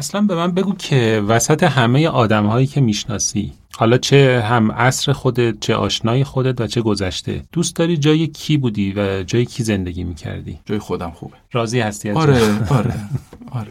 اصلا به من بگو که وسط همه آدم هایی که می‌شناسی حالا چه هم عصر خودت چه آشنای خودت و چه گذشته دوست داری جای کی بودی و جای کی زندگی می‌کردی؟ جای خودم خوبه. راضی هستی آره جای؟ آره آره.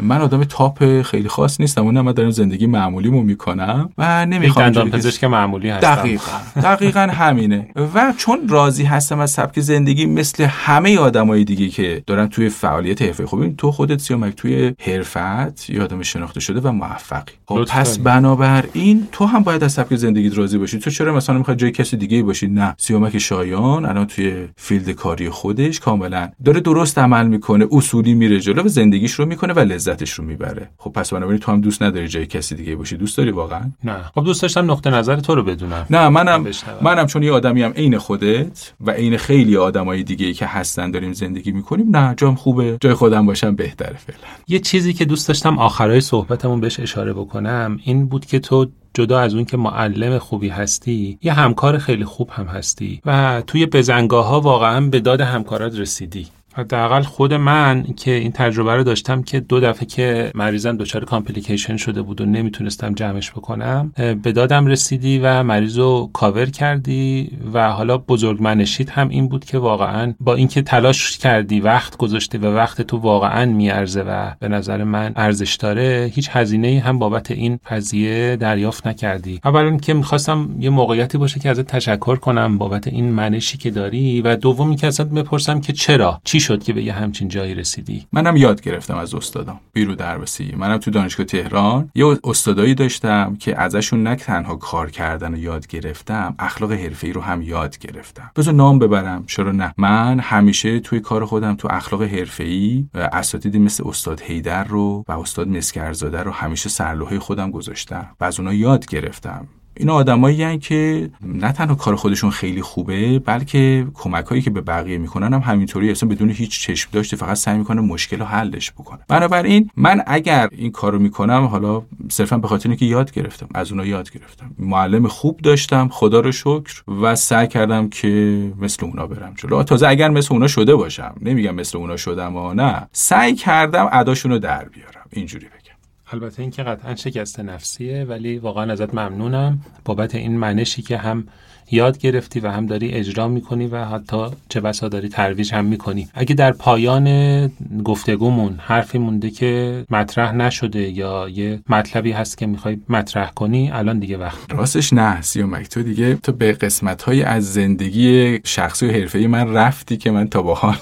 من آدم top خیلی خاص نیستم اونم من دارم زندگی معمولیمو می‌کنم و نمی‌خوام دندان پزشک معمولی هستم. دقیقا دقیقا همینه. و چون راضی هستم از سبک زندگی مثل همه آدمای دیگه که دارن توی فعالیت حرفه ببین تو خودت سیامک توی حرفت یه آدم شناخته شده و موفقی. خب پس داری. بنابراین تو هم باید از سبک زندگیت راضی باشی. تو چرا مثلا می‌خوای جای کسی دیگه باشی؟ نه. سیامک شایان الان توی field کاری خودش کاملا داره درست عمل می‌کنه اصولی میره جلو و زندگیش رو می‌کنه و لذتش رو می‌بره. خب پس بنابراین تو هم دوست نداری جای کسی دیگه باشی. دوست داری واقعا؟ نه. خب دوست داشتم نقطه نظر تو رو بدونم. نه منم. منم چون یه آدمی هم عین خودت و عین خیلی آدمای دیگه که هستن داریم زندگی می‌کنیم نه جام خوبه. جای خودم باشم بهتره فعلا. یه چیزی که دوست داشتم آخرای صحبتمون بهش اشاره بکنم این بود که تو جدا از اون که معلم خوبی هستی یه همکار خیلی خوب هم هستی و توی بزنگاه ها واقعا به داد همکارات رسیدی. حداقل خود من که این تجربه رو داشتم که دو دفعه که مریضم دچار کامپلیکیشن شده بود و نمی‌تونستم جمعش بکنم به دادم رسیدی و مریض رو کاور کردی و حالا بزرگ منشید هم این بود که واقعا با اینکه تلاش کردی وقت گذاشتی و وقت تو واقعا میارزه و به نظر من ارزش داره هیچ هزینه هم بابت این قضیه دریافت نکردی. اولا که می‌خواستم یه موقعیتی باشه که ازت تشکر کنم بابت این منشی که داری و دومی که ازت بپرسم که چرا؟ چی شد که به یه همچین جایی رسیدی؟ منم یاد گرفتم از استادام. بیرو دربسی منم تو دانشگاه تهران یه استادایی داشتم که ازشون نه تنها کار کردن و یاد گرفتم اخلاق حرفه‌ای رو هم یاد گرفتم. بذار نام ببرم. چرا نه؟ من همیشه توی کار خودم تو اخلاق حرفه‌ای اساتیدی مثل استاد هیدر رو و استاد مسکرزاده رو همیشه سرلوحه خودم گذاشتم و از اونها یاد گرفتم. اینا آدمایی که نه تنها کار خودشون خیلی خوبه بلکه کمک هایی که به بقیه می‌کنن هم همینطوری اصلا بدون هیچ چشم داشته فقط سعی می‌کنه مشکل رو حلش بکنه. بنابراین من اگر این کارو می‌کنم حالا صرفا به خاطر اینکه یاد گرفتم از اونها یاد گرفتم. معلم خوب داشتم خدا رو شکر و سعی کردم که مثل اونا برم جلو. تازه اگر مثل اونا شده باشم نمیگم مثل اونا شدم و نه سعی کردم اداشون رو در بیارم. اینجوری بگم. البته اینکه قطعا شکست نفسیه ولی واقعا ازت ممنونم. بابت این منشی که هم یاد گرفتی و هم داری اجرا می‌کنی و حتی چه بسا داری ترویج هم می‌کنی. اگه در پایان گفتگومون حرفی مونده که مطرح نشده یا یه مطلبی هست که می‌خوای مطرح کنی الان دیگه وقت راستش نه سیامک تو دیگه تو به قسمت های از زندگی شخصی و حرفه‌ای من رفتی که من تا با حال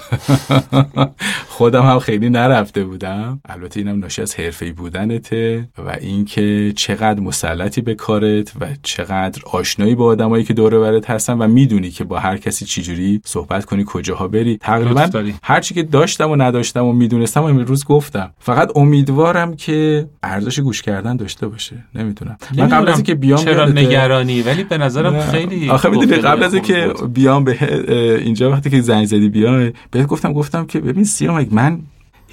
خودم هم خیلی نرفته بودم. البته اینم ناشی از حرفه‌ای بودنته و اینکه چقدر مسلطی به کارت و چقدر آشنایی با آدمایی که دور و برت هستن و می‌دونی که با هر کسی چجوری صحبت کنی کجاها بری تقریبا. هر چی که داشتم و نداشتم و می‌دونستم و امروز گفتم فقط امیدوارم که ارزش گوش کردن داشته باشه نمی‌دونم من قبل از اینکه بیام چرا نگرانی ولی به نظرم نه. خیلی آخه می‌دونی قبل از اینکه. بیام به اینجا وقتی که زنگ زدی بیام بهت گفتم گفتم که ببین سیامک من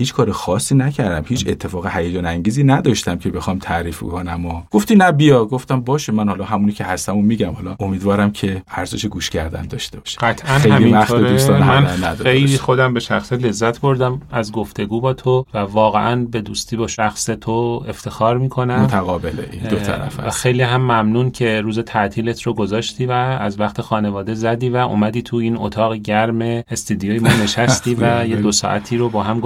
هیچ کار خاصی نکردم. هیچ اتفاق هیجان انگیزی نداشتم که بخوام تعریف کنم و گفتی نه بیا. گفتم باشه من حالا همونی که هستم و میگم. حالا امیدوارم که ارزش گوش کردن داشته باشه. قطعا همینطوره. من خیلی خودم به شخص لذت بردم از گفتگو با تو و واقعا به دوستی با شخص تو افتخار می‌کنم. متقابله این دو طرف و خیلی هم ممنون که روز تعطیلت رو گذاشتی و از وقت خانواده زدی و اومدی تو این اتاق گرم استودیوی ما نشستی و یه دو ساعتی رو با هم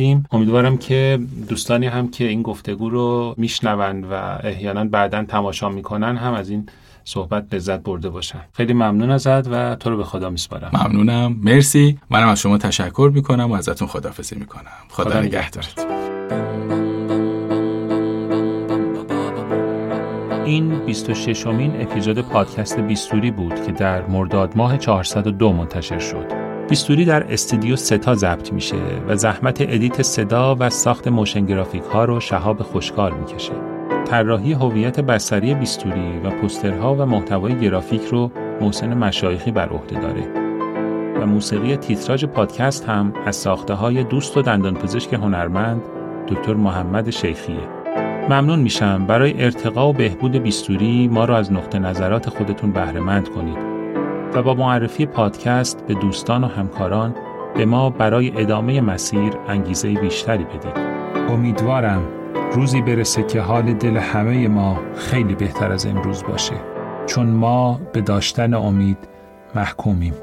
گذروندیم امیدوارم که دوستانی هم که این گفتگو رو میشنوند و احیانا بعدا تماشا می‌کنن هم از این صحبت لذت برده باشن. خیلی ممنون ازت و تو رو به خدا میسپارم. ممنونم. مرسی. منم از شما تشکر می‌کنم و ازتون خدافظی می‌کنم. خدا, خدا نگهدارت. این 26 امین اپیزود پادکست بیستوری بود که در مرداد ماه 402 منتشر شد. بیستوری در استودیو ستا ضبط میشه و زحمت edit صدا و ساخت motion graphic ها رو شهاب خوشکار می‌کشه. طراحی هویت بصری بیستوری و پوسترها و محتوای گرافیک رو محسن مشایخی بر عهده داره. و موسیقی تیتراژ پادکست هم از ساخته های دوست و دندانپزشک هنرمند دکتر محمد شیخیه. ممنون میشم برای ارتقا و بهبود بیستوری ما را از نقطه نظرات خودتون بهرهمند کنید و با معرفی پادکست به دوستان و همکاران به ما برای ادامه مسیر انگیزه بیشتری بدید. امیدوارم روزی برسه که حال دل همه ما خیلی بهتر از امروز باشه چون ما به داشتن امید محکومیم.